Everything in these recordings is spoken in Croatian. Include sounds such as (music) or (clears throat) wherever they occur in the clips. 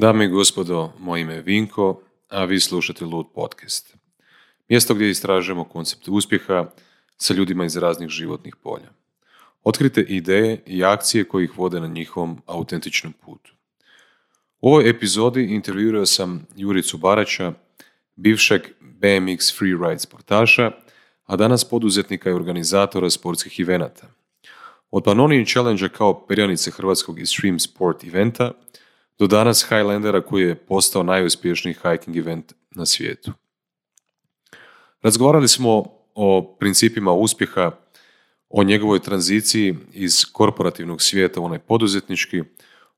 Dame i gospodo, moje ime je Vinko, a vi slušate Lud podcast. Mjesto gdje istražujemo koncept uspjeha sa ljudima iz raznih životnih polja. Otkrite ideje i akcije koji ih vode na njihovom autentičnom putu. U ovoj epizodi intervjuirao sam Juricu Baraća, bivšeg BMX freeride sportaša, a danas poduzetnika i organizatora sportskih evenata. Od Panonian Challenge kao perjanice hrvatskog extreme sport eventa do danas Highlandera koji je postao najuspješniji hiking event na svijetu. Razgovarali smo o principima uspjeha, o njegovoj tranziciji iz korporativnog svijeta u onaj poduzetnički,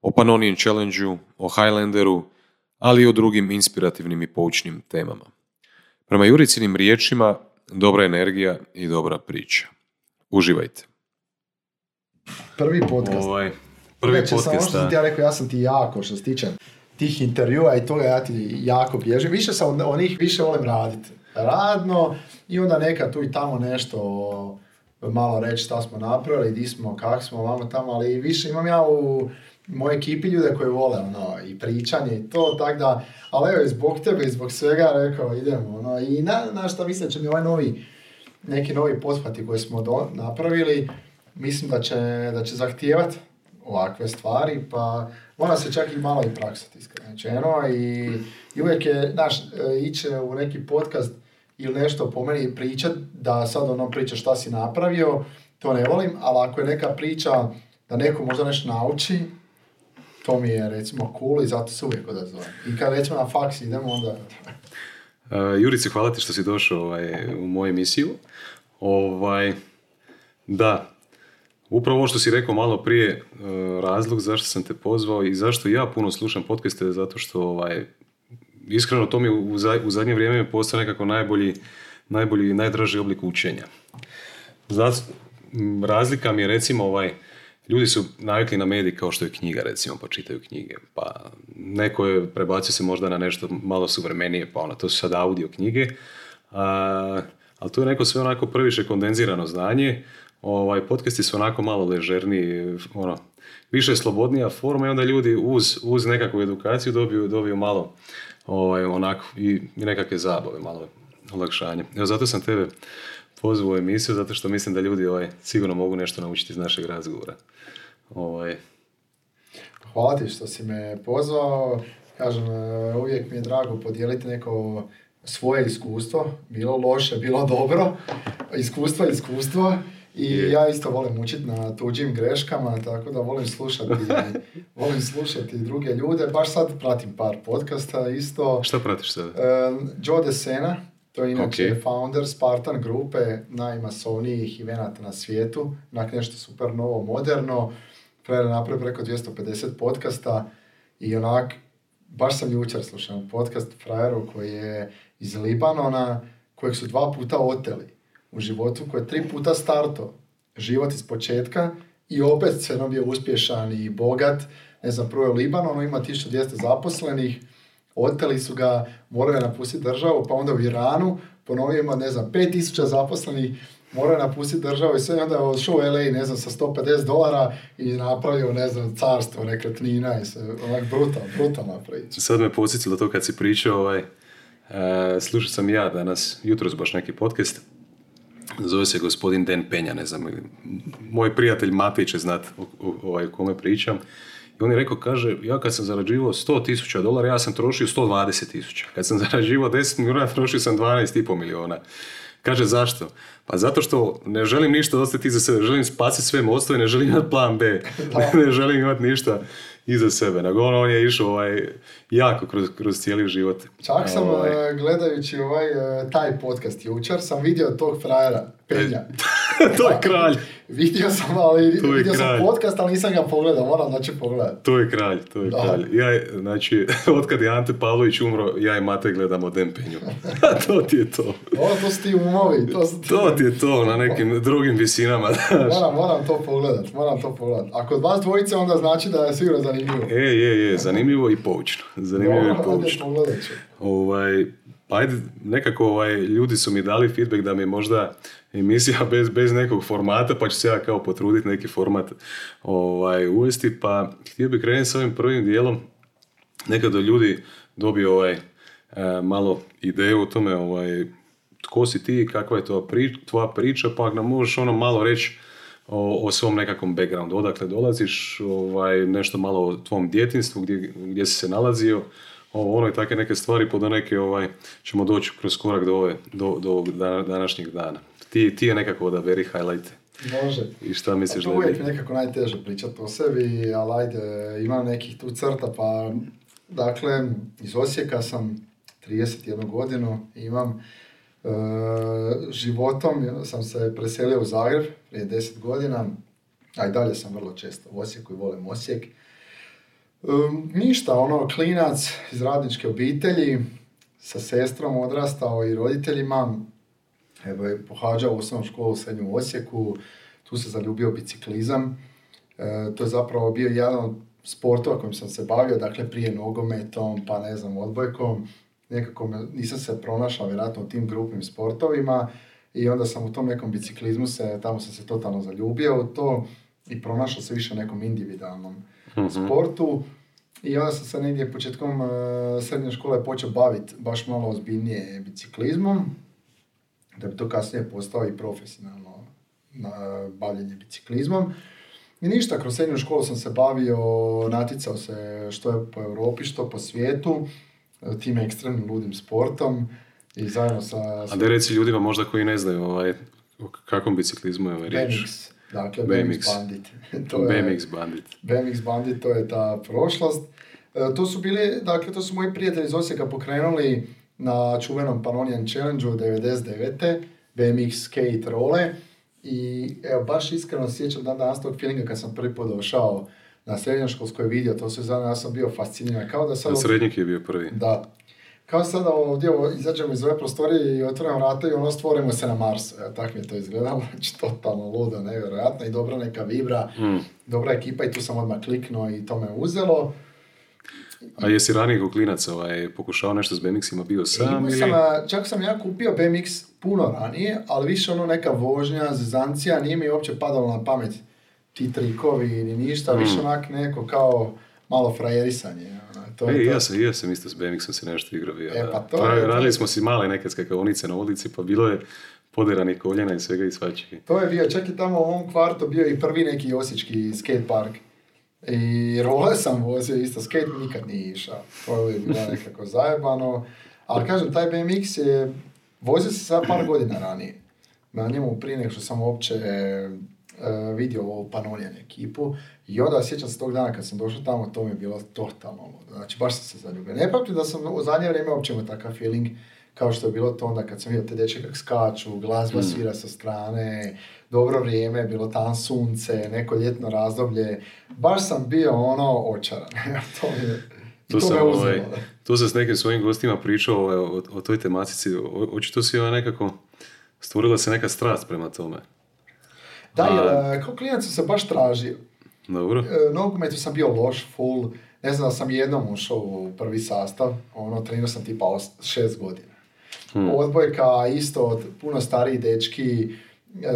o Pannonian Challenge-u, o Highlanderu, ali i o drugim inspirativnim i poučnim temama. Prema Juricinim riječima, dobra energija i dobra priča. Uživajte. Prvi podcast. Ovaj, prvi samo podcast, što sam ti ja rekao, ja sam ti jako, što se tiče tih intervjua i toga, ja ti jako bježim. Više sam od onih, više volim raditi. Radno i onda neka tu i tamo nešto malo reći šta smo napravili, di smo, kak smo, vamo tamo, ali više imam ja u mojoj ekipi ljude koji vole ono, i pričanje i to, tak da, ali evo i zbog tebe i zbog svega rekao idemo, ono, i na, na šta mislim da će mi ovaj novi, neki novi pothvati koje smo do, napravili, mislim da će, da će zahtijevati ovakve stvari, pa mora se čak i malo i praksati iskreno rečeno i, i uvijek je, znaš, e, ići u neki podcast ili nešto po meni pričat, da sad ono priča šta si napravio, to ne volim, ali ako je neka priča da neko možda nešto nauči, to mi je recimo cool i zato se uvijek odazovem. I kad recimo na faks idemo, onda... Uh, Jurice, hvala ti što si došao ovaj, u moju emisiju. Ovaj, da, upravo ovo što si rekao malo prije, uh, razlog zašto sam te pozvao i zašto ja puno slušam podcaste zato što ovaj, iskreno to mi u, za- u zadnje vrijeme je postao nekako najbolji, najbolji i najdraži oblik učenja. M, razlika mi je recimo ovaj, ljudi su navikli na medij kao što je knjiga recimo, pa čitaju knjige, pa neko je prebacio se možda na nešto malo suvremenije, pa ono, to su sad audio knjige, a, ali tu je neko sve onako previše kondenzirano znanje, ovaj, podcasti su onako malo ležerniji, ono, više slobodnija forma i onda ljudi uz, uz nekakvu edukaciju dobiju, dobiju malo ovaj, onako i, nekakve zabave, malo olakšanje. Evo zato sam tebe pozvao u emisiju, zato što mislim da ljudi ovaj, sigurno mogu nešto naučiti iz našeg razgovora. Ovaj, Hvala ti što si me pozvao. Kažem, e, uvijek mi je drago podijeliti neko svoje iskustvo, bilo loše, bilo dobro, iskustvo je iskustvo. I Je. ja isto volim učiti na tuđim greškama, tako da volim slušati, (laughs) volim slušati druge ljude. Baš sad pratim par podcasta isto. šta pratiš sada? E, Joe DeSena, to je inače Ok. founder Spartan grupe, najmasovnijih evenata na svijetu, onak nešto super novo, moderno. Frajer je napravio preko 250 podcasta i onak, baš sam jučer slušao podcast frajeru koji je iz Libanona, kojeg su dva puta oteli u životu, koji je tri puta starto život iz početka i opet se bio uspješan i bogat. Ne znam, prvo je u Libanonu, ima 1200 zaposlenih, oteli su ga, morao napustiti državu, pa onda u Iranu, ponovio ima, ne znam, 5000 zaposlenih, morao napustiti državu i sve, onda je otišao u LA, ne znam, sa 150 dolara i napravio, ne znam, carstvo nekretnina i sve, onak brutal, brutalna priča. Sad me podsjetilo to kad si pričao, ovaj, e, slušao sam ja danas, jutros baš neki podcast, zove se gospodin Den Penja, ne znam, moj prijatelj Matej će znat o, o, ovaj, o kome pričam. I on je rekao, kaže, ja kad sam zarađivao 100 tisuća dolara, ja sam trošio 120 tisuća. Kad sam zarađivao 10 milijuna, trošio sam 12,5 milijuna. Kaže, zašto? Pa zato što ne želim ništa ostati iza sebe, želim spasiti sve mostove, ne želim imati plan B, (laughs) ne želim imati ništa iza sebe. Nego on, on je išao ovaj, jako kroz, kroz cijeli život. Čak sam, Ovaj, e, gledajući ovaj, e, taj podcast jučer, sam vidio tog frajera, Penja. (laughs) to je kralj, (laughs) Vidio sam, ali To je vidio sam podcast, ali nisam ga pogledao, moram znači pogledati. to je kralj, to je Da. kralj. Ja, znači, (laughs) otkad je Ante Pavlović umro, ja i Mate gledamo Dempenju. to ti je to. Ovo, to su ti umovi, to su ti... To ti je to na nekim drugim visinama. Moram, moram to pogledat, moram to pogledat. A kod vas dvojice onda znači da je sigurno zanimljivo. E, je, je, zanimljivo i poučno. Zanimljivo ajde, poučno. Ovaj, pa ajde, nekako ovaj, ljudi su mi dali feedback da mi je možda emisija (laughs) bez, bez nekog formata, pa ću se ja kao potruditi neki format ovaj, uvesti, pa htio bih krenuti s ovim prvim dijelom nekada ljudi dobiju ovaj, e, malo ideju o tome ovaj, tko si ti, kakva je to pri, tvoja priča, pa ako nam možeš ono malo reći o, o svom nekakvom backgroundu, odakle dolaziš, ovaj, nešto malo o tvom djetinstvu, gdje, gdje si se nalazio, ovo, ono i takve neke stvari, pa do neke ovaj, ćemo doći kroz korak do, ove, do, do današnjeg dana. Ti, ti je nekako odaberi highlighte. Može. I šta misliš da je uvijek nekako najteže pričati o sebi, ali ajde, imam nekih tu crta, pa dakle, iz Osijeka sam 31 godinu, imam životom, sam se preselio u Zagreb prije 10 godina, a i dalje sam vrlo često u Osijeku i volim Osijek. Um, ništa, ono, klinac iz radničke obitelji, sa sestrom odrastao i roditeljima, evo je pohađao osnovnu školu u Osijeku, tu se zaljubio biciklizam. E, to je zapravo bio jedan od sportova kojim sam se bavio, dakle prije nogometom, pa ne znam, odbojkom. Nekako me, nisam se pronašao vjerojatno u tim grupnim sportovima i onda sam u tom nekom biciklizmu se, tamo sam se totalno zaljubio u to i pronašao se više u nekom individualnom sportu. I onda sam se negdje početkom e, srednje škole počeo baviti baš malo ozbiljnije biciklizmom, da bi to kasnije postao i profesionalno na bavljenje biciklizmom. I ništa, kroz srednju školu sam se bavio, naticao se što je po Europi, što po svijetu, e, tim ekstremnim ludim sportom i zajedno sa... A da reci ljudima možda koji ne znaju ovaj, o kakvom biciklizmu je ovaj riječ. BMX, dakle BMX. BMX Bandit. (laughs) to je, BMX Bandit. BMX Bandit, to je ta prošlost. E, to su bili, dakle, to su moji prijatelji iz Osijeka pokrenuli na čuvenom Pannonian Challenge-u 99. BMX skate role. I evo, baš iskreno sjećam dan danas tog feelinga kad sam prvi put došao na srednjoškolskoj video, to se zadnje, ja sam bio fasciniran. Kao da sad... A srednjak je bio prvi. Da. Kao sada ovdje izađemo iz ove prostorije i otvorimo vrata i ono stvorimo se na Marsu. Evo, tako mi je to izgledalo. (laughs) Znači, totalno ludo, nevjerojatno. I dobra neka vibra, Mm. dobra ekipa i tu sam odmah kliknuo i to me uzelo. A jesi ranije kao klinac ovaj, pokušao nešto s BMX-ima bio sam ili... sam, a, čak sam ja kupio BMX puno ranije, ali više ono neka vožnja, zezancija, nije mi uopće padalo na pamet ti trikovi ni ništa, više Mm. onak neko kao malo frajerisanje. ono, To E, je to. ja sam, ja sam isto s BMX-om se nešto igrao bio. E, pa to je- radili smo si male neke skakavonice na ulici, pa bilo je poderanih koljena i svega i svačega. To je bio, čak i tamo u ovom kvartu bio i prvi neki osječki skate park. I role sam vozio isto, skate nikad nije išao. To je bilo nekako (laughs) zajebano. Ali kažem, taj BMX je, vozio se sad par godina ranije. Na njemu prije nego što sam uopće e, vidio ovu Pannonian ekipu. I onda sjećam se tog dana kad sam došao tamo, to mi je bilo totalno ludo. Znači, baš sam se zaljubio. Ne pamtim da sam u zadnje vrijeme uopće imao takav feeling kao što je bilo to onda kad sam vidio te dečke kako skaču, glazba svira sa strane, dobro vrijeme, bilo tam sunce, neko ljetno razdoblje. Baš sam bio ono očaran. (laughs) to mi je, Tu sam, ovaj, tu sam s nekim svojim gostima pričao ovaj, o, o toj tematici. O- Očito si ovaj nekako stvorila se neka strast prema tome. Da, jer kao klinac sam se baš tražio. Dobro? E, nogometu sam bio loš, full. Ne znam da sam jednom ušao u prvi sastav, ono, trenirao sam tipa os- šest godina. Hmm. Odbojka isto od puno stariji dečki, e,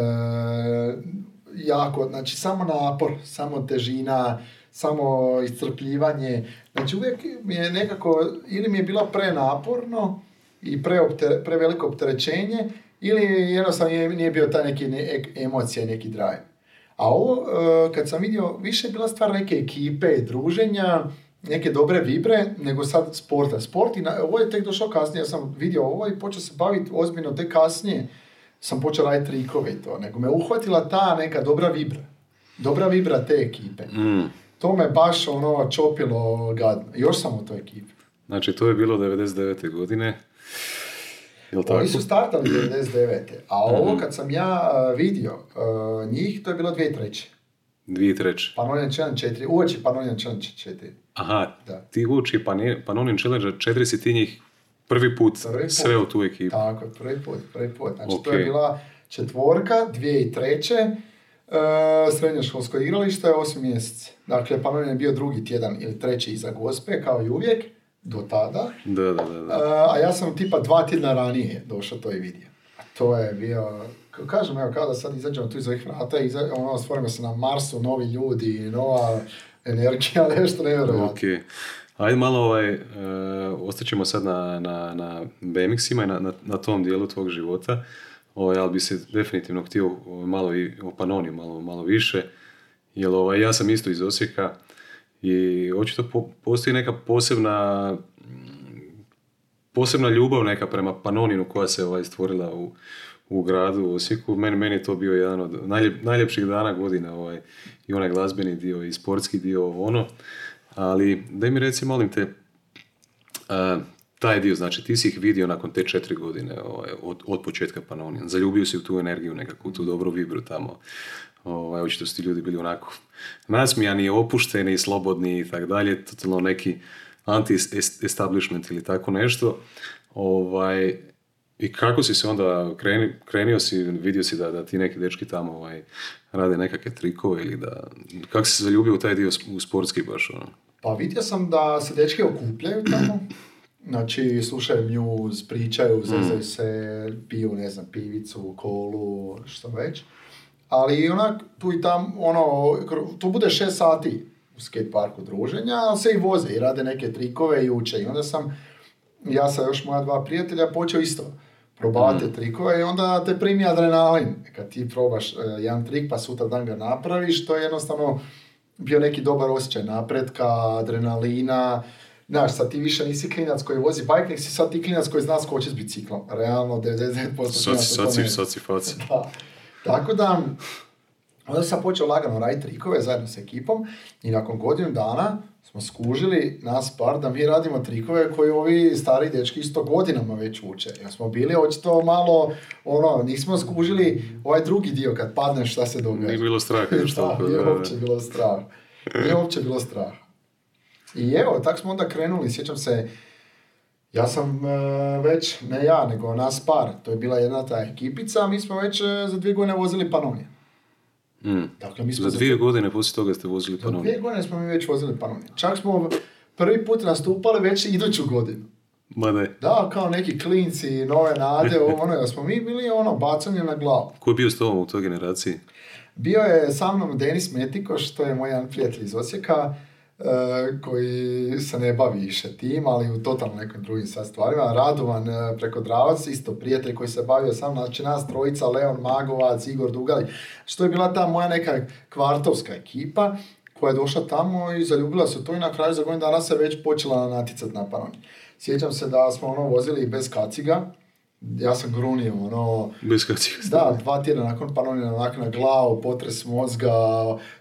jako, znači samo napor, samo težina, samo iscrpljivanje. Znači uvijek mi je nekako, ili mi je bilo prenaporno i preopte, preveliko opterećenje, ili jednostavno nije, nije bio taj neki ne, emocija, neki drive. A ovo, e, kad sam vidio, više je bila stvar neke ekipe, druženja, neke dobre vibre, nego sad sporta. Sport i na, ovo je tek došao kasnije, ja sam vidio ovo i počeo se baviti ozbiljno tek kasnije. Sam počeo raditi trikove i to, nego me uhvatila ta neka dobra vibra. Dobra vibra te ekipe. Mm. To me baš ono čopilo gadno. Još sam u toj ekipi. Znači, to je bilo 99. godine. Jel tako? Oni su startali 99. A ovo kad sam ja e, vidio e, njih, to je bilo 2003. Dvije treće. Pannonian Challenge 4, uoči Pannonian Challenge 4. Aha, Da. ti uoči Pannonian Challenge 4 si ti njih prvi put, Prvi put. sve u tu ekipu. Tako, prvi put, prvi put. Znači, to Ok. je bila četvorka, 2003. Uh, srednjoškolsko igralište je 8 mjeseci. Dakle, Pannonian je bio drugi tjedan ili treći iza Gospe, kao i uvijek, do tada. Da, da, da. Uh, da. a ja sam tipa dva tjedna ranije došao to i vidio. A to je bio, kažem, evo, kao da sad izađemo tu iz ovih vrata iza, ono, stvorimo se na Marsu, novi ljudi, nova energija, (laughs) nešto nevjerojatno. Ok. Ajde malo ovaj, uh, ostaćemo sad na, na, na BMX-ima i na, na, na, tom dijelu tvog života, ovaj, ali bi se definitivno htio ovaj, malo i o Panoniju malo, malo više, jer ovaj, ja sam isto iz Osijeka i očito po, postoji neka posebna posebna ljubav neka prema Panoninu koja se ovaj, stvorila u, u gradu Osijeku. Meni, meni je to bio jedan od najljep, najljepših dana godine, ovaj, i onaj glazbeni dio i sportski dio ono. Ali daj mi reci, molim te, taj dio, znači ti si ih vidio nakon te četiri godine ovaj, od, od početka Panonija. Zaljubio si u tu energiju nekakvu, tu dobru vibru tamo. Ovaj, očito su ti ljudi bili onako nasmijani, opušteni, slobodni i tako dalje, totalno neki anti-establishment ili tako nešto. Ovaj, I kako si se onda kreni, krenio si, vidio si da, da ti neki dečki tamo ovaj, rade nekakve trikove ili da... Kako si se zaljubio u taj dio u sportski baš? Ono? Pa vidio sam da se dečki okupljaju tamo. Znači, slušaju muse, pričaju, mm. zezaju se, piju, ne znam, pivicu, kolu, što već. Ali onak, tu i tam, ono, tu bude šest sati u skate parku druženja, ali se i voze i rade neke trikove i uče. I onda sam, ja sa još moja dva prijatelja, počeo isto probavati mm. trikove i onda te primi adrenalin. Kad ti probaš uh, jedan trik pa sutra dan ga napraviš, to je jednostavno bio neki dobar osjećaj napretka, adrenalina. Znaš, sad ti više nisi klinac koji vozi bajk, nek si sad ti klinac koji zna skoči s biciklom. Realno, 99% Soci, soci, soci, Da. Tako da, onda sam počeo lagano raditi trikove zajedno s ekipom i nakon godinu dana smo skužili nas par da mi radimo trikove koji ovi stari dečki isto godinama već uče. Ja smo bili očito malo, ono, nismo skužili ovaj drugi dio kad padneš šta se događa. Nije bilo strah. (laughs) da, nije uopće bilo strah. Nije uopće bilo strah. I evo, tak smo onda krenuli, sjećam se, ja sam e, već, ne ja, nego nas par, to je bila jedna ta ekipica, mi smo već e, za dvije godine vozili Panonije. Mm. Dakle, mi smo za dvije godine poslije toga ste vozili Panonija? Za dvije godine smo mi već vozili Panonija. Čak smo prvi put nastupali već iduću godinu. Ma ne. Da, kao neki klinci, nove nade, ono, da smo mi bili ono, bacanje na glavu. Ko je bio s tobom u toj generaciji? Bio je sa mnom Denis Metiko, što je moj jedan prijatelj iz Osijeka, koji se ne bavi više tim, ali u totalno nekim drugim sad stvarima. Radovan e, preko Dravac, isto prijatelj koji se bavio sam, znači nas trojica, Leon Magovac, Igor Dugali, što je bila ta moja neka kvartovska ekipa koja je došla tamo i zaljubila se to i na kraju za godinu dana se već počela naticati na panoni. Sjećam se da smo ono vozili bez kaciga, ja sam grunio, ono... Da, dva tjedna nakon panonina, onak na glavu, potres mozga,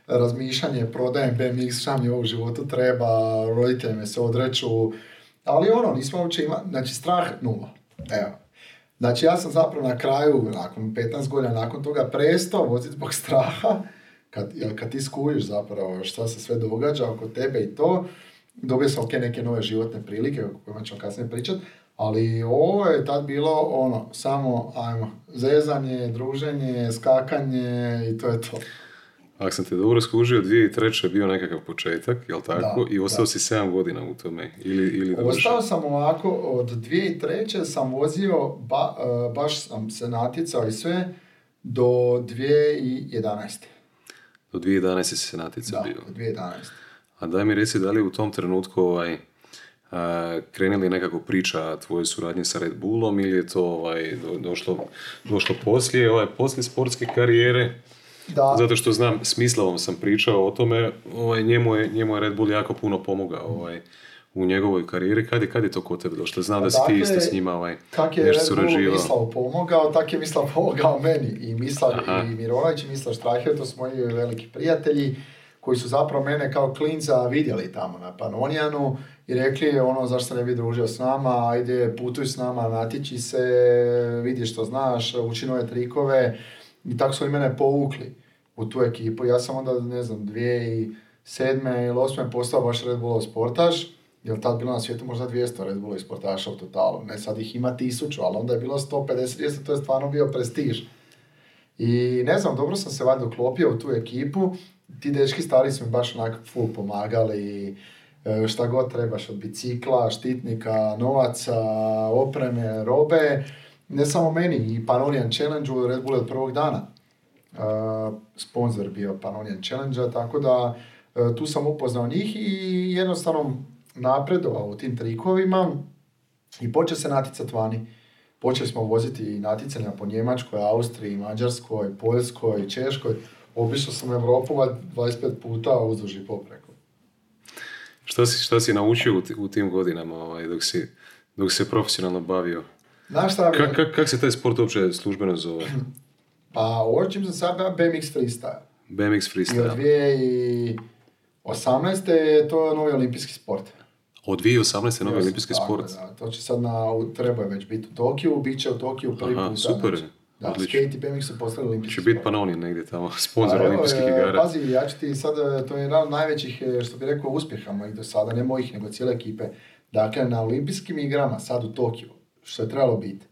razmišljanje, prodajem BMX, šta mi u životu treba, roditelji me se odreću, ali ono, nismo uopće imali, znači strah nula, evo. Znači ja sam zapravo na kraju, nakon 15 godina nakon toga prestao voziti zbog straha, kad, kad ti skužiš zapravo šta se sve događa oko tebe i to, dobio sam ok neke nove životne prilike o kojima ćemo kasnije pričati, ali ovo je tad bilo ono, samo ajmo, zezanje, druženje, skakanje i to je to. Ako sam te dobro skužio, 2003. je bio nekakav početak, jel tako? I ostao si 7 godina u tome, ili, ili Ostao sam ovako, od 2003. sam vozio, ba, e, baš sam se natjecao i sve, do 2011. Do 2011. si se natjecao bio? Da, do 2011. A daj mi reci, da li u tom trenutku ovaj, krenuli nekako priča tvoje suradnje sa Red Bullom ili je to ovaj, došlo, došlo poslije, ovaj, poslije sportske karijere? Da. Zato što znam, s Mislavom sam pričao o tome, ovaj, njemu, je, njemu je Red Bull jako puno pomogao ovaj, u njegovoj karijeri. Kad je, kad je to kod tebe došlo? Znam da si ti isto s njima ovaj, Kak je Red Bull Mislav pomogao, tak je Mislav pomogao meni. I Mislav i Mirović i Mislav Štrahir, to su moji veliki prijatelji koji su zapravo mene kao klinca vidjeli tamo na Panonijanu i rekli ono zašto se ne bi družio s nama, ajde putuj s nama, natječi se, vidi što znaš, uči nove trikove i tako su i mene povukli u tu ekipu. Ja sam onda, ne znam, dvije i sedme ili osme postao baš Red Bullov sportaš, jer tad bilo na svijetu možda 200 Red Bullov sportaša u totalu. Ne, sad ih ima tisuću, ali onda je bilo 150, 200, to je stvarno bio prestiž. I ne znam, dobro sam se valjda uklopio u tu ekipu. Ti dečki stari su mi baš onak full pomagali E, šta god trebaš od bicikla, štitnika, novaca, opreme, robe. Ne samo meni, i Panonian Challenge u Red Bull od prvog dana. Uh, sponsor bio Panonian Challenge, tako da uh, tu sam upoznao njih i jednostavno napredovao u tim trikovima i počeo se natjecati vani. Počeli smo voziti natjecanja po Njemačkoj, Austriji, Mađarskoj, Poljskoj, Češkoj. Obišao sam Europu 25 puta uzduž i popreko. Šta si, šta si naučio u, tim godinama ovaj, dok, si, dok se profesionalno bavio? Znaš šta? Kako kak, se taj sport uopće službeno zove? (clears throat) Pa ovo čim sam sad BMX freestyle. BMX freestyle. I od 2018. je to novi olimpijski sport. Od 2018. novi olimpijski sport? Da, to će sad na, treba već biti u Tokiju, bit će u Tokiju prvi Aha, put. super. Znači, da, Odlično. skate i BMX su postali olimpijski Će biti Panoni negdje tamo, sponsor pa, olimpijskih e, igara. Pazi, ja ću ti sad, e, to je jedan od najvećih, e, što bi rekao, uspjeha mojih do sada, ne mojih, nego cijele ekipe. Dakle, na olimpijskim igrama, sad u Tokiju, što je trebalo biti,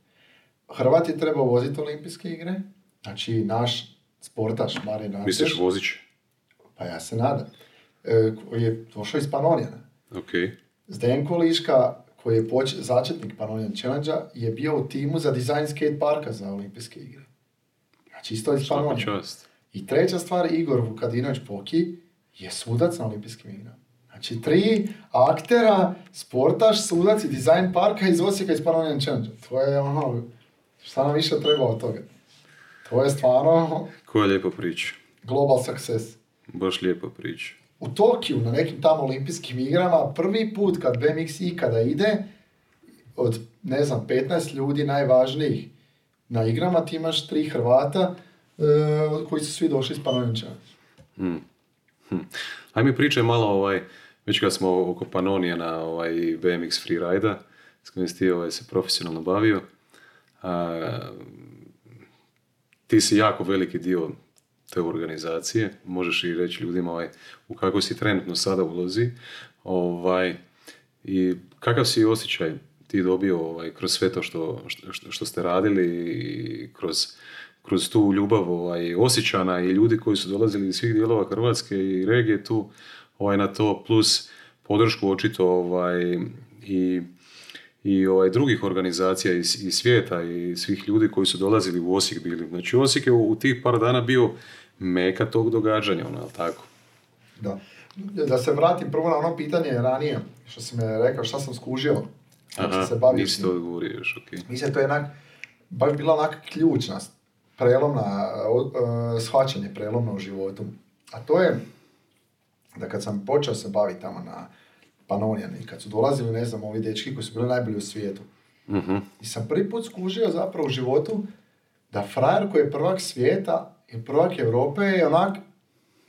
Hrvat je trebao voziti olimpijske igre, znači naš sportaš Marin Antež. Misliš vozić? Pa ja se nadam. E, koji je došao iz Panonijana. Ok. Zdenko Liška, koji je poč- začetnik Panonian challenge je bio u timu za dizajn skate parka za olimpijske igre. Znači isto iz Panonijana. I treća stvar, Igor Vukadinović Poki je sudac na olimpijskim igrama. Znači tri aktera, sportaš, sudac i dizajn parka iz Osijeka iz Panonian challenge To je ono, šta nam više treba od toga. To je stvarno... Koja lijepa priča. Global success. Baš lijepa priča. U Tokiju, na nekim tamo olimpijskim igrama, prvi put kad BMX ikada ide, od, ne znam, 15 ljudi najvažnijih na igrama, ti imaš tri Hrvata e, koji su svi došli iz Panonča. Hmm. Hmm. Aj mi pričaj malo, ovaj, već kad smo oko Panonija na ovaj, BMX freeride s kojim si ti ovaj, se profesionalno bavio, ti si jako veliki dio te organizacije, možeš i reći ljudima ovaj, u kako si trenutno sada ulozi ovaj, i kakav si osjećaj ti dobio ovaj, kroz sve to što, što, što ste radili i kroz, kroz tu ljubav ovaj, osjećana i ljudi koji su dolazili iz svih dijelova Hrvatske i regije tu ovaj, na to, plus podršku očito ovaj, i i ovaj, drugih organizacija iz, iz svijeta i svih ljudi koji su dolazili u Osijek bili. Znači Osijek je u, tih par dana bio meka tog događanja, ono, tako? Da. Da se vratim prvo na ono pitanje ranije, što si me rekao, šta sam skužio. Aha, se bavio nisi to odgovorio još, ok. Mislim, to je onak, baš bila onak ključna, prelomna, uh, shvaćanje prelomno u životu. A to je da kad sam počeo se baviti tamo na Panonijani, kad su dolazili, ne znam, ovi dečki koji su bili najbolji u svijetu. uh I sam prvi put skužio zapravo u životu da frajer koji je prvak svijeta i prvak Europe je onak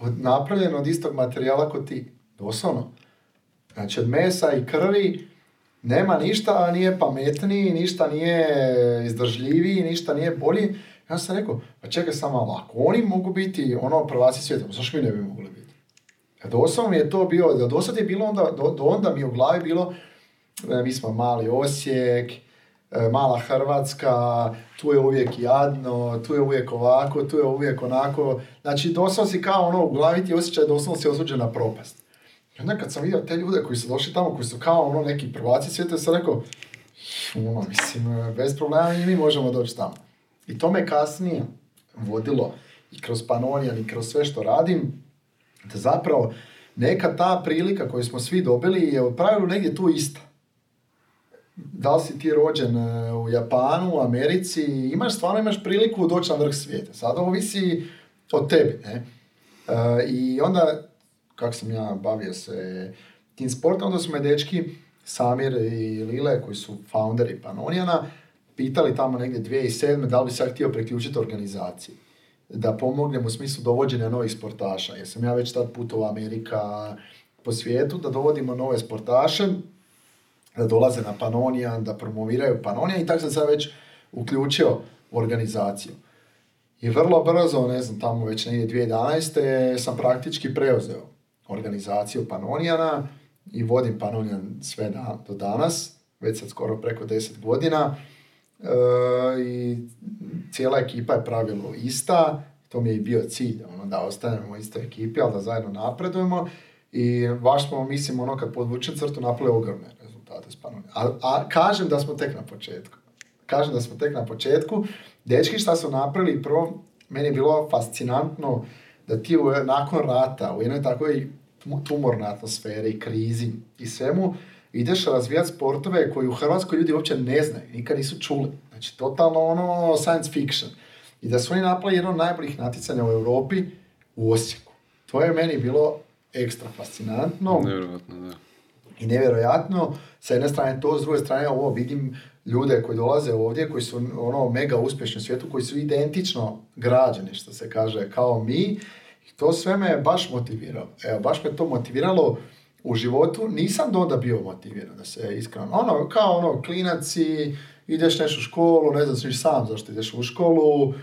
napravljen od istog materijala kod ti. Doslovno. Znači od mesa i krvi nema ništa nije pametniji, ništa nije izdržljiviji, ništa nije bolji. Ja sam rekao, pa čekaj samo malo, oni mogu biti ono prvaci svijeta, zašto mi ne bi mogli biti? A doslovno mi je to bilo, da dosad je bilo onda, do, do onda mi je u glavi bilo, e, mi smo mali Osijek, e, mala Hrvatska, tu je uvijek jadno, tu je uvijek ovako, tu je uvijek onako. Znači, doslovno si kao ono, u glavi ti osjećaj doslovno si osuđen na propast. I onda kad sam vidio te ljude koji su došli tamo, koji su kao ono neki prvaci svijeta, sam rekao, ono, mislim, bez problema i mi možemo doći tamo. I to me kasnije vodilo i kroz Panonijan i kroz sve što radim, da zapravo neka ta prilika koju smo svi dobili je u pravilu negdje tu ista. Da li si ti rođen e, u Japanu, u Americi, imaš stvarno imaš priliku doći na vrh svijeta. Sada ovisi od tebi. Ne? E, I onda, kako sam ja bavio se tim sportom, onda su me dečki Samir i Lile, koji su founderi Panonijana, pitali tamo negdje 2007. da li bi sad htio priključiti organizaciji da pomognem u smislu dovođenja novih sportaša. Jer sam ja već tad putovao Amerika po svijetu, da dovodimo nove sportaše, da dolaze na Panonija, da promoviraju Panonija i tako sam se već uključio organizaciju. I vrlo brzo, ne znam, tamo već negdje 2011. sam praktički preuzeo organizaciju Panonijana i vodim Panonijan sve do danas, već sad skoro preko 10 godina. E, I cijela ekipa je pravilo ista, to mi je i bio cilj, ono, da ostanemo u istoj ekipi, ali da zajedno napredujemo i baš smo, mislim, ono, kad podvučem crtu, napravili ogromne rezultate s A, a kažem da smo tek na početku. Kažem da smo tek na početku. Dečki šta su napravili, prvo, meni je bilo fascinantno da ti u, nakon rata u jednoj takvoj tumorne atmosfere i krizi i svemu, ideš razvijati sportove koji u Hrvatskoj ljudi uopće ne znaju, nikad nisu čuli. Znači, totalno ono science fiction. I da su oni napravili jedno od najboljih natjecanja u Europi u Osijeku. To je meni bilo ekstra fascinantno. Nevjerojatno, da. I nevjerojatno, sa jedne strane to, s druge strane ovo vidim ljude koji dolaze ovdje, koji su ono mega uspješni u svijetu, koji su identično građani, što se kaže, kao mi. I to sve me baš motiviralo. Evo, baš me to motiviralo u životu. Nisam do onda bio motiviran, da se iskreno. Ono, kao ono, klinaci, ideš nešto u školu, ne znam sviš sam zašto ideš u školu, e,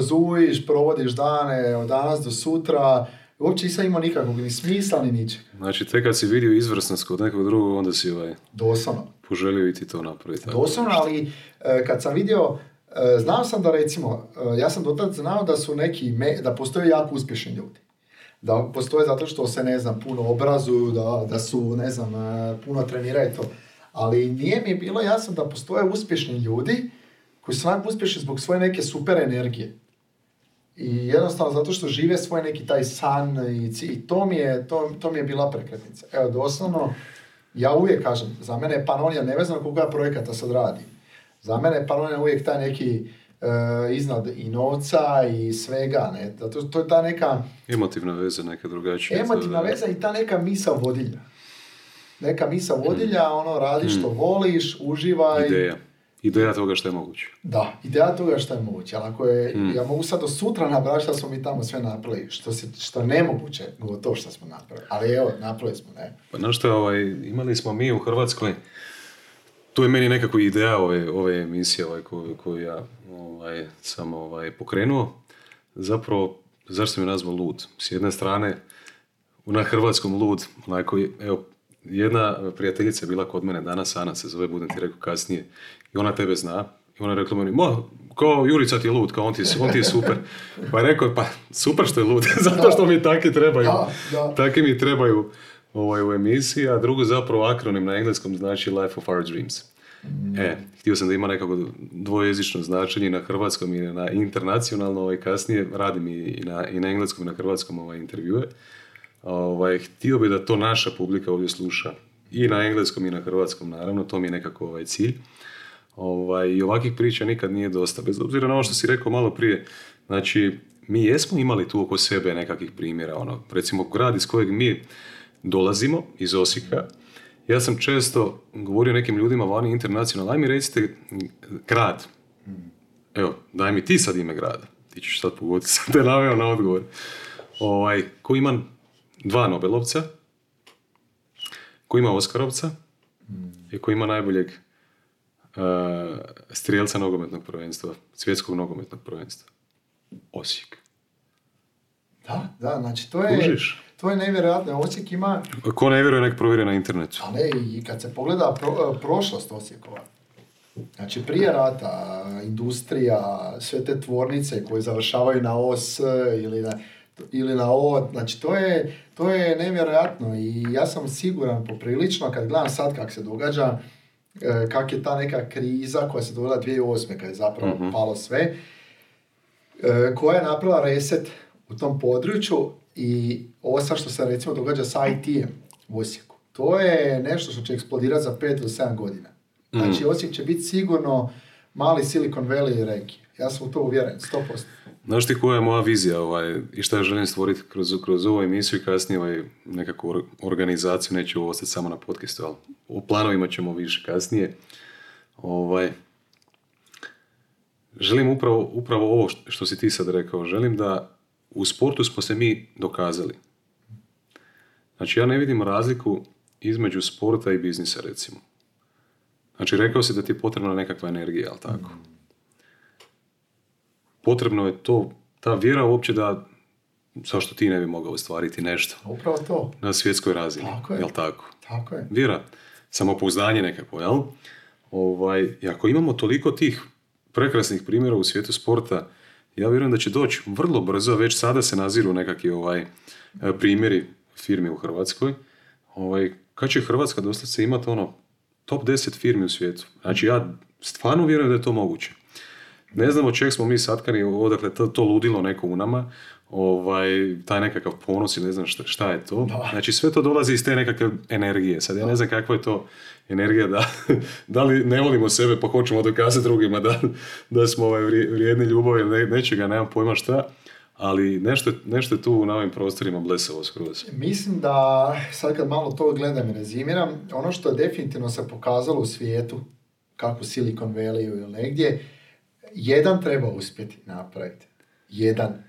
zujiš, provodiš dane od danas do sutra, uopće nisam imao nikakvog ni smisla ni ničeg. Znači, te kad si vidio izvrsnost kod nekog drugog, onda si ovaj, Doslovno. poželio i ti to napraviti. Doslovno, ali e, kad sam vidio, e, znao sam da recimo, e, ja sam do tad znao da su neki, me- da postoje jako uspješni ljudi. Da postoje zato što se, ne znam, puno obrazuju, da, da su, ne znam, puno treniraju to. Ali nije mi bilo jasno da postoje uspješni ljudi koji su uspješni zbog svoje neke super energije. I jednostavno zato što žive svoj neki taj san i, i to, mi je, to, to mi je bila prekretnica. Evo, doslovno, ja uvijek kažem, za mene je Panonija, nevezano koga ja projekata sad radim, za mene je Panonija uvijek taj neki e, iznad i novca i svega, ne, zato to je ta neka Emotivna veza neka drugačija. emotivna veza i ta neka misa vodilja. Neka misa vodilja, ono, radi što voliš, uživaj. Ideja. Ideja toga što je moguće. Da, ideja toga što je moguće, ali ako je, Mm. ja mogu sad do sutra nabrati što smo mi tamo sve napravili, što, se, što nemoguće, gotovo što smo napravili, ali evo, napravili smo, ne. Pa znaš što, ovaj, imali smo mi u Hrvatskoj, to je meni nekako ideja ove, ove emisije ovaj, koju, koju ja ovaj, sam ovaj, pokrenuo. Zapravo, zašto sam je nazvao lud? S jedne strane, na hrvatskom lud, onako, evo, jedna prijateljica je bila kod mene danas, Ana se zove, budem ti rekao kasnije, i ona tebe zna. I ona je rekla meni, ma, kao Jurica ti je lud, kao on ti, on ti je super. Pa je rekao, pa super što je lud, (laughs) zato što mi taki trebaju. Da, da. Taki mi trebaju ovaj, u emisiji, a drugo zapravo akronim na engleskom znači Life of Our Dreams. E, htio sam da ima nekako dvojezično značenje na hrvatskom i na internacionalno, ovaj, kasnije radim i, i, na, i na engleskom i na hrvatskom ovaj, intervjue. Ovaj, htio bi da to naša publika ovdje sluša i na engleskom i na hrvatskom, naravno, to mi je nekako ovaj cilj. Ovaj, I ovakvih priča nikad nije dosta, bez obzira na ovo što si rekao malo prije. Znači, mi jesmo imali tu oko sebe nekakvih primjera, ono, recimo grad iz kojeg mi dolazimo, iz Osijeka, ja sam često govorio nekim ljudima vani internacionalno, aj mi recite grad. Evo, daj mi ti sad ime grada. Ti ćeš sad pogoditi, (laughs) sam te naveo na odgovor. Ovaj, ko ima dva Nobelovca, ko ima Oskarovca i ko ima najboljeg uh, strijelca nogometnog prvenstva, svjetskog nogometnog prvenstva. Osijek. Da, da, znači to je, Kužiš? to je nevjerojatno. Osijek ima, Ko ne vjeruje, nek provjeri na internetu. a ne, i kad se pogleda pro- prošlost Osijekova, znači prije rata, industrija, sve te tvornice koje završavaju na OS ili na, ili na O, znači to je, to je nevjerojatno i ja sam siguran poprilično kad gledam sad kak se događa, e, kak je ta neka kriza koja se dogodila 2008. kad je zapravo Mhm. palo sve, e, koja je napravila reset u tom području i ovo sad što se recimo događa sa IT-em u Osijeku. To je nešto što će eksplodirati za 5 do 7 godina. Znači Osijek će biti sigurno mali Silicon Valley regije. Ja sam u to uvjeren, 100%. Znaš ti koja je moja vizija ovaj, i šta želim stvoriti kroz, kroz ovu emisiju i kasnije ovaj, nekakvu or- organizaciju, neću ovo ostati samo na podcastu, ali u planovima ćemo više kasnije. Ovaj, želim upravo, upravo ovo što- što si ti sad rekao, želim da u sportu smo se mi dokazali. Znači ja ne vidim razliku između sporta i biznisa recimo. Znači rekao si da ti je potrebna nekakva energija, ali tako? Potrebno je to, ta vjera uopće da zašto ti ne bi mogao ostvariti nešto Upravo to. na svjetskoj razini, Tako je. jel tako? Tako je. Vjera, samopouzdanje nekako, jel? Ovaj, I ako imamo toliko tih prekrasnih primjera u svijetu sporta, ja vjerujem da će doći vrlo brzo, već sada se naziru nekakvi ovaj, e, primjeri firmi u Hrvatskoj, ovaj, kad će Hrvatska doslovce imati ono top 10 firmi u svijetu. Znači ja stvarno vjerujem da je to moguće. Ne znam od čeg smo mi satkani, odakle to, to ludilo neko u nama, ovaj, taj nekakav ponos i ne znam šta, šta je to. Da. Znači sve to dolazi iz te nekakve energije. Sad ja ne znam kakva je to energija da, (laughs) da li ne volimo sebe pa hoćemo dokazati drugima da, da smo ovaj, vrije- vrijedni ljubavi ili ne, nečega, nemam pojma šta. Ali nešto, nešto je tu na ovim prostorima blesavo skroz. Mislim da, sad kad malo to gledam i rezimiram, ono što je definitivno se pokazalo u svijetu, kako Silicon Valley ili negdje, jedan treba uspjeti napraviti. Jedan.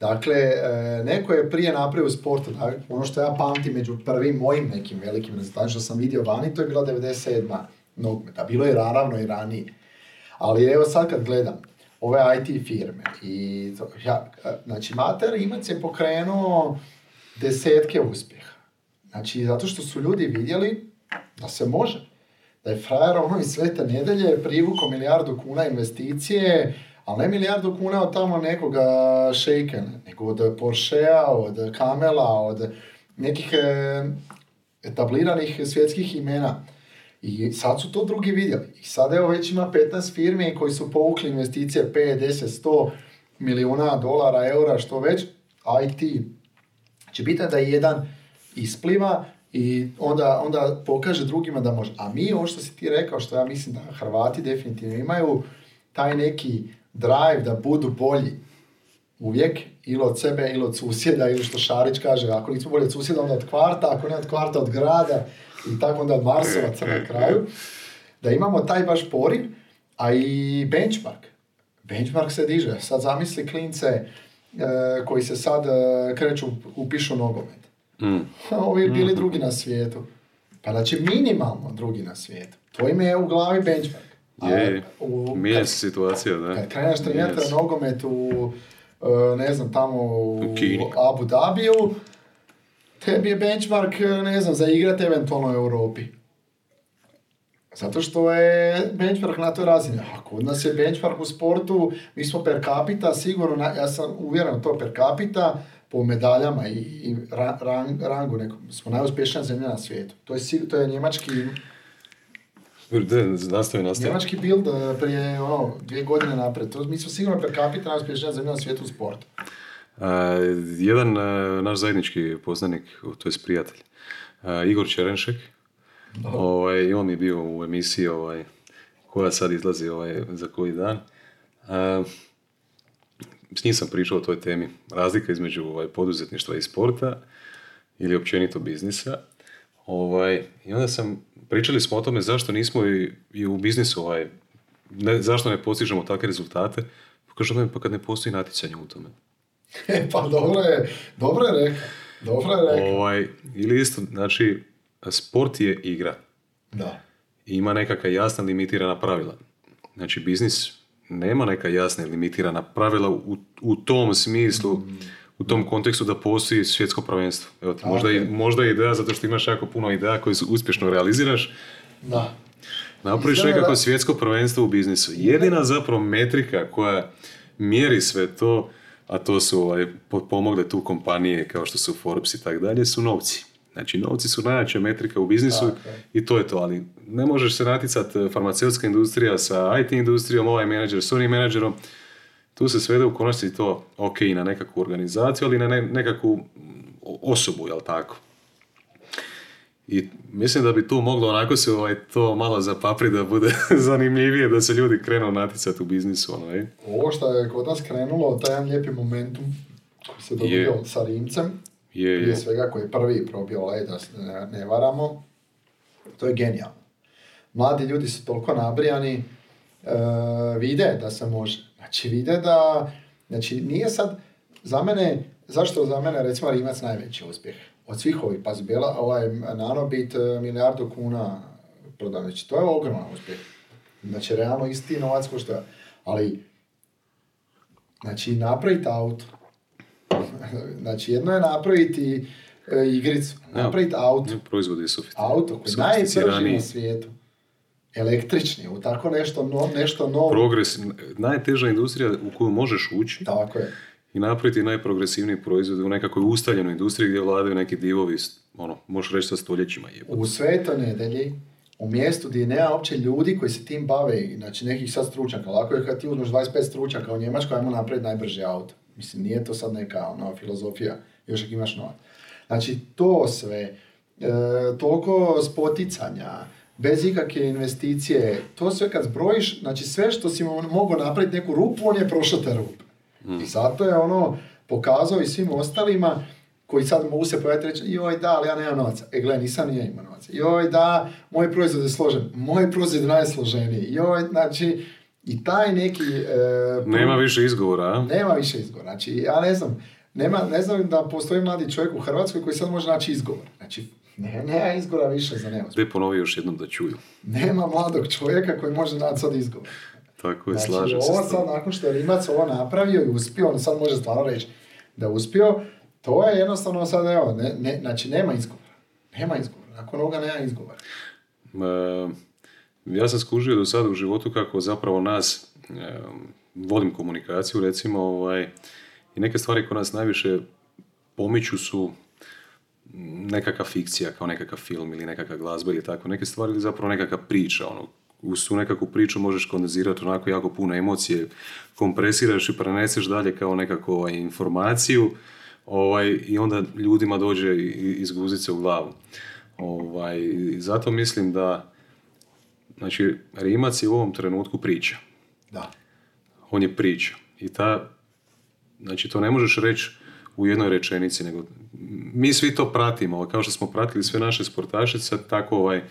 Dakle, e, neko je prije napravio da, ono što ja pamtim među prvim mojim nekim velikim rezultatima što sam vidio vani, to je bila 97. nogometa. Bilo je naravno i ranije. Ali evo sad kad gledam ove IT firme i to, ja, e, znači Mater Imac je pokrenuo desetke uspjeha. Znači zato što su ljudi vidjeli da se može. Da je frajer ono iz svete nedelje privukao milijardu kuna investicije, ali ne milijardu kuna od tamo nekoga šejka, nego od Porschea, od Kamela, od nekih e, etabliranih svjetskih imena. I sad su to drugi vidjeli. I sad evo već ima 15 firmi koji su povukli investicije 5, 10, 100 milijuna dolara, eura, što već. IT će biti da jedan ispliva i onda, onda pokaže drugima da može. A mi, ovo što si ti rekao, što ja mislim da Hrvati definitivno imaju, taj neki drive da budu bolji uvijek, ili od sebe, ili od susjeda, ili što Šarić kaže, ako nismo bolji od susjeda, onda od kvarta, ako ne od kvarta, od grada, i tako onda od Marsovaca na kraju, da imamo taj baš poriv, a i benchmark. Benchmark se diže. Sad zamisli klince e, koji se sad e, kreću, upišu nogomet. Mm. Ovi bili drugi na svijetu. Pa znači minimalno drugi na svijetu. To im je u glavi benchmark. Je, mijenja kad- se situacija, da. kad kreneš trenirati se. nogomet u, e, ne znam, tamo u U Kini. Abu Dhabiju, tebi je benchmark, e, ne znam, za igrati eventualno u Europi. Zato što je benchmark na toj razini. A kod nas je benchmark u sportu, mi smo per capita, sigurno, na- ja sam uvjeren u to per capita, po medaljama i, i ra- rang- rangu, nekom, smo najuspješnija zemlja na svijetu. To je, to je njemački, Da, nastavi, nastavi. njemački build e, prije ono, dvije godine napred. To, mi smo sigurno per capita najuspješnija zemlja na svijetu u sportu. A, jedan a, naš zajednički poznanik, to je prijatelj, a, Igor Čerenšek, ovaj, i on je bio u emisiji ovaj, koja sad izlazi ovaj, za koji dan. S njim sam pričao o toj temi. Razlika između ovaj, poduzetništva i sporta ili općenito biznisa. Ovaj, I onda sam, pričali smo o tome zašto nismo i, i u biznisu, ovaj, ne, zašto ne postižemo takve rezultate. Pa Kaže on, pa kad ne postoji natjecanje u tome. (laughs) E, pa dobro je, dobro je rekao. Dobro je rekao. Ovaj, ili isto, znači, sport je igra. Da. I ima nekakva jasna limitirana pravila. Znači, biznis nema neka jasna i limitirana pravila u, u tom smislu, u tom kontekstu da postoji svjetsko prvenstvo. Evo ti, možda, i, Ok. možda je ideja zato što imaš jako puno ideja koje uspješno realiziraš, Da. napraviš nekako da- svjetsko prvenstvo u biznisu. Jedina zapravo metrika koja mjeri sve to, a to su ovaj, pomogle tu kompanije kao što su Forbes i tako dalje, su novci. Znači, novci su najjača metrika u biznisu je. i to je to, ali ne možeš se natjecati eh, farmaceutska industrija sa IT industrijom, ovaj menadžer s onim menadžerom. Tu se svede u konačnici to, ok, na nekakvu organizaciju, ali na ne- nekakvu osobu, jel tako? I mislim da bi tu moglo onako se ovaj, to malo zapapri da bude (laughs) zanimljivije, da se ljudi krenu natjecati u biznisu. Ono. Ovo što je kod nas krenulo, taj jedan lijepi momentum koji se dobio Je. sa Rimcem, Je, je. prije svega koji je prvi probio led, da se ne, varamo, to je genijalno. Mladi ljudi su toliko nabrijani, e, vide da se može. Znači vide da, znači nije sad, za mene, zašto za mene recimo Rimac najveći uspjeh? Od svih ovih, pa zbjela, ovaj nanobit e, milijardu kuna prodan, znači to je ogroman uspjeh. Znači realno isti novac ko što. Ali, znači napraviti auto, (laughs) znači jedno je napraviti e, igricu, napraviti auto, Proizvodi su auto koji je najbrži na svijetu. Električni, u tako nešto, no, nešto novo. Progres, najteža industrija u koju možeš ući Tako je. i napraviti najprogresivniji proizvod u nekakvoj ustaljenoj industriji gdje vladaju neki divovi, ono, možeš reći sa stoljećima je. U svetoj nedelji, u mjestu gdje nema uopće ljudi koji se tim bave, znači nekih sad stručnjaka, lako je kad ti uzmeš 25 stručnjaka u Njemačkoj, ajmo napraviti najbrži auto. Mislim, nije to sad neka ono, filozofija, još ako imaš novac. Znači, to sve, e, toliko spoticanja, bez ikakve investicije, to sve kad zbrojiš, znači sve što si mogao napraviti neku rupu, on je prošao te rupe. I zato je ono pokazao i svim ostalima koji sad mogu se pojaviti reći, joj da, ali ja nemam novaca. E gle, nisam ni ja imao novaca. Joj da, moj proizvod je složen. Moj proizvod je najsloženiji. Joj, znači, i taj neki... E, nema više izgovora, a? Nema više izgovora. Znači, ja ne znam, nema, ne znam da postoji mladi čovjek u Hrvatskoj koji sad može naći izgovor. Znači, ne, nema izgovora više za neuspjeh. Gdje ponovi još jednom da čuju. Nema mladog čovjeka koji može naći sad izgovor. Tako je, znači, slažem ovo sad, nakon što je Rimac ovo napravio i uspio, on sad može stvarno reći da uspio, to je jednostavno sad, evo, ne, ne, znači nema izgovora. Nema izgovora. Nakon ovoga nema izgovora. E, ja sam skužio do sada u životu kako zapravo nas, e, vodim komunikaciju recimo, ovaj, i neke stvari koje nas najviše pomiču su nekakva fikcija, kao nekakav film ili nekakva glazba ili tako, neke stvari ili zapravo nekakva priča, ono, uz tu nekakvu priču možeš kondenzirati onako jako puno emocije, kompresiraš i preneseš dalje kao nekakvu ovaj, informaciju ovaj, i onda ljudima dođe iz guzice u glavu. Ovaj, zato mislim da znači, Rimac je u ovom trenutku priča. Da. On je priča. I ta, znači to ne možeš reći u jednoj rečenici, nego mi svi to pratimo, kao što smo pratili sve naše sportašice, tako ovaj,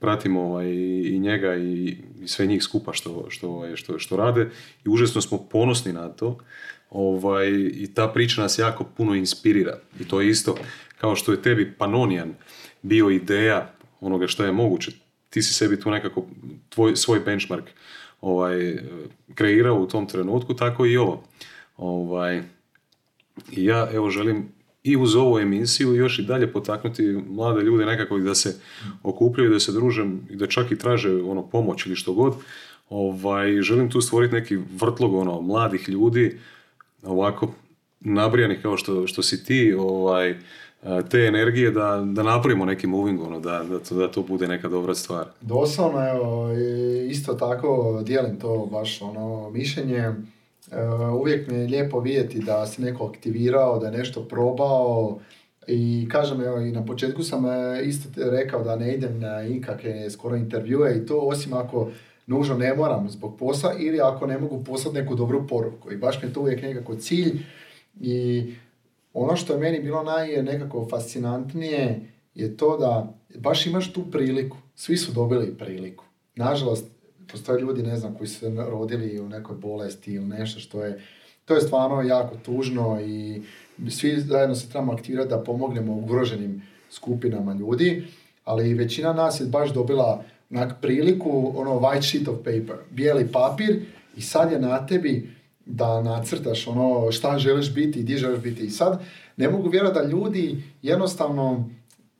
pratimo ovaj, i njega i, i sve njih skupa što, što, ovaj, što, što rade i užasno smo ponosni na to ovaj, i ta priča nas jako puno inspirira i to je isto kao što je tebi Panonian bio ideja onoga što je moguće ti si sebi tu nekako tvoj, svoj benchmark ovaj, kreirao u tom trenutku, tako i ovo. Ovaj, ja evo želim i uz ovu emisiju još i dalje potaknuti mlade ljude nekako da se okupljaju, da se druže i da čak i traže ono pomoć ili što god. Ovaj, želim tu stvoriti neki vrtlog ono, mladih ljudi, ovako nabrijanih kao što, što si ti, ovaj, te energije da, da napravimo neki moving, ono, da, da, to, da to bude neka dobra stvar. Doslovno, evo, isto tako dijelim to baš ono mišljenje Eh, uvijek mi je lijepo vidjeti da se neko aktivirao, da je nešto probao i kažem, evo, i na početku sam eh, isto rekao da ne idem na ikakve skoro intervjue i to osim ako nužno ne moram zbog posla ili ako ne mogu poslati neku dobru poruku. I baš mi je to uvijek nekako cilj i ono što je meni bilo naj nekako fascinantnije je to da baš imaš tu priliku. Svi su dobili priliku. Nažalost, postoje ljudi, ne znam, koji su se rodili u nekoj bolesti ili nešto što je, to je stvarno jako tužno i svi zajedno se trebamo aktivirati da pomognemo ugroženim skupinama ljudi, ali većina nas je baš dobila onak priliku, ono white sheet of paper, bijeli papir i sad je na tebi da nacrtaš ono šta želiš biti i gdje želiš biti. I sad ne mogu vjerovati da ljudi jednostavno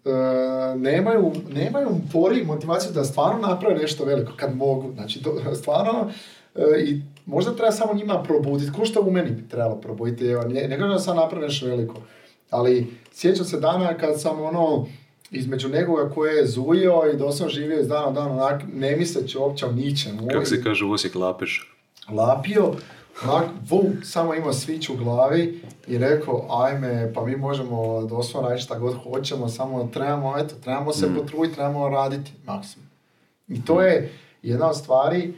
E, nemaju, nemaju pori i motivaciju da stvarno naprave nešto veliko kad mogu. Znači, to, stvarno, e, i možda treba samo njima probuditi, ko što u meni bi trebalo probuditi, evo, ne, ne da sam napravio nešto veliko, ali sjećam se dana kad sam ono, između nekoga koje je zujio i doslovno živio iz dana u dan, onak, ne misleći uopće o ničemu. Kako se kaže u Osijek lapeš? Lapio, vum, samo imao svić u glavi i rekao, ajme, pa mi možemo doslovno raditi šta god hoćemo, samo trebamo, eto, trebamo se mm. potruditi, trebamo raditi maksimum. I to je jedna od stvari e,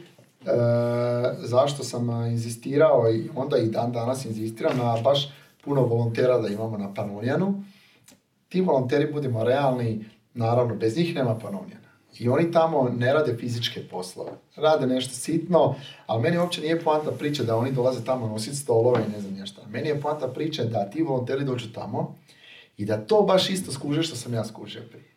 zašto sam inzistirao i onda i dan danas inzistiram na baš puno volontera da imamo na Panonijanu. Ti volonteri, budemo realni, naravno, bez njih nema Panonijana. I oni tamo ne rade fizičke poslove. Rade nešto sitno, ali meni uopće nije poanta priče da oni dolaze tamo nositi stolove i ne znam nešto. Meni je poanta priče da ti volonteri dođu tamo i da to baš isto skuže što sam ja skužio prije.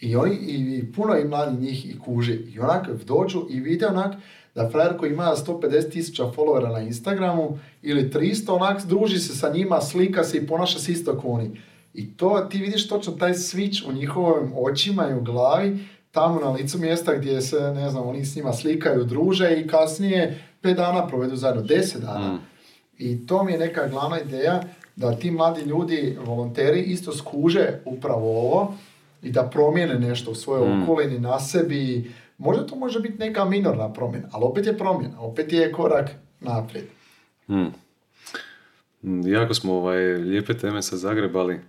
I, oni, i puno i mladi njih i kuži. I onak dođu i vide onak da frajer koji ima 150 tisuća followera na Instagramu ili 300, onak druži se sa njima, slika se i ponaša se isto kao oni. I to ti vidiš točno taj switch u njihovim očima i u glavi tamo na licu mjesta gdje se, ne znam, oni s njima slikaju, druže i kasnije pet dana provedu zajedno, deset dana. Mm. I to mi je neka glavna ideja da ti mladi ljudi, volonteri, isto skuže upravo ovo i da promijene nešto u svojoj mm. okolini, na sebi. Možda to može biti neka minorna promjena, ali opet je promjena, opet je korak naprijed. Mm. Jako smo ovaj, lijepe teme sa Zagrebali.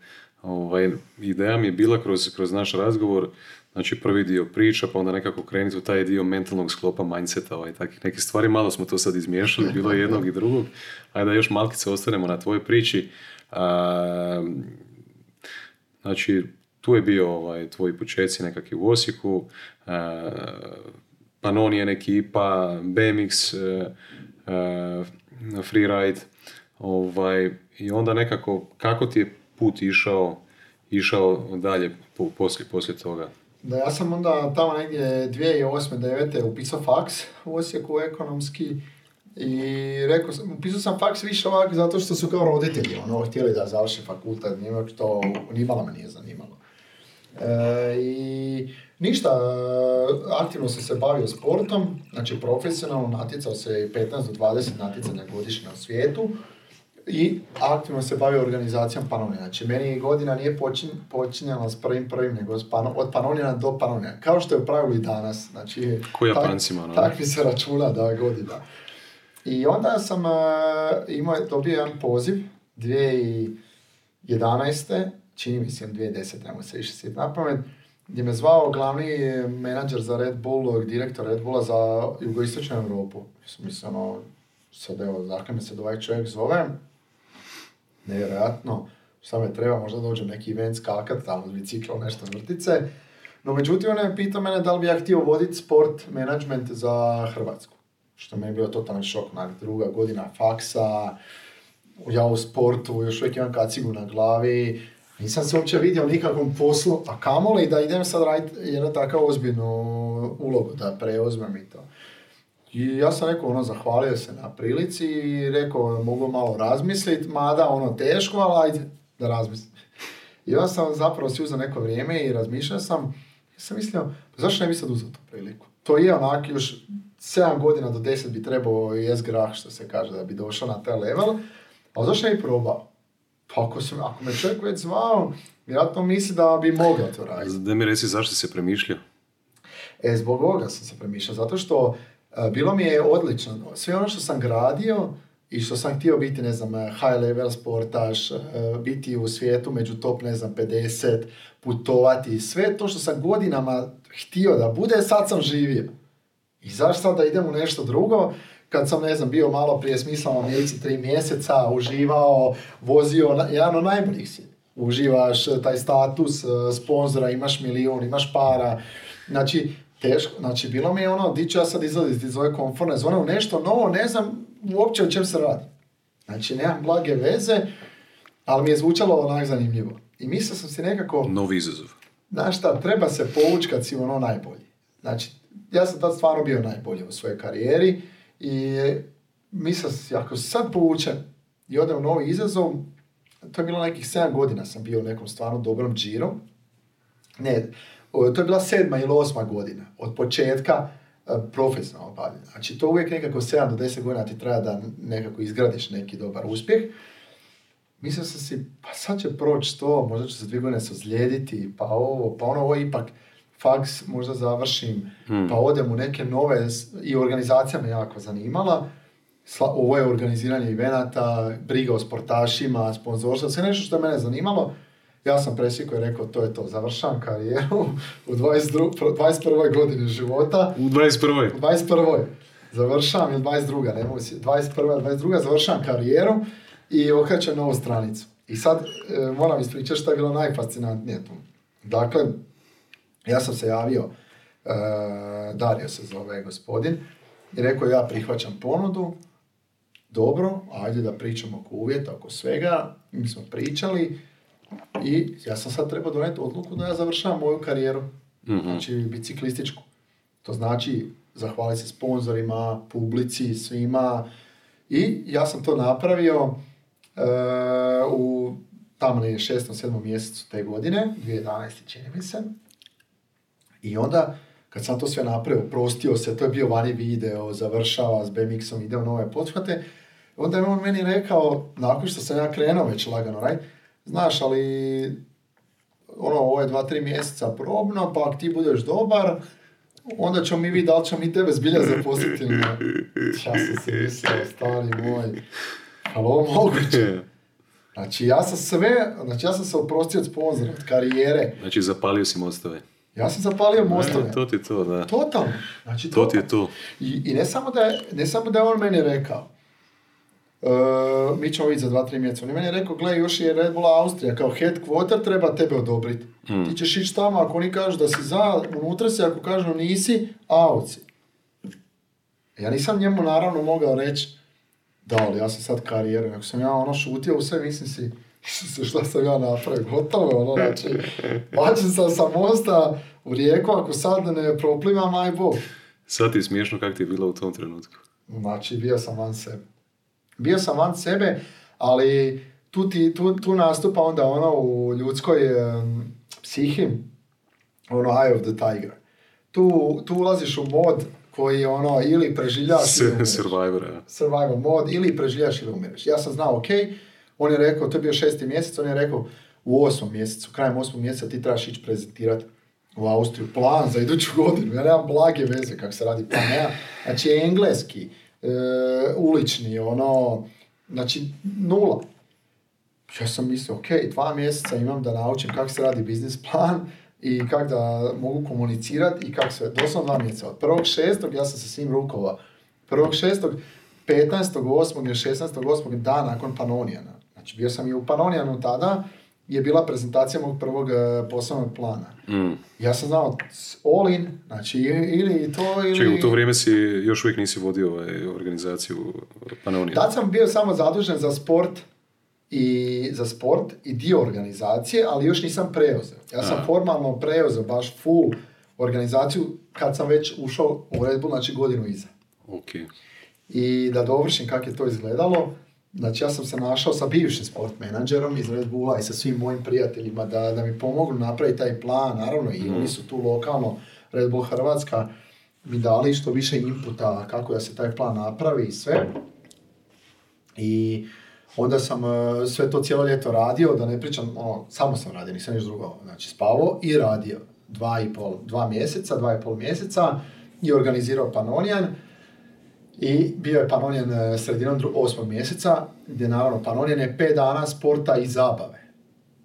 Ovaj, ideja mi je bila kroz, kroz naš razgovor, znači prvi dio priča, pa onda nekako krenuti u taj dio mentalnog sklopa mindseta, ovaj, takih nekih stvari. Malo smo to sad izmiješali, bilo je jednog i drugog. Ajde da još malkice ostanemo na tvojoj priči. A, znači, tu je bio ovaj, tvoji početci nekakvi u Osijeku, a, Pannonian ekipa, BMX, a, a, freeride, ovaj, i onda nekako, kako ti je put išao, išao dalje po, poslije, poslije toga? Da, ja sam onda tamo negdje 2008. 2009. upisao faks u Osijeku ekonomski i rekao sam, upisao sam faks više ovak zato što su kao roditelji ono, htjeli da završim fakultet, njima što nimalo me nije zanimalo. E, I ništa, aktivno sam se bavio sportom, znači profesionalno natjecao se 15 do 20 natjecanja godišnje u svijetu i aktivno se bavio organizacijom Panonija. Znači, meni godina nije počin, počinjala s prvim prvim, nego s pano, od Panonija do Panonija. Kao što je u pravilu i danas. Znači, Ko Japancima, no? Tak mi se računa da godina. I onda sam uh, imao, dobio jedan poziv 2011. čini mi se 2010. nemo se više sjetiti na pamet, gdje me zvao glavni menadžer za Red Bull, direktor Red Bulla za jugoistočnu Europu. Mislim, ono, sad evo, dakle me se ovaj čovjek zove, nevjerojatno, šta me treba, možda dođem neki event skakat tamo s nešto vrtice. No međutim, on je pitao mene da li bi ja htio voditi sport management za Hrvatsku. Što mi je bio totalni šok, na druga godina faksa, ja u sportu, još uvijek imam kacigu na glavi, nisam se uopće vidio nikakvom poslu, a kamoli da idem sad raditi jednu takav ozbiljnu ulogu, da preuzmem i to. I ja sam rekao, ono, zahvalio se na prilici i rekao, mogu malo razmisliti, mada ono teško, ali ajde da razmislim. I onda sam zapravo si uzeo neko vrijeme i razmišljao sam, i sam mislio, zašto ne bi sad uzeo tu priliku? To je onak još 7 godina do 10 bi trebao jes grah, što se kaže, da bi došao na taj level, ali zašto ne bi probao? Pa ako, sam, ako me čovjek već zvao, vjerojatno misli da bi mogao to raditi. Da mi reci zašto si se premišljao? E, zbog ovoga sam se premišljao, zato što bilo mi je odlično. Sve ono što sam gradio i što sam htio biti, ne znam, high level sportaš, e, biti u svijetu među top, ne znam, 50, putovati, sve to što sam godinama htio da bude, sad sam živio. I zašto sad da idem u nešto drugo, kad sam, ne znam, bio malo prije smislama u tri mjeseca, uživao, vozio, jedan od najboljih si. Uživaš e, taj status e, sponzora, imaš milijun, imaš para. Znači, teško, znači bilo mi je ono, di ću ja sad izlaziti iz ove komfortne zone u nešto novo, ne znam uopće o čem se radi. Znači, nemam blage veze, ali mi je zvučalo onak zanimljivo. I mislio sam si nekako, Novi izazov. znaš šta, treba se povući kad si ono najbolji. Znači, ja sam tad stvarno bio najbolji u svojoj karijeri i mislio sam si, ako se sad povučem i odem u novi izazov, to je bilo nekih 7 godina sam bio u nekom stvarno dobrom džiru. Ne, to je bila sedma ili osma godina od početka e, profesionalno bavljenja. Znači, to uvijek nekako 7 do 10 godina ti treba da nekako izgradiš neki dobar uspjeh. Mislio sam si, pa sad će proći to, možda ću se dvije godine se ozlijediti, pa ovo, pa ono, ovo ipak faks možda završim, pa odem u neke nove, i organizacija me jako zanimala. Sla- ovo je organiziranje evenata, briga o sportašima, sponzorstva, sve nešto što je mene zanimalo. Ja sam presjekao i rekao, to je to, završavam karijeru (laughs) u 22, 21. godini života. U 21. U 21. završavam, ili 22. ne mogu si, 21. 22. završavam karijeru i okrećem novu stranicu. I sad e, moram ispričati što je bilo najfascinantnije tu. Dakle, ja sam se javio, e, Dario se zove gospodin, i rekao ja prihvaćam ponudu, dobro, ajde da pričamo oko uvjeta, oko svega, mi smo pričali i ja sam sad trebao donijeti odluku da ja završavam moju karijeru, znači biciklističku. To znači zahvaliti se sponzorima, publici, svima i ja sam to napravio e, u tamo negdje šestom, sedmom mjesecu te godine, 2011. čini mi se. I onda, kad sam to sve napravio, prostio se, to je bio vani video, završava s BMX-om, ide u nove pothvate, onda je on meni rekao, nakon što sam ja krenuo već lagano, right? Znaš, ali ono, ovo je dva, tri mjeseca probno, pa ako ti budeš dobar, onda ćemo mi vidjeti da li ćemo mi tebe zbilja zaposliti. Ja sam si mislio, stari moj, ali ovo moguće. Znači, ja sam sve, znači ja sam se oprostio od sponzora, od karijere. Znači, zapalio si mostove. Ja sam zapalio mostove. E, to ti to, da. Totalno. Znači, To ti je to. I, i ne, samo da je, ne samo da je on meni rekao, e, mi ćemo vidjeti za dva, tri mjeseca. On je meni rekao, gle, još je Red Bull Austrija, kao head quarter treba tebe odobriti. Mm. Ti ćeš ići tamo, ako oni kažu da si za, unutra si, ako kažu nisi, out si. Ja nisam njemu naravno mogao reći, da, ali ja sam sad karijeru, nego sam ja ono šutio u sve, mislim si, šta sam ja napravio, gotovo ono, znači, bačen sam sa mosta u rijeku, ako sad ne proplivam, aj bog. Sad ti je smiješno kako ti je bilo u tom trenutku. Znači, bio sam van sebe. Bio sam van sebe, ali tu, ti, tu, tu nastupa onda ono u ljudskoj em, psihi, ono eye of the tiger. Tu, tu ulaziš u mod koji ono ili preživljaš ili umireš. Survivor, ja. survival mod, ili preživljaš ili umireš. Ja sam znao, ok, on je rekao, to je bio šesti mjesec, on je rekao, u osmom mjesecu, krajem osmog mjeseca ti trebaš ići prezentirati u Austriju plan za iduću (laughs) godinu. Ja nemam blage veze kako se radi plan. Ja, znači engleski, ulični, ono, znači nula. Ja sam mislio, ok, dva mjeseca imam da naučim kako se radi biznis plan i kako da mogu komunicirati i kako sve. Doslovno dva mjeseca. Od prvog šestog ja sam se svim rukovao. Prvog šestog, 15.8. ili 16.8. dan nakon Panonijana. Znači bio sam i u Panonijanu tada je bila prezentacija mog prvog e, poslovnog plana. Mm. Ja sam znao all in, znači ili to ili... Čekaj, u to vrijeme si, još uvijek nisi vodio ovaj, organizaciju Panonija. Tad sam bio samo zadužen za sport i za sport i dio organizacije, ali još nisam preuzeo. Ja sam A. formalno preuzeo baš full organizaciju kad sam već ušao u Red Bull, znači godinu iza. Ok. I da dovršim kako je to izgledalo, znači ja sam se našao sa bivšim sport menadžerom iz Red Bulla i sa svim mojim prijateljima da, da mi pomognu napraviti taj plan, naravno i Mhm. oni su tu lokalno, Red Bull Hrvatska, mi dali što više inputa kako da se taj plan napravi i sve. I onda sam e, sve to cijelo ljeto radio, da ne pričam, ono, samo sam radio, nisam niš drugo, znači spavao i radio. Dva i pol, dva mjeseca, dva i pol mjeseca i organizirao Panonijan. I bio je Panonijan e, sredinom osmog mjeseca, gdje naravno Panonijan je pet dana sporta i zabave.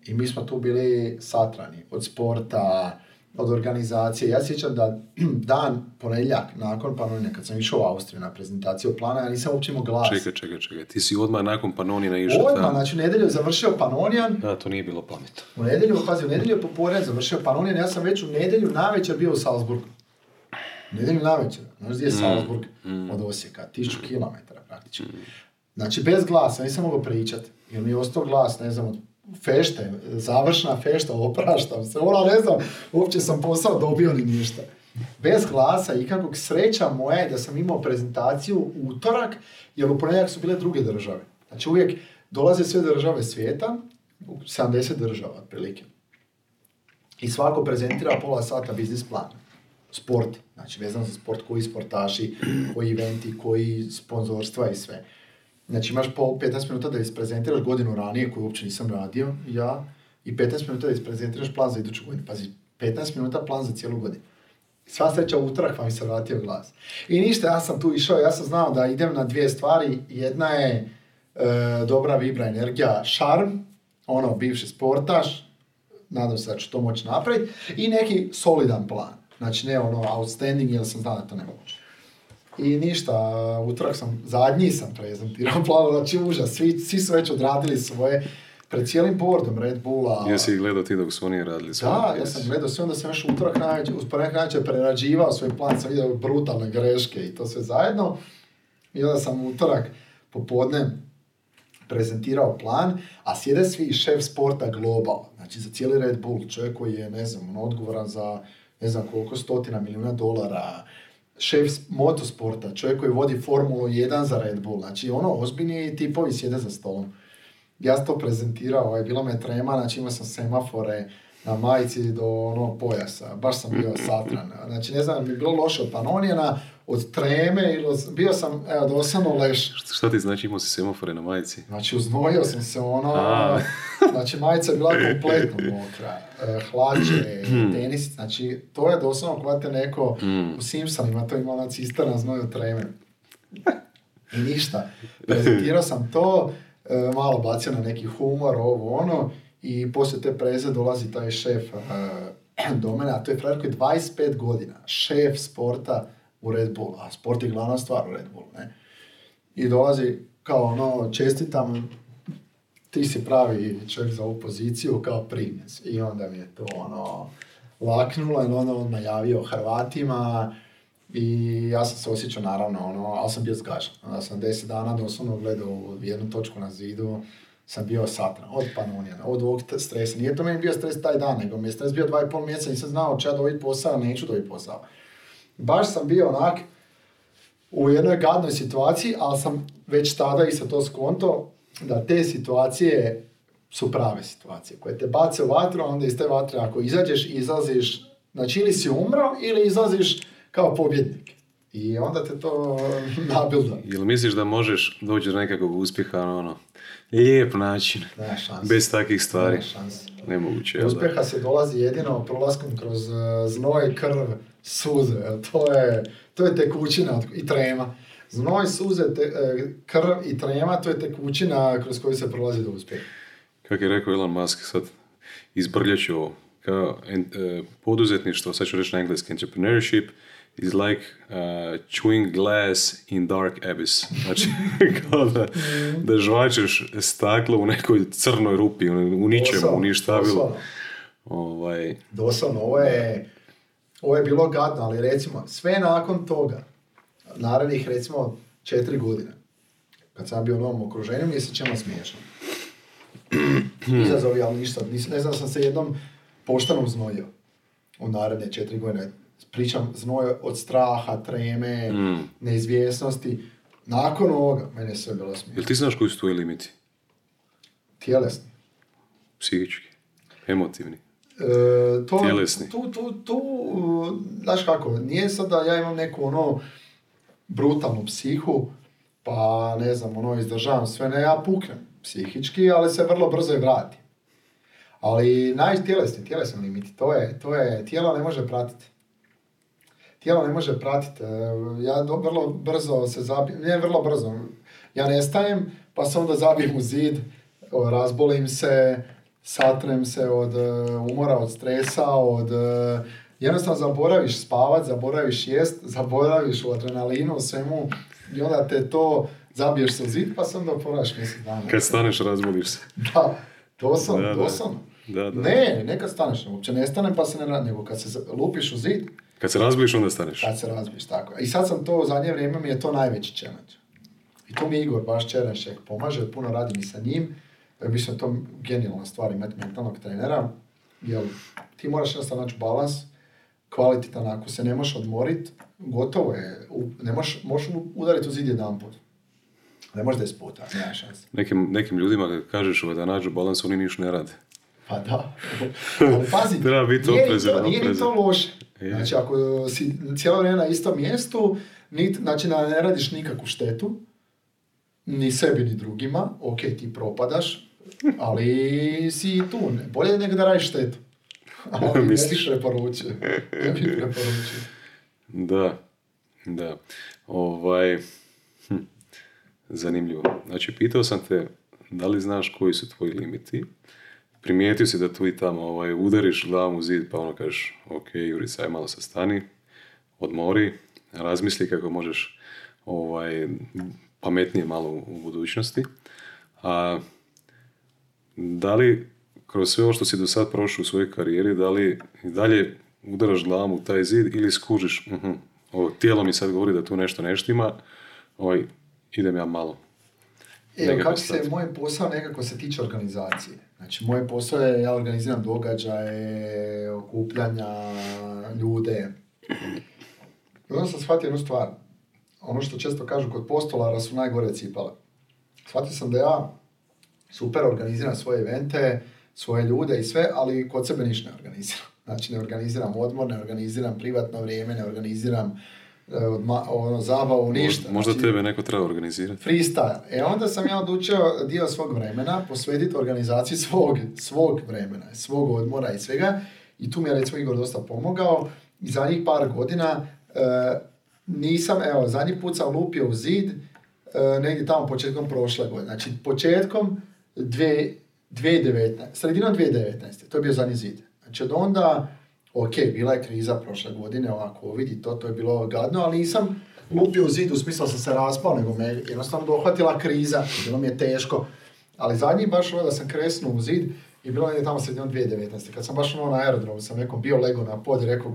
I mi smo tu bili satrani od sporta, od organizacije. Ja sjećam da (clears throat) dan, ponedjeljak, nakon Panonija, kad sam išao u Austriju na prezentaciju plana, ja nisam uopće imao glas. Čekaj, čekaj, čekaj. Ti si odmah nakon Panonina išao Odmah, tamo. znači u nedjelju je završio Panonijan, Da, to nije bilo pametno. u nedjelju, pazi, u nedjelju je popodne završio Panonijan, ja sam već u nedjelju navečer bio u Salzburgu. U nedjelju navečer, znaš gdje je Salzburg od Osijeka, tisuću kilometara praktički. Znači bez glasa, nisam mogao pričat, jer mi je ostao glas, ne znam, od fešte, završna fešta, opraštam se, ona ne znam, uopće sam posao dobio ni ništa. Bez glasa i kakvog sreća moja je da sam imao prezentaciju utorak, jer u ponedjeljak su bile druge države. Znači uvijek dolaze sve države svijeta, 70 država otprilike. I svako prezentira pola sata biznis plan. Sport, znači vezano za sport, koji sportaši, (clears throat) koji eventi, koji sponzorstva i sve. Znači imaš po 15 minuta da isprezentiraš godinu ranije koju uopće nisam radio, ja, i 15 minuta da isprezentiraš plan za iduću godinu. Pazi, 15 minuta plan za cijelu godinu. Sva sreća utorak mi se vratio glas. I ništa, ja sam tu išao, ja sam znao da idem na dvije stvari. Jedna je e, dobra vibra energija, šarm, ono, bivši sportaš, nadam se da ću to moći napraviti, i neki solidan plan. Znači ne ono outstanding, jer sam znao da to ne moguće. I ništa, utorak sam, zadnji sam prezentirao (laughs) plan, znači užas, svi, svi su već odradili svoje, pred cijelim boardom Red Bulla. Jesi ih gledao ti dok su oni radili svoje Da, ja sam gledao sve, onda sam još utorak navečer, uz navečer prerađivao svoj plan, sam vidio brutalne greške i to sve zajedno. I onda sam utorak popodne prezentirao plan, a sjede svi šef sporta Global, znači za cijeli Red Bull, čovjek koji je, ne znam, ono, odgovoran za ne znam koliko stotina milijuna dolara, šef motosporta, čovjek koji vodi Formulu 1 za Red Bull, znači ono, ozbiljni tipovi sjede za stolom. Ja sam to prezentirao, ovaj, bilo me trema, znači imao sam semafore na majici do ono pojasa, baš sam bio (clears throat) satran. Znači ne znam, mi je bilo loše od panonijena, od treme, ili od- bio sam, evo, doslovno leš. Šta- ti znači imao si semafore na majici? Znači uznojio sam se ono, A. znači majica je bila kompletno mokra, e, hlače, (clears throat) tenis, znači to je doslovno kada te neko Mm. u Simpsonima, to ima ona cisterna znoj od treme. I ništa. Prezentirao sam to, e, malo bacio na neki humor, ovo ono, i poslije te preze dolazi taj šef e, (clears throat) do mene, a to je frajer koji je 25 godina, šef sporta u Red Bull, a sport je glavna stvar u Red Bull, ne? I dolazi kao ono, čestitam, ti si pravi čovjek za ovu poziciju kao primjec. I onda mi je to ono, laknulo, i onda on najavio Hrvatima, i ja sam se osjećao naravno, ono, ali sam bio zgažen. Onda sam deset dana doslovno gledao jednu točku na zidu, sam bio satran, od panonijana, od ovog stresa. Nije to meni bio stres taj dan, nego mi je stres bio dva i pol mjeseca, nisam znao će ja dobiti posao, neću dobiti posao. Baš sam bio onak u jednoj gadnoj situaciji, ali sam već tada i sa to skonto da te situacije su prave situacije koje te bace u vatru, onda iz te vatre ako izađeš, izlaziš, znači ili si umro ili izlaziš kao pobjednik. I onda te to (laughs) nabilda. Jel misliš da možeš doći do nekakvog uspjeha na ono lijep način, bez takvih stvari? Nemoguće, uspjeha se dolazi jedino prolaskom kroz uh, znoj, krv, suze. To je, to je tekućina i trema. Znoj, suze, te, e, krv i trema, to je tekućina kroz koju se prolazi do uspjeha. Kako je rekao Elon Musk sad, izbrljat ću ovo. Kao, en- e, poduzetništvo, sad ću reći na engleski, entrepreneurship is like uh, chewing glass in dark abyss. Znači, (laughs) kao da, da žvačeš staklo u nekoj crnoj rupi, u u ničemu, u ništavilu. doslovno. Ovaj, Doslovno, ovo je, ovo je bilo gadno, ali recimo, sve nakon toga, narednih recimo četiri godine, kad sam bio u novom okruženju, mi se čemu smiješno. (clears throat) Izazovi, ali ništa, nis- ne znam sam se jednom poštanom znojio u naredne četiri godine. Pričam znoj od straha, treme, Mm. neizvjesnosti. Nakon ovoga, mene je sve bilo smiješno. jel ti znaš koji su tvoji limiti? Tjelesni. Psihički, emotivni. E, to, Tjelesni. Tu, tu, tu, znaš kako, nije sad da ja imam neku ono brutalnu psihu, pa ne znam, ono, izdržavam sve, ne, ja puknem psihički, ali se vrlo brzo i vratim. Ali najtjelesni, tjelesni limiti, to je, to je, tijelo ne može pratiti. Tijelo ne može pratiti. E, Ja do, vrlo brzo se zabijem, ne vrlo brzo, ja nestajem, pa se onda zabijem u zid, razbolim se, satrem se od e, umora, od stresa, od... e, Jednostavno zaboraviš spavat, zaboraviš jest, (laughs) zaboraviš u adrenalinu, u svemu i onda te to zabiješ u zid pa se onda oporaš mjesec dana. Kad staneš, razboliš se. (laughs) Da, doslovno, Da, da. doslovno. Da, da. Ne, ne kad staneš, uopće ne stanem pa se ne radi, nego kad se lupiš u zid, Kad se razboliš, onda staneš. kad se razbiješ, tako. I sad sam to, u zadnje vrijeme mi je to najveći challenge. I tu mi Igor, baš Čerenšek, pomaže, puno radim i sa njim. E, Mislim, je to genijalna stvar imati mentalnog trenera, jer ti moraš jednostavno naći balans, kvalitetan, ako se ne možeš odmorit, gotovo je, ne možeš, možeš udariti u zid jedan put. Ne možeš deset puta, nema šanse. Nekim, nekim ljudima kad kažeš da nađu balans, oni niš ne rade. Pa da. Ali pazi, (laughs) Treba biti nije, to, nije ni to loše. Je. Znači, ako si cijelo vrijeme na istom mjestu, nit, znači ne radiš nikakvu štetu, ni sebi ni drugima, ok, ti propadaš, ali si i tu. Ne. Bolje nego da radiš štetu. Ali (laughs) ne bih preporučio. Ne bih preporučio. Da, da. Ovaj, hm, zanimljivo. Znači, pitao sam te da li znaš koji su tvoji limiti. Primijetio si da tu i tamo ovaj, udariš glavom u zid, pa ono kažeš, ok, Jurica, aj malo se stani, odmori, razmisli kako možeš ovaj, pametnije malo u budućnosti. A da li kroz sve ovo što si do sad prošao u svojoj karijeri, da li i dalje udaraš glavom u taj zid ili skužiš, uh ovo tijelo mi sad govori da tu nešto ne štima, ovaj, idem ja malo. Nekako kako se moj posao nekako se tiče organizacije. Znači, moj posao je, ja organiziram događaje, okupljanja, ljude. I onda sam shvatio jednu stvar. Ono što često kažu kod postolara su najgore cipale. Shvatio sam da ja super organiziram svoje evente, svoje ljude i sve, ali kod sebe ništa ne organiziram. (laughs) Znači, ne organiziram odmor, ne organiziram privatno vrijeme, ne organiziram e, odma- ono, zabavu, ništa. Možda Znači, tebe neko treba organizirati. freestyle. E onda sam ja odlučio dio svog vremena posvetiti organizaciji svog, svog vremena, svog odmora i svega. I tu mi je recimo Igor dosta pomogao. I zadnjih par godina e, nisam, evo, zadnji put sam lupio u zid, e, e, negdje tamo početkom prošle godine. Znači, početkom dve, 2019, sredinom 2019. To je bio zadnji zid. Znači, od onda, ok, bila je kriza prošle godine, ova covid i to, to je bilo gadno, ali nisam lupio u zid u smislu sam se raspao, nego me jednostavno dohvatila kriza, bilo mi je teško. Ali zadnji baš ono da sam kresnuo u zid i bilo je tamo sredinom 2019. Kad sam baš ono na aerodromu, sam nekom bio lego na pod i rekao,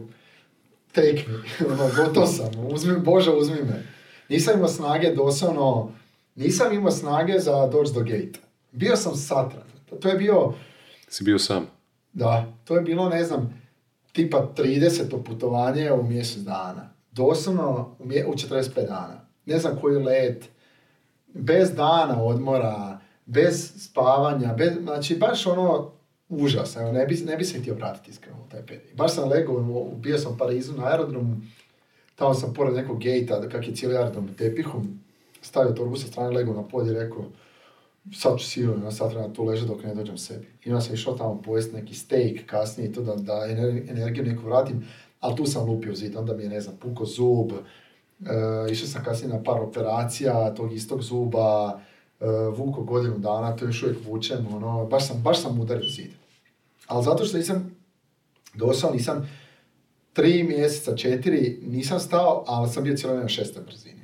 take me, (laughs) ono, gotov sam, uzmi, Bože, uzmi me. Nisam imao snage doslovno, nisam imao snage za doći do gate. Bio sam satran. To je bio... Si bio sam? Da, to je bilo, ne znam, tipa 30. putovanje u mjesec dana. Doslovno u, mje, u 45 dana. Ne znam koji let, bez dana odmora, bez spavanja, bez, znači baš ono užas, evo, ne bi, ne bi se htio vratiti iskreno u taj period. Baš sam legao, bio sam u Parizu na aerodromu, tamo sam pored nekog gejta, kak je cijeli aerodrom tepihom, stavio torbu sa strane, legao na pod i rekao, sad ću sigurno na sat vremena tu ležati dok ne dođem sebi. I onda sam išao tamo pojesti neki steak kasnije to da, da energiju neku vratim, ali tu sam lupio zid, onda mi je, ne znam, puko zub, e, išao sam kasnije na par operacija tog istog zuba, e, vuko godinu dana, to još uvijek vučem, ono, baš sam, baš sam udario zid. Ali zato što nisam, dosao nisam, tri mjeseca, četiri, nisam stao, ali sam bio cijelo na šestoj brzini.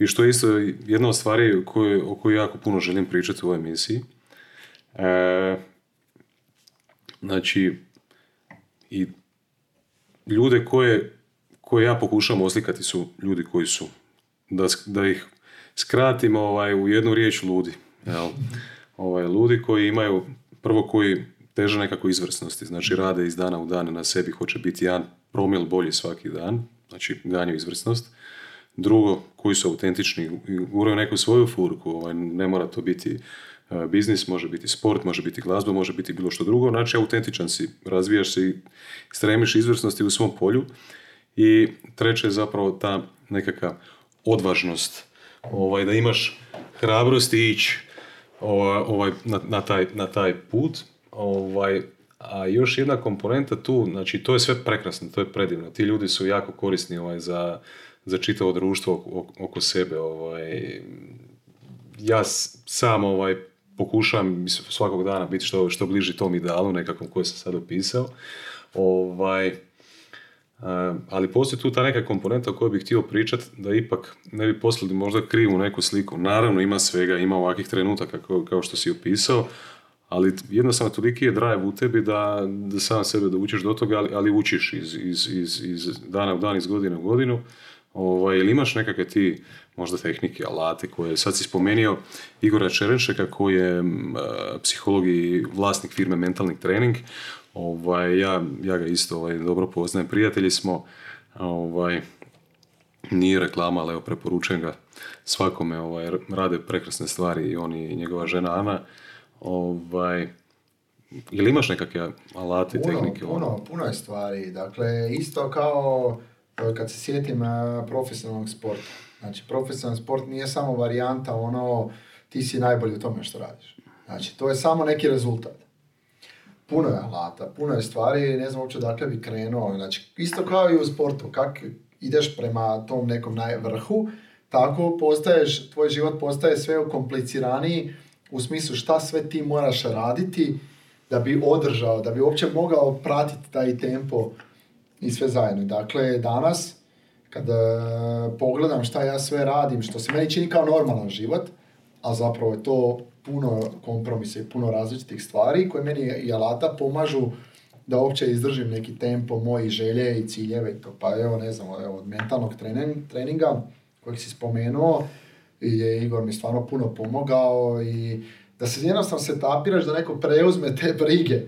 I što je isto jedna od stvari koje, o kojoj jako puno želim pričati u ovoj emisiji. E, znači, i ljude koje, koje ja pokušam oslikati su ljudi koji su. Da, da ih skratim ovaj, u jednu riječ ludi. Jel? Ovaj, ludi koji imaju, prvo koji teže nekako izvrsnosti, znači rade iz dana u dan na sebi, hoće biti jedan promil bolji svaki dan, znači ganju izvrsnost. Drugo, koji su autentični, guraju neku svoju furku, ovaj, ne mora to biti e, biznis, može biti sport, može biti glazba, može biti bilo što drugo, znači autentičan si, razvijaš se i stremiš izvrsnosti u svom polju. I treće je zapravo ta nekakva odvažnost, ovaj, da imaš hrabrosti ići ovaj, na, na, taj, na taj put. Ovaj, a još jedna komponenta tu, znači to je sve prekrasno, to je predivno. Ti ljudi su jako korisni ovaj, za, za čitavo društvo oko sebe. Ovaj. Ja sam ovaj, pokušam svakog dana biti što, što bliži tom idealu nekakvom koji sam sad opisao. Ovaj, ali postoji tu ta neka komponenta o kojoj bih htio pričati da ipak ne bi poslali možda krivu neku sliku. Naravno ima svega, ima ovakvih trenutaka kao, kao što si opisao, ali jednostavno toliki je drive u tebi da, da sam sebe da učiš do toga, ali, ali učiš iz, iz, iz, iz dana u dan, iz godine u godinu. Ovaj, ili imaš nekakve ti možda tehnike, alate koje, sad si spomenio Igora Čerenšeka koji je psiholog i vlasnik firme Mentalni trening. Ovaj, ja, ja ga isto ovaj, dobro poznajem, prijatelji smo, ovaj, nije reklama, ali evo preporučujem ga svakome, ovaj, rade prekrasne stvari i on i njegova žena Ana. Ovaj, ili imaš nekakve alate, puno, tehnike? Puno, puno je stvari. Dakle, isto kao kad se sjetim profesionalnog sporta. Znači, profesionalni sport nije samo varijanta ono ti si najbolji u tome što radiš. Znači, to je samo neki rezultat. Puno je alata, puno je stvari, ne znam uopće dakle bi krenuo. Znači, isto kao i u sportu, kak ideš prema tom nekom najvrhu, tako postaješ, tvoj život postaje sve kompliciraniji u smislu šta sve ti moraš raditi da bi održao, da bi uopće mogao pratiti taj tempo i sve zajedno. Dakle, danas, kada pogledam šta ja sve radim, što se meni čini kao normalan život, a zapravo je to puno kompromisa i puno različitih stvari koje meni i alata pomažu da uopće izdržim neki tempo mojih želje i ciljeve to. Pa evo, ne znam, evo, od mentalnog treninga kojeg si spomenuo, je Igor mi stvarno puno pomogao i da se jednostavno se tapiraš da neko preuzme te brige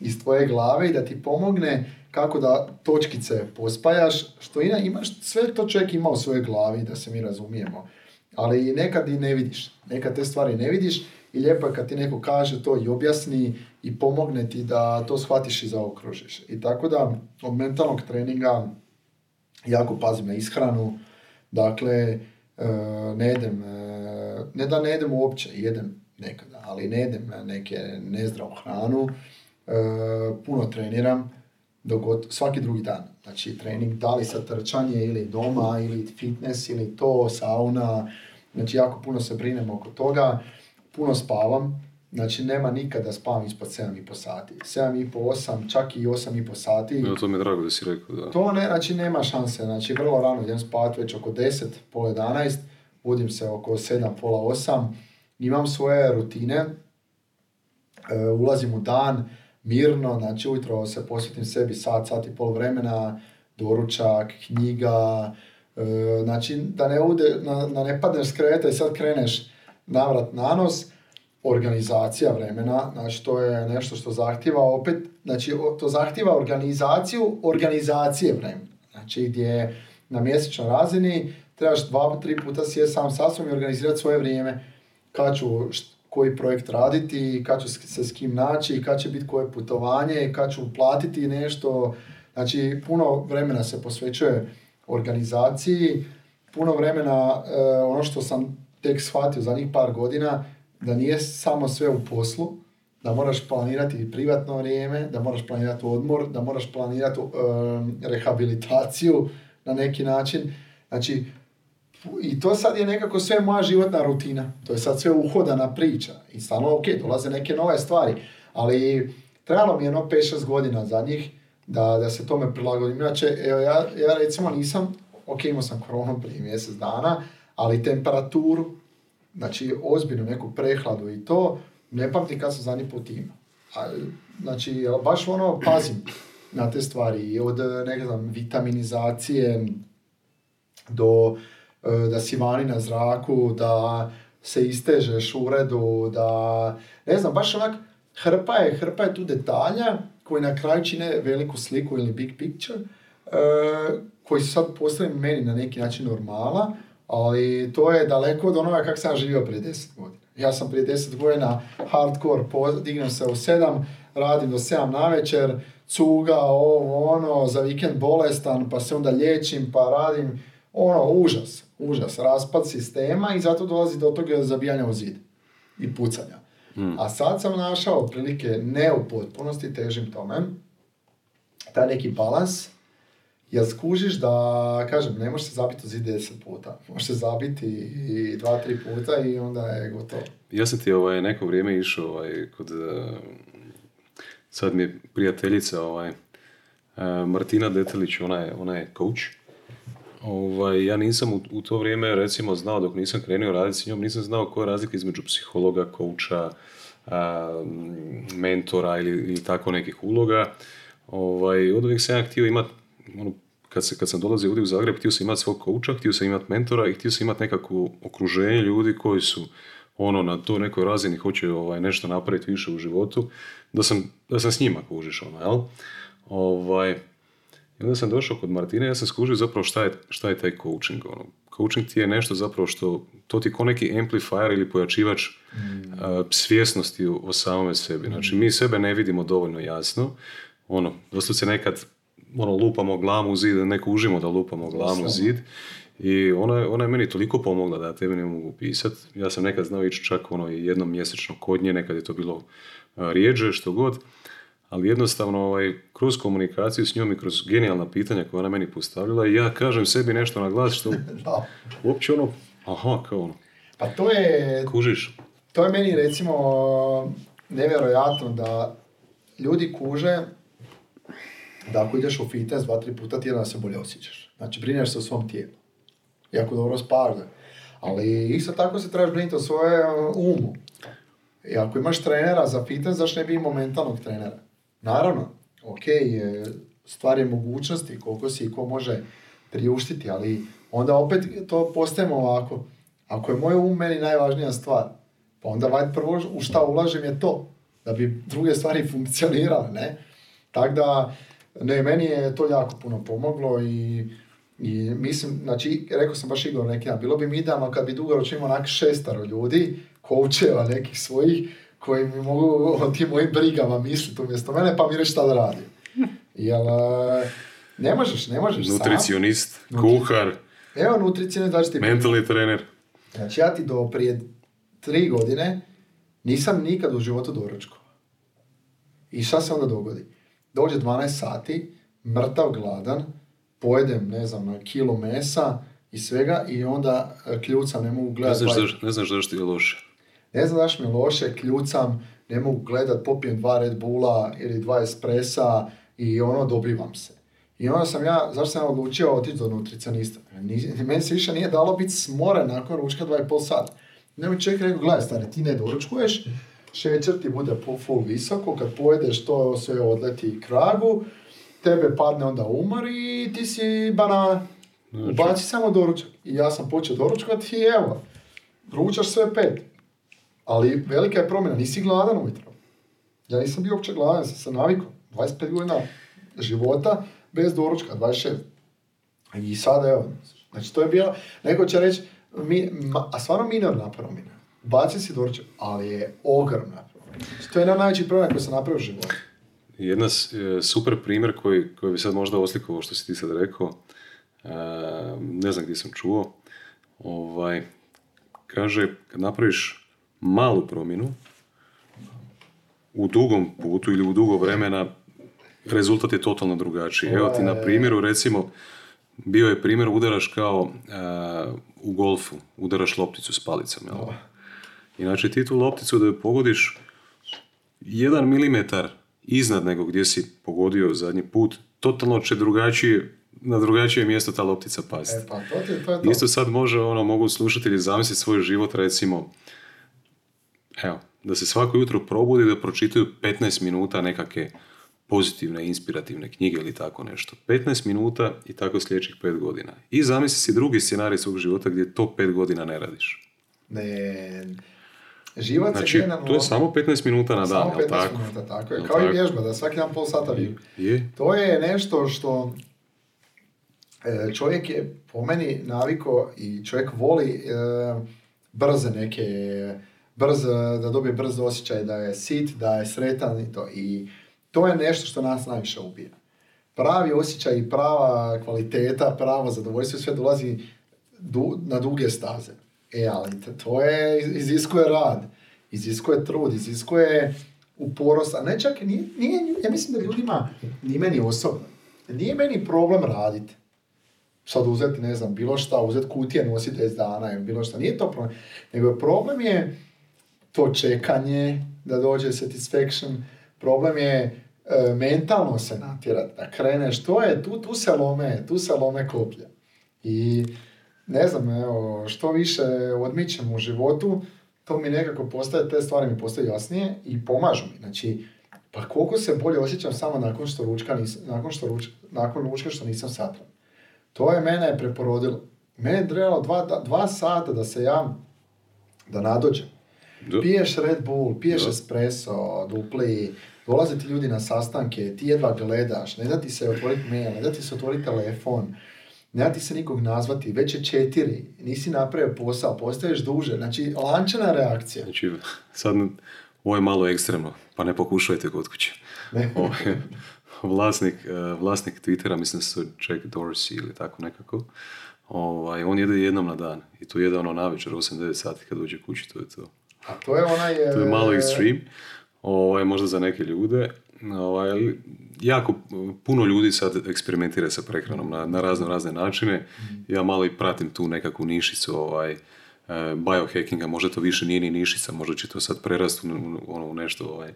iz tvoje glave i da ti pomogne kako da točkice pospajaš, što ina, imaš, sve to čovjek ima u svojoj glavi, da se mi razumijemo. Ali nekad i ne vidiš, nekad te stvari ne vidiš i lijepo je kad ti neko kaže to i objasni i pomogne ti da to shvatiš i zaokružiš. I tako da od mentalnog treninga jako pazim na ishranu, dakle e, ne jedem, e, ne da ne jedem uopće, jedem nekada, ali ne jedem neke nezdravu hranu, puno treniram, dogod, svaki drugi dan. Znači trening, da li sa trčanje ili doma ili fitness ili to, sauna, Znači jako puno se brinem oko toga, puno spavam, znači nema nikada spavam ispod 7,5 sati. 7,5, 8, čak i 8,5 sati. Ja, to mi je drago da si rekao, da. To ne, znači nema šanse, znači vrlo rano idem spavati već oko 10, pola 11, budim se oko 7, pola 8, imam svoje rutine, e, ulazim u dan mirno, znači ujutro se posvetim sebi sat, sat i pol vremena, doručak, knjiga, e, znači da ne, ude, na, da ne padneš s kreveta i sad kreneš navrat na nos, organizacija vremena, znači to je nešto što zahtjeva opet, znači to zahtjeva organizaciju organizacije vremena. Znači gdje na mjesečnoj razini trebaš dva, tri puta sjesti sam sa i organizirati svoje vrijeme. Kad ću koji projekt raditi, kad ću se s kim naći, kad će biti koje putovanje, kad ću platiti nešto. Znači puno vremena se posvećuje organizaciji, puno vremena, e, ono što sam tek shvatio zadnjih par godina, da nije samo sve u poslu, da moraš planirati privatno vrijeme, da moraš planirati odmor, da moraš planirati em, rehabilitaciju na neki način. Znači, i to sad je nekako sve moja životna rutina. To je sad sve uhodana priča. I stalno, ok, dolaze neke nove stvari. Ali trebalo mi je jedno 5-6 godina zadnjih da, da se tome prilagodim. Inače, evo, ja, ja recimo nisam, ok, imao sam koronu prije mjesec dana, ali temperaturu, znači ozbiljno neku prehladu i to, ne pamtim kad sam zadnji put imao. Znači, baš ono, pazim na te stvari. Od, ne znam, vitaminizacije do da si vani na zraku, da se istežeš u uredu, da, ne znam, baš onak, hrpa je, hrpa je tu detalja koji na kraju čine veliku sliku ili big picture, e, koji su sad postali meni na neki način normala, ali to je daleko od onoga kako sam živio prije 10 godina. Ja sam prije 10 godina hardcore, dignem se u 7, radim do 7 na večer, cuga, ovo, ono, za vikend bolestan, pa se onda liječim, pa radim, ono, užas, užas, raspad sistema i zato dolazi do toga zabijanja u zid i pucanja. A sad sam našao otprilike ne u potpunosti, težim tome, taj neki balans, jer skužiš da, kažem, ne možeš se zabiti u zid deset puta. Možeš se zabiti i dva, tri puta i onda je gotovo. Ja sam ti ovaj, neko vrijeme išao ovaj, kod... eh, sad mi je prijateljica ovaj, eh, Martina Detelić, ona je, ona je coach. Ovaj, ja nisam u, u to vrijeme recimo znao dok nisam krenuo raditi s njom, nisam znao koja je razlika između psihologa, kouča, mentora ili, ili tako nekih uloga. Ovaj, od uvijek sam ja htio imati, ono, kad, se, kad sam dolazio ovdje u Zagreb, htio sam imati svog kouča, htio sam imati mentora i htio sam imati nekakvo okruženje ljudi koji su ono na toj nekoj razini hoće ovaj, nešto napraviti više u životu, da sam, da sam s njima kužiš ono, jel? Ovaj, i onda sam došao kod Martine, ja sam skužio zapravo šta je, šta je taj coaching. Ono. Coaching ti je nešto zapravo što, to ti je ko neki amplifier ili pojačivač a, svjesnosti o, o samome sebi. Znači, mi sebe ne vidimo dovoljno jasno. Ono, doslovce nekad ono, lupamo glavu u zid, neko užimo da lupamo glavu u zid. I ona, je- ona je meni toliko pomogla da ja tebi ne mogu pisat. Ja sam nekad znao ići čak ono jednom mjesečno kod nje, nekad je to bilo rijeđe, što god. Ali jednostavno, ovaj, kroz komunikaciju s njom i kroz genijalna pitanja koja ona meni postavila, i ja kažem sebi nešto na glas što (laughs) Da. uopće ono, aha, kao ono, Pa to je, kužiš. to je meni recimo nevjerojatno da ljudi kuže da ako ideš u fitness dva, tri puta tjedna se bolje osjećaš. Znači brineš se o svom tijelu. Jako dobro spavaš. Ali isto tako se trebaš brinuti o svoje umu. I ako imaš trenera za fitness, zašto ne bi imao mentalnog trenera? Naravno, ok, je, stvar je mogućnosti koliko si i ko može priuštiti, ali onda opet to postajemo ovako. Ako je moj um meni najvažnija stvar, pa onda valjda prvo u šta ulažem je to, da bi druge stvari (laughs) funkcionirale, ne? Tako da, ne, meni je to jako puno pomoglo i, i mislim, znači, rekao sam baš Igor neki dan, bilo bi mi idealno kad bi dugoročno imao onak šestaro ljudi, koučeva nekih svojih, koji mi mogu o tim mojim brigama misliti umjesto mene, pa mi reći šta da radim. Jel, ne možeš, ne možeš sam. Nutricionist, kuhar, Evo nutricionist, ću ti mentalni trener. Znači ja ti do prije tri godine nisam nikad u životu doručkovao. I šta se onda dogodi? Dođe 12 sati, mrtav gladan, pojedem, ne znam, kilo mesa i svega i onda e, kljucam, ne mogu gledati. ne znaš zašto je loše. Ne znam zašto mi loše, kljucam, ne mogu gledat, popijem dva Red Bulla ili dva espresa i ono, dobivam se. I onda sam ja, zašto sam ja odlučio otići do nutricionista? Ni- Meni se više nije dalo biti smoren nakon ručka dva i pol sata. Ne mi čovjek rekao, gledaj stari, ti ne doručkuješ, šećer ti bude po- full visoko, kad pojedeš to sve odleti kragu, tebe padne onda umor i ti si banana. Znači. Ubaci samo doručak. I ja sam počeo doručkovati i evo, ručaš sve pet. Ali velika je promjena, nisi gladan ujutro. Ja nisam bio uopće gladan, sam se navikao. 25 godina života bez doručka, 26. I sada evo, znači to je bilo, neko će reći, mi, ma- a stvarno minorna promjena. Baci si doručak, ali je ogromna promjena. Znači, to je jedan najveći promjena koji sam napravio u životu. Jedna e, super primjer koji, koji bi sad možda oslikovao što si ti sad rekao, e, ne znam gdje sam čuo, ovaj, kaže kad napraviš malu promjenu u dugom putu ili u dugo vremena rezultat je totalno drugačiji. Evo ti na primjeru recimo bio je primjer udaraš kao e, u golfu, udaraš lopticu s palicom. Jel? Inače ti tu lopticu da ju pogodiš jedan milimetar iznad nego gdje si pogodio zadnji put, totalno će drugačije, na drugačije mjesto ta loptica pasti. E pa, to, ti, to je to. Isto sad može, ono, mogu slušatelji zamisliti svoj život, recimo, evo, da se svako jutro probudi da pročitaju 15 minuta nekakve pozitivne, inspirativne knjige ili tako nešto. 15 minuta i tako sljedećih 5 godina. I zamisli si drugi scenarij svog života gdje to 5 godina ne radiš. Ne, život Znači, se to je samo 15 minuta na dan, Samo jel 15 tako? minuta, tako je. Jel Kao i tako? vježba, da svaki dan pol sata. Je, To je nešto što e, čovjek je po meni naviko i čovjek voli e, brze neke, brz, da dobije brz osjećaj da je sit, da je sretan i to. I to je nešto što nas najviše ubija. Pravi osjećaj i prava kvaliteta, pravo zadovoljstvo sve dolazi du- na duge staze. E, ali to je, iziskuje rad, iziskuje trud, iziskuje uporost, a ne čak, nije, nije, ja mislim da ljudima, nije meni osobno, nije meni problem raditi. Sad uzeti, ne znam, bilo šta, uzeti kutije, nositi 10 dana bilo šta, nije to problem. Nego problem je to čekanje, da dođe satisfaction, problem je e, mentalno se natjerati, da kreneš, to je, tu, tu se lome, tu se lome koplja. I ne znam, evo, što više odmičem u životu, to mi nekako postaje, te stvari mi postaju jasnije i pomažu mi. Znači, pa koliko se bolje osjećam samo nakon što ručka, nis, nakon što ruč, nakon ručka što nisam satran. To je mene preporodilo. Mene je trebalo dva, dva sata da se ja, da nadođem. Da. Piješ Red Bull, piješ Da. espresso, dupli, dolaze ti ljudi na sastanke, ti jedva gledaš, ne da ti se otvoriti mail, ne da ti se otvoriti telefon, ne da ti se nikog nazvati, već je četiri, nisi napravio posao, postaješ duže, znači lančana reakcija. Znači, sad ovo je malo ekstremno, pa ne pokušajte kod kuće. Ne. (laughs) Vlasnik, eh, vlasnik Twittera, mislim se Jack Dorsey ili tako nekako, ovaj, on jede jednom na dan i to jede ono navečer, 8-9 sati kad dođe kući, to je to. A to je onaj... To je malo extreme, ovaj, možda za neke ljude. Ovaj, jako puno ljudi sad eksperimentira sa prehranom na, na razno razne načine. Ja malo i pratim tu nekakvu nišicu ovaj, e, biohackinga, možda to više nije ni nišica, možda će to sad prerasti u, u- ono, u nešto ovaj,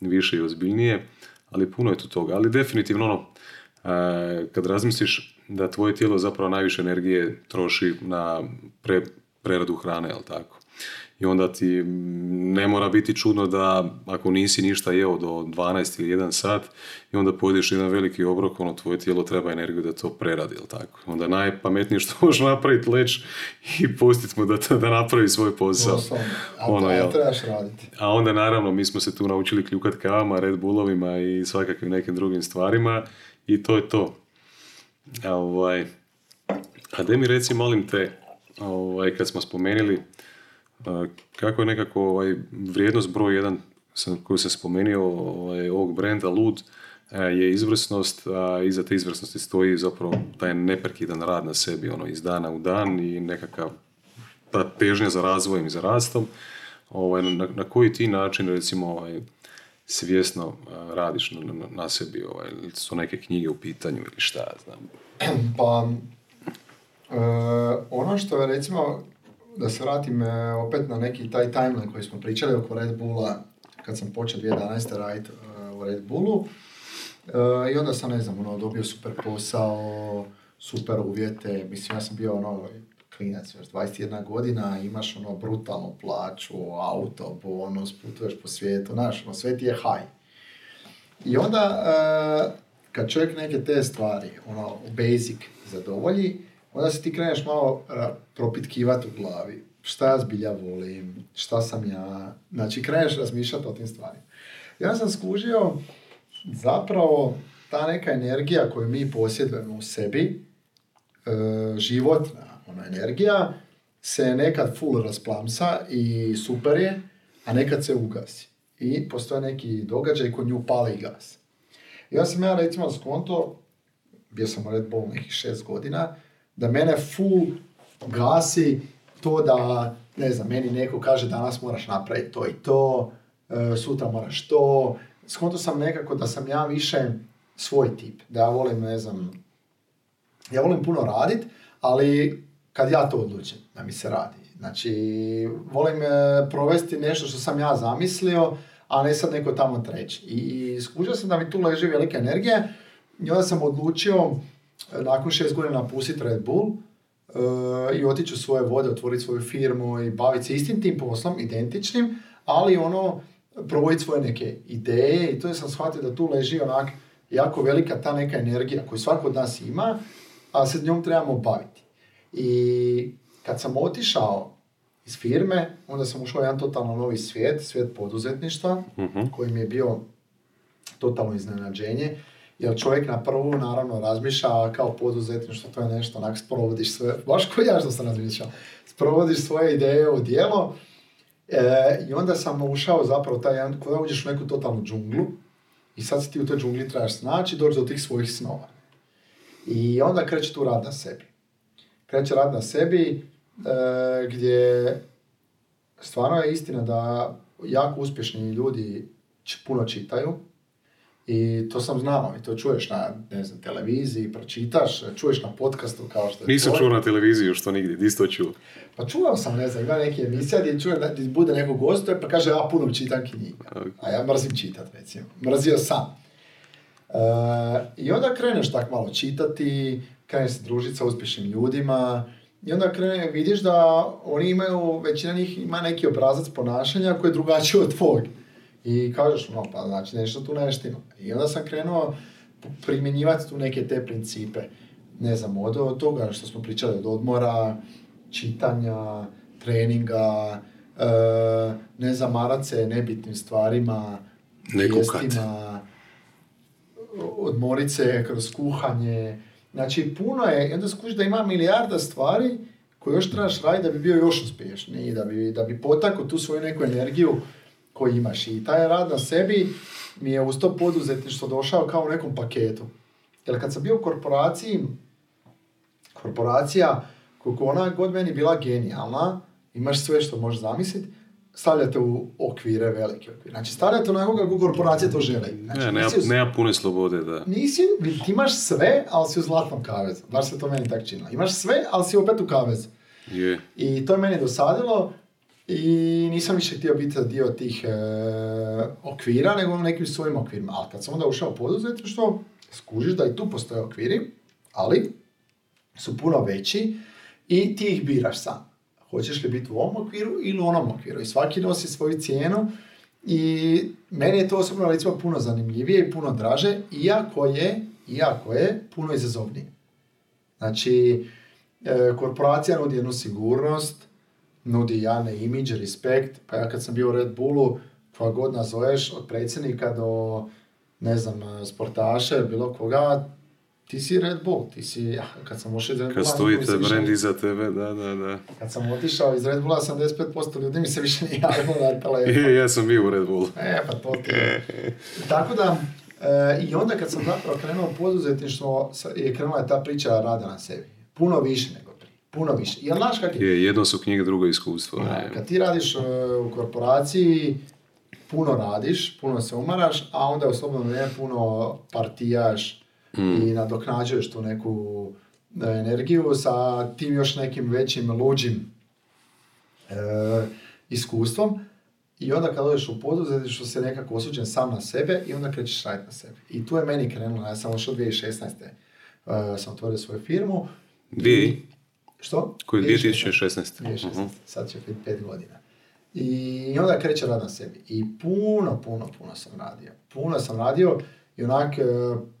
više i ozbiljnije, ali puno je tu toga. Ali definitivno ono, e, kad razmisliš da tvoje tijelo zapravo najviše energije troši na pre, preradu hrane, jel tako? I onda ti ne mora biti čudno da ako nisi ništa jeo do 12 ili 1 sat i onda pojedeš jedan veliki obrok, ono tvoje tijelo treba energiju da to preradi, jel tako? Onda najpametnije što (laughs) možeš napraviti leć i pustiti mu da, da napravi svoj posao. Doslovno. A, Ono, a jel? trebaš raditi. A onda naravno mi smo se tu naučili kljukat kavama, Red Bullovima i svakakvim nekim drugim stvarima i to je to. A, ovaj, a de mi reci, molim te, ovaj, kad smo spomenuli a, kako je nekako ovaj, vrijednost broj jedan sam, koju sam spomenuo ovaj, ovog brenda Lud a, je izvrsnost, a iza te izvrsnosti stoji zapravo taj neprekidan rad na sebi, ono, iz dana u dan i nekakav ta težnja za razvojem i za rastom, ovaj, na, na koji ti način recimo ovaj, svjesno radiš na, na, na sebi, ovaj, su neke knjige u pitanju ili šta, znam. Pa, e, ono što je recimo, da se vratim e, opet na neki taj timeline koji smo pričali oko Red Bulla, kad sam počeo 2011. raditi e, u Red Bullu, e, i onda sam, ne znam, ono, dobio super posao, super uvjete, mislim, ja sam bio ono, klinac, još 21 godina, imaš ono brutalnu plaću, auto, bonus, putuješ po svijetu, znaš, ono, sve ti je high. I onda, kad čovjek neke te stvari, ono, basic zadovolji, onda se ti kreneš malo propitkivati u glavi. Šta ja zbilja volim, šta sam ja, znači kreneš razmišljati o tim stvarima. Ja sam skužio zapravo ta neka energija koju mi posjedujemo u sebi, e, životna ona energija, se nekad full rasplamsa i super je, a nekad se ugasi. I postoje neki događaj koji nju pali i gas. Ja sam ja recimo skonto, bio sam u Red Bull nekih šest godina, da mene full gasi to da, ne znam, meni neko kaže danas moraš napraviti to i to, e, sutra moraš to. Skonto sam nekako da sam ja više svoj tip, da ja volim, ne znam, ja volim puno radit, ali kad ja to odlučim da mi se radi. Znači, volim e, provesti nešto što sam ja zamislio, a ne sad neko tamo treći. I skužio sam da mi tu leži velika energija i onda sam odlučio nakon šest godina napustiti Red Bull uh, i otići u svoje vode, otvoriti svoju firmu i baviti se istim tim poslom, identičnim, ali ono, provoditi svoje neke ideje i to je sam shvatio da tu leži onak jako velika ta neka energija koju svako od nas ima, a se njom trebamo baviti. I kad sam otišao iz firme, onda sam ušao u jedan totalno novi svijet, svijet poduzetništva, uh koji mi je bio totalno iznenađenje. Jer čovjek na prvu naravno razmišlja kao poduzetništvo, to je nešto, onak sprovodiš sve, baš ko ja što sam razmišljao, sprovodiš svoje ideje u djelo. E, I onda sam ušao zapravo taj jedan, kada uđeš u neku totalnu džunglu i sad si ti u toj džungli trebaš snaći i do tih svojih snova. I onda kreće tu rad na sebi. Kreće rad na sebi, E, gdje stvarno je istina da jako uspješni ljudi puno čitaju i to sam znao i to čuješ na ne znam, televiziji, pročitaš, čuješ na podcastu kao što je Nisam čuo na televiziji što nigdje, di to čuo? Pa čuo sam, ne znam, ima neke emisija gdje čuje, gdje bude neko gost pa kaže ja puno čitam knjiga. A ja mrzim čitat, recimo. Mrzio sam. E, I onda kreneš tak malo čitati, kreneš se družiti sa uspješnim ljudima, i onda krene, vidiš da oni imaju, većina njih ima neki obrazac ponašanja koji je drugačiji od tvojeg. I kažeš, no pa znači nešto tu neštima. I onda sam krenuo primjenjivati tu neke te principe. Ne znam, od, toga što smo pričali, od odmora, čitanja, treninga, e, ne zamarat se nebitnim stvarima, vijestima, odmorit se kroz kuhanje, Znači, puno je, onda skužiš da ima milijarda stvari koje još trebaš raditi da bi bio još uspješniji, da bi, da bi potakao tu svoju neku energiju koju imaš. I taj rad na sebi mi je uz to poduzetništvo došao kao u nekom paketu. Jer kad sam bio u korporaciji, korporacija, koliko ona god meni bila genijalna, imaš sve što možeš zamisliti, stavljate u okvire, velike okvire. Znači, stavljate onako kako korporacije to žele. Znači, ne, nema, nema pune slobode, da. Nisi, ti imaš sve, ali si u zlatnom kavezu. Baš se to meni tako činilo. Imaš sve, ali si opet u kavezu. Je. I to je meni dosadilo i nisam više htio biti dio tih e, okvira, nego u nekim svojim okvirima. Ali kad sam onda ušao u poduzetništvo, skužiš da i tu postoje okviri, ali su puno veći i ti ih biraš sam hoćeš li biti u ovom okviru ili u onom okviru. I svaki nosi svoju cijenu i meni je to osobno recimo puno zanimljivije i puno draže, iako je, iako je puno izazovnije. Znači, e, korporacija nudi jednu sigurnost, nudi javne imidž, respekt, pa ja kad sam bio u Red Bullu, koja god nazoveš, od predsjednika do, ne znam, sportaše, bilo koga, ti si Red Bull, ti si, kad sam ušao iz Red Bulla... Kad stojite brand iza tebe, da, da, da. Kad sam otišao iz Red Bulla, 85% ljudi mi se više nije javilo na telefon. (laughs) ja sam bio u Red Bull. E, pa to ti Tako da, e, i onda kad sam zapravo krenuo poduzetništvo, je krenula ta priča rada na sebi. Puno više nego. Puno više. Jel znaš kak je? jedno su knjige, drugo iskustvo. Da, kad ti radiš e, u korporaciji, puno radiš, puno se umaraš, a onda u slobodno vrijeme puno partijaš, i nadoknađuješ tu neku energiju sa tim još nekim većim luđim e, iskustvom. I onda kad odeš u poduzetništvo se nekako osuđen sam na sebe i onda krećeš raditi na sebi. I tu je meni krenulo, ja sam ošao 2016. Uh, sam otvorio svoju firmu. Dvije? Što? Koji 2016. 2016. Uh-huh. Sad će biti pet godina. I onda kreće rad na sebi. I puno, puno, puno sam radio. Puno sam radio i onak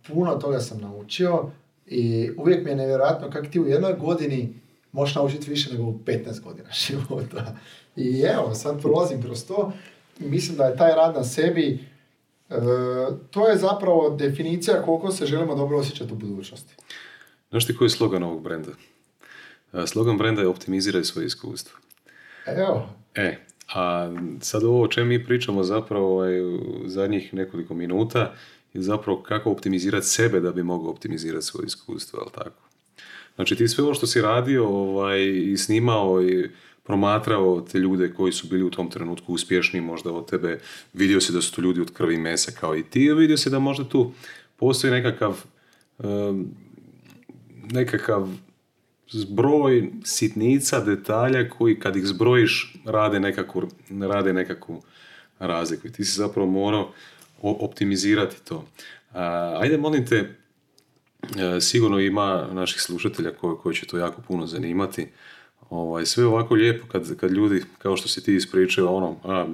puno toga sam naučio i uvijek mi je nevjerojatno kako ti u jednoj godini možeš naučiti više nego u 15 godina (laughs) života. I evo, sad prolazim kroz to. Mislim da je taj rad na sebi, e, to je zapravo definicija koliko se želimo dobro osjećati u budućnosti. Znaš ti koji je slogan ovog brenda? Slogan brenda je optimiziraj svoje iskustvo. Evo. E, a sad ovo o čem mi pričamo zapravo ovaj, u zadnjih nekoliko minuta je zapravo kako optimizirati sebe da bi mogao optimizirati svoje iskustvo, ali tako? Znači ti sve ovo što si radio ovaj, i snimao i promatrao te ljude koji su bili u tom trenutku uspješni možda od tebe, vidio si da su to ljudi od krvi i mesa kao i ti, vidio si da možda tu postoji nekakav nekakav zbroj sitnica, detalja koji kad ih zbrojiš rade nekakvu, rade nekakvu razliku. I ti si zapravo morao optimizirati to. ajde, molim te, e, sigurno ima naših slušatelja koji, koji će to jako puno zanimati. Ovaj, sve ovako lijepo kad, kad ljudi, kao što si ti ispričao, ono, a,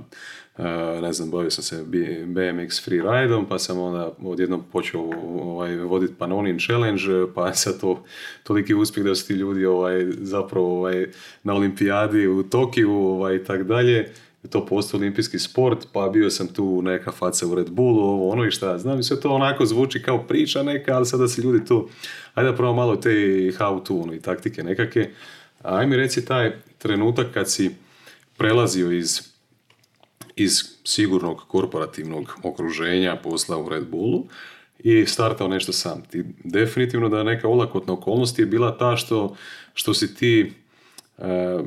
ne znam, bavio sam se BMX freeridom, pa sam onda odjednom počeo ovaj, voditi Panonin challenge, pa je sad to toliki uspjeh da su ti ljudi ovaj, zapravo ovaj, na olimpijadi u Tokiju ovaj, i tak dalje. To postoji olimpijski sport, pa bio sam tu neka faca u Red Bullu, ovo ono i šta, znam. Sve to onako zvuči kao priča neka, ali sada se ljudi tu, ajde da prvo malo te how to ono, i taktike nekake, aj mi reci taj trenutak kad si prelazio iz, iz sigurnog korporativnog okruženja posla u Red Bullu i startao nešto sam. Ti definitivno da neka olakotna okolnost je bila ta što, što si ti e,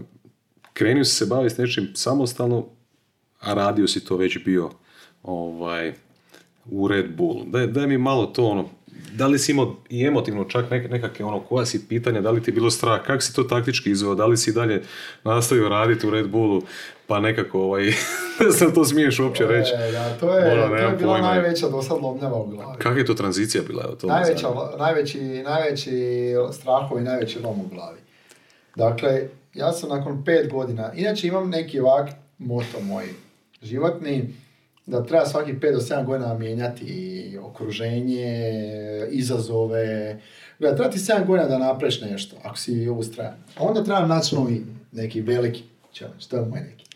krenio se baviti s nečim samostalno, a radio si to već bio ovaj, u Red Bullu. Daj, daj mi malo to ono, da li si imao i emotivno čak nek, nekakve ono, koja si pitanja, da li ti je bilo strah, kako si to taktički izveo, da li si dalje nastavio raditi u Red Bullu, pa nekako, ovaj, (laughs) ne znam, to smiješ uopće reći. Da, to je, ono, to je bila najveća do sad lomljava u glavi. Kakva je to tranzicija bila? To najveća, najveći, najveći strahovi, najveći lom u glavi. Dakle, ja sam nakon pet godina, inače imam neki ovak moto moj, životni, da treba svaki 5 do 7 godina mijenjati okruženje, izazove. Da treba ti 7 godina da napreš nešto, ako si ustrajan. A onda treba naći novi, neki veliki challenge, to je moj neki.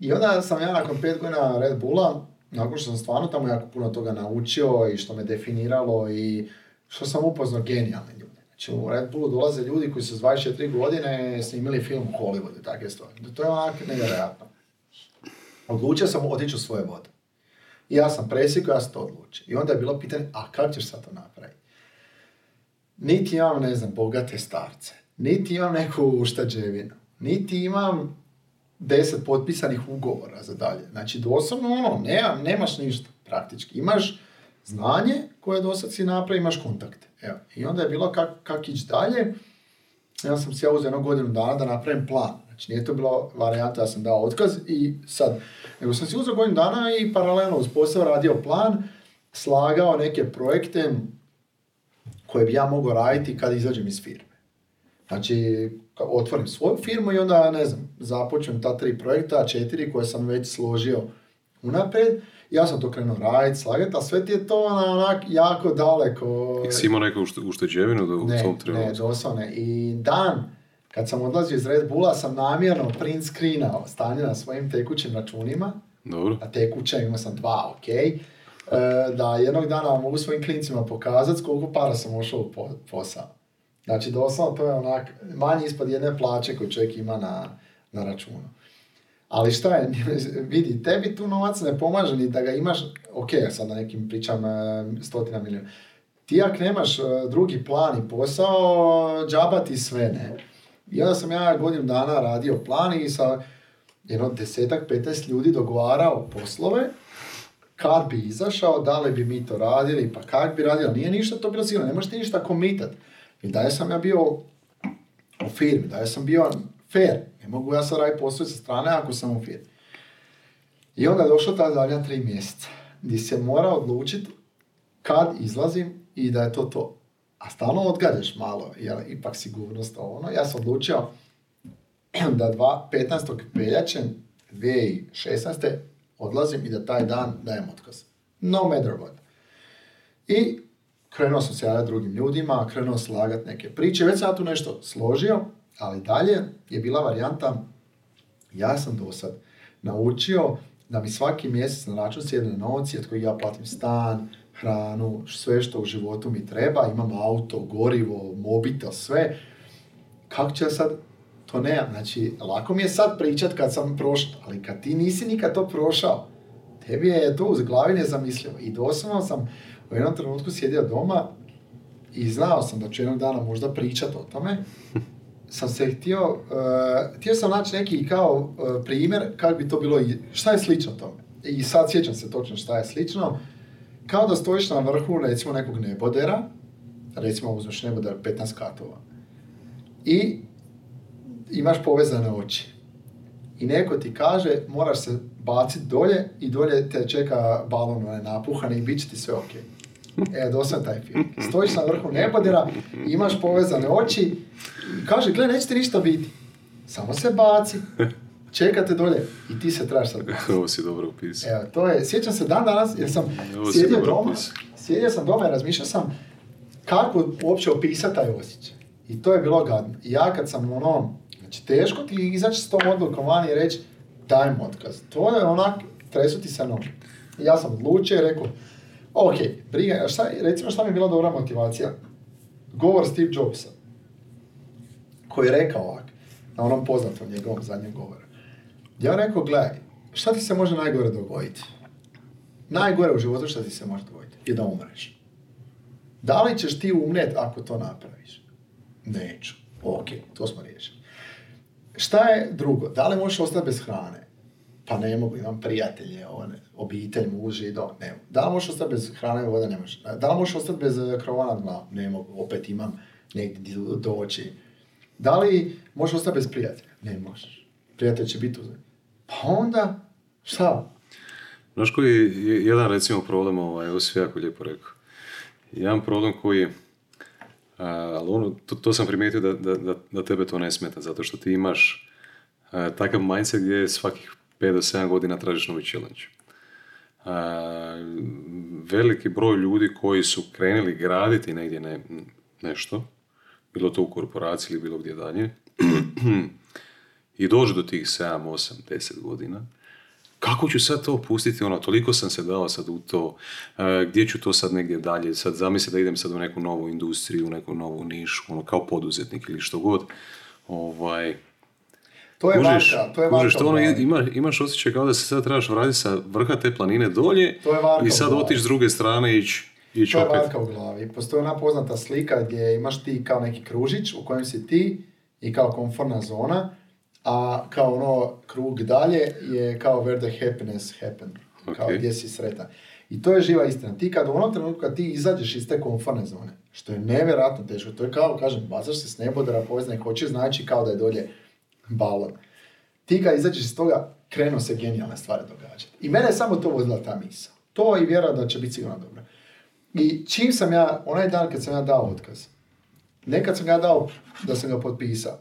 I onda sam ja nakon 5 godina Red Bulla, nakon što sam stvarno tamo jako puno toga naučio i što me definiralo i što sam upoznao genijalne ljude. Znači u Red Bullu dolaze ljudi koji su s 24 godine snimili film u Hollywoodu i takve stvari. To je onak nevjerojatno. Odlučio sam otići u svoje vode. I ja sam presjekao, ja sam to odlučio. I onda je bilo pitanje, a kako ćeš sad to napraviti? Niti imam, ne znam, bogate starce. Niti imam neku uštađevinu. Niti imam deset potpisanih ugovora za dalje. Znači, doslovno ono, nema, nemaš ništa praktički. Imaš znanje koje do sad si napravi, imaš kontakte. Evo. I onda je bilo kak, kak ići dalje. Ja sam si ja uzeo jednu godinu dana da napravim plan. Znači nije to bilo varijanta, ja sam dao otkaz i sad, nego sam si uzeo godinu dana i paralelno uz posao radio plan, slagao neke projekte koje bi ja mogao raditi kad izađem iz firme. Znači, otvorim svoju firmu i onda, ne znam, započnem ta tri projekta, četiri koje sam već složio unaprijed. Ja sam to krenuo raditi, slagati, a sve ti je to onak jako daleko. I si imao neku ušteđevinu u tom trenutku? Ne, doslovno ne. I dan kad sam odlazio iz Red Bulla sam namjerno print screenao stanje na svojim tekućim računima. Dobro. A tekuća imao sam dva, ok. E, da jednog dana mogu svojim klincima pokazati koliko para sam ušao u posao. Znači doslovno to je onak manje ispod jedne plaće koju čovjek ima na, na računu. Ali šta je, (laughs) vidi, tebi tu novac ne pomaže ni da ga imaš, ok, sad na nekim pričam e, stotina milijuna. Ti ako nemaš e, drugi plan i posao, džaba ti sve ne. I onda sam ja godinu dana radio plan i sa jedno desetak, 15 ljudi dogovarao poslove, kad bi izašao, da li bi mi to radili, pa kak bi radili, nije ništa to bilo sigurno, ne možeš ti ništa komitat. I dalje sam ja bio u firmi, dalje sam bio fair. Ne mogu ja sad raditi posao sa strane ako sam u firmi. I onda je došlo ta zadnja tri mjeseca, gdje se mora odlučiti kad izlazim i da je to to. A stalno odgađaš malo, jer ipak sigurnost ono. Ja sam odlučio da dva, 15. veljače 2016. odlazim i da taj dan dajem otkaz. No matter what. I krenuo sam se javljati drugim ljudima, krenuo slagati neke priče, već sam tu nešto složio, ali dalje je bila varijanta, ja sam do sad naučio da mi svaki mjesec na račun sjedne novci od kojih ja platim stan, hranu, sve što u životu mi treba, imam auto, gorivo, mobitel, sve. Kako ja sad to ne, znači, lako mi je sad pričat kad sam prošao, ali kad ti nisi nikad to prošao, tebi je to uz glavi nezamislivo. I doslovno sam u jednom trenutku sjedio doma i znao sam da ću jednog dana možda pričat o tome. (laughs) Sam se htio, uh, htio sam naći neki kao uh, primjer kako bi to bilo, šta je slično tome. I sad sjećam se točno šta je slično. Kao da stojiš na vrhu recimo nekog nebodera, recimo uzmeš neboder 15 katova. I imaš povezane oči. I neko ti kaže, moraš se baciti dolje i dolje te čeka balon napuhan i bit će ti sve ok. E, dosad taj film. Stojiš na vrhu nebodera, imaš povezane oči i kaže, gle, neće ti ništa biti. Samo se baci, čekate dolje i ti se trebaš sad (laughs) Ovo si dobro upisao. Evo, to je, sjećam se dan danas, jer sam Ovo sjedio doma, sjedio sam doma i razmišljao sam kako uopće opisati taj osjećaj. I to je bilo gadno. I ja kad sam ono, znači teško ti izaći s tom odlukom van i reći dajem otkaz. To je onak, tresu ti se noge. I ja sam odlučio i rekao, ok, briga, šta, recimo šta mi je bila dobra motivacija? Govor Steve Jobsa, koji je rekao ovak, na onom poznatom njegovom zadnjem govoru. Ja rekao, gledaj, šta ti se može najgore dogoditi? Najgore u životu što ti se može dogoditi je da umreš. Da li ćeš ti umret ako to napraviš? Neću. Ok, to smo riješili. Šta je drugo? Da li možeš ostati bez hrane? Pa ne mogu, imam prijatelje, one, obitelj, muž i do, ne. Da li možeš ostati bez hrane i vode? Ne možeš. Da li možeš ostati bez eh, krova glavom? Ne mogu, opet imam negdje doći. Da li možeš ostati bez prijatelja? Ne možeš. Prijatelj će biti uzet. Pa onda, šta? Znaš koji je jedan recimo problem, ovaj, ovo si jako lijepo rekao. Jedan problem koji, ali ono, to, sam primijetio da, da, da, tebe to ne smeta, zato što ti imaš takav mindset gdje svakih 5 do 7 godina tražiš novi challenge. A, veliki broj ljudi koji su krenuli graditi negdje ne, nešto, bilo to u korporaciji ili bilo gdje dalje, (clears throat) i dođu do tih 7, 8, 10 godina, kako ću sad to pustiti, ono, toliko sam se dao sad u to, e, gdje ću to sad negdje dalje, sad zamisli da idem sad u neku novu industriju, u neku novu nišu, ono, kao poduzetnik ili što god, ovaj, To je kužiš, varka, to je kužiš, to ono, ima, imaš osjećaj kao da se sad trebaš vratiti sa vrha te planine dolje To je varka i sad otići s druge strane i ići ići To je opet. varka u glavi. Postoji ona poznata slika gdje imaš ti kao neki kružić u kojem si ti i kao komfortna zona, a kao ono krug dalje je kao where the happiness happen, kao Ok. gdje si sretan. I to je živa istina. Ti kad u onom trenutku kad ti izađeš iz te komfortne zone, što je nevjerojatno teško, to je kao, kažem, bacaš se s nebodera, povezne hoće, znači kao da je dolje balon. Ti kad izađeš iz toga, krenu se genijalne stvari događati. I mene je samo to vozila ta misao. To i vjera da će biti sigurno dobro. I čim sam ja, onaj dan kad sam ja dao otkaz, ne kad sam ga dao da sam ga potpisao,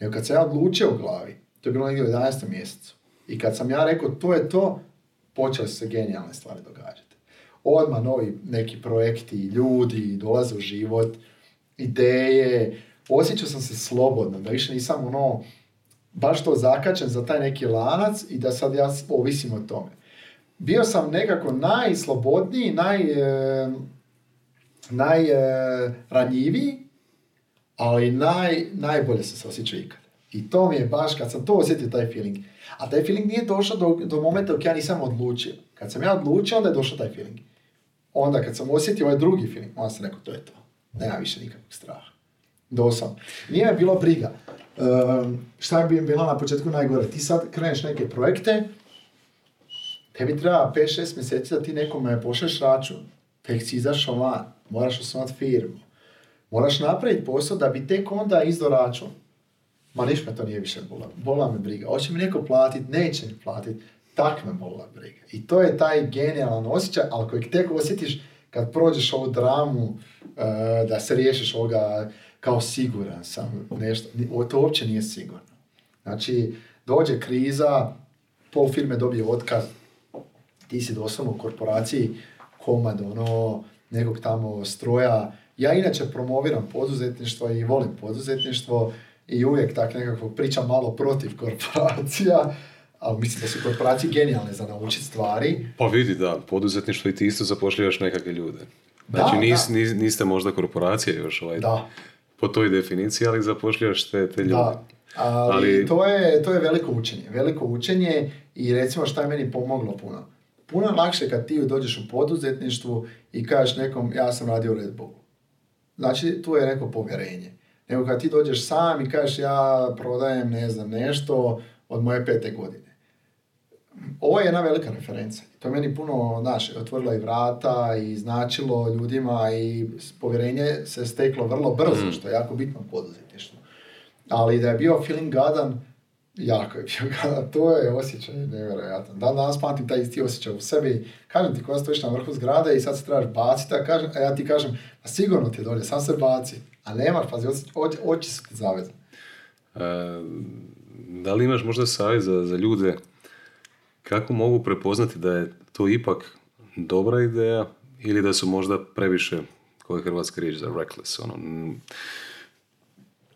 nego kad sam ja odlučio u glavi, to je bilo negdje u 11. mjesecu, i kad sam ja rekao to je to, počele su se genijalne stvari događati. Odmah novi neki projekti, ljudi, dolaze u život, ideje, osjećao sam se slobodno, da više nisam ono, baš to zakačen za taj neki lanac i da sad ja ovisim o tome. Bio sam nekako najslobodniji, naj, e, najranjiviji, ali naj, najbolje sam se osjećao ikad. I to mi je baš, kad sam to osjetio, taj feeling. A taj feeling nije došao do, do momenta dok ja nisam odlučio. Kad sam ja odlučio, onda je došao taj feeling. Onda kad sam osjetio ovaj drugi feeling, onda sam rekao, to je to. Nema više nikakvog straha. Dosam. Nije me bilo briga. Um, šta bi bilo na početku najgore? Ti sad kreneš neke projekte, tebi treba 5-6 mjeseci da ti nekome pošleš račun. Tek si izašao van, moraš osnovati firmu. Moraš napraviti posao da bi tek onda izdao račun. Ma niš me to nije više bola. Bola me briga. Hoće mi neko platiti, neće mi platiti. Tak me bola briga. I to je taj genijalan osjećaj, ali kojeg tek osjetiš kad prođeš ovu dramu, e, da se riješiš ovoga kao siguran sam, nešto, to uopće nije sigurno. Znači, dođe kriza, pol firme dobije otkaz, ti si doslovno u korporaciji komad, ono, nekog tamo stroja. Ja inače promoviram poduzetništvo i volim poduzetništvo i uvijek tak nekako pričam malo protiv korporacija, ali mislim da su korporacije genijalne za naučiti stvari. Pa vidi da, poduzetništvo i ti isto zapošljaš nekakve ljude. Znači da, niste možda korporacije još ovaj, da. Po toj definiciji, ali zapošljaš te, te ljude. Da. Ali, ali... To, je, to je veliko učenje. Veliko učenje i recimo šta je meni pomoglo puno. Puno lakše kad ti dođeš u poduzetništvu i kažeš nekom ja sam radio u Red Bullu. Znači tu je neko povjerenje. Nego kad ti dođeš sam i kažeš ja prodajem ne znam nešto od moje pete godine. Ovo je jedna velika referenca. To je meni puno, znaš, otvorilo i vrata i značilo ljudima i povjerenje se steklo vrlo brzo, mm. što je jako bitno u poduzetništvu. Ali da je bio feeling gadan, jako je bio (laughs) gadan. To je osjećaj nevjerojatan. Dan danas pamtim taj isti osjećaj u sebi. Kažem ti, ko stojiš na vrhu zgrade i sad se trebaš baciti, a, kažem, a ja ti kažem, a sigurno ti je dolje, sam se baci. A nemaš, pazi, oči, oči su ti zavezane. E, da li imaš možda savjet za, za ljude kako mogu prepoznati da je to ipak dobra ideja ili da su možda previše, koja je hrvatska riječ za reckless, ono,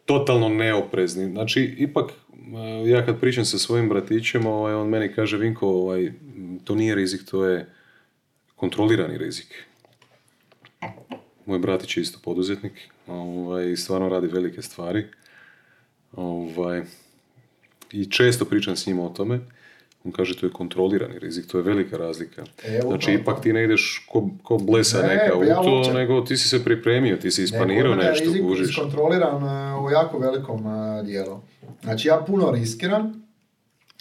totalno neoprezni. Znači, ipak, e, ja kad pričam sa svojim bratićem, ovaj, on meni kaže, Vinko, ovaj, to nije rizik, to je kontrolirani rizik. Moj bratić je isto poduzetnik, ovaj, stvarno radi velike stvari. Ovaj, I često pričam s njim o tome. On kaže to je kontrolirani rizik, to je velika razlika. E, znači ipak ti ne ideš ko, ko blesa ne, neka pa u to, nego ti si se pripremio, ti si isplanirao ne, nešto, rizik gužiš. kontroliran uh, u jako velikom uh, dijelu. Znači ja puno riskiram,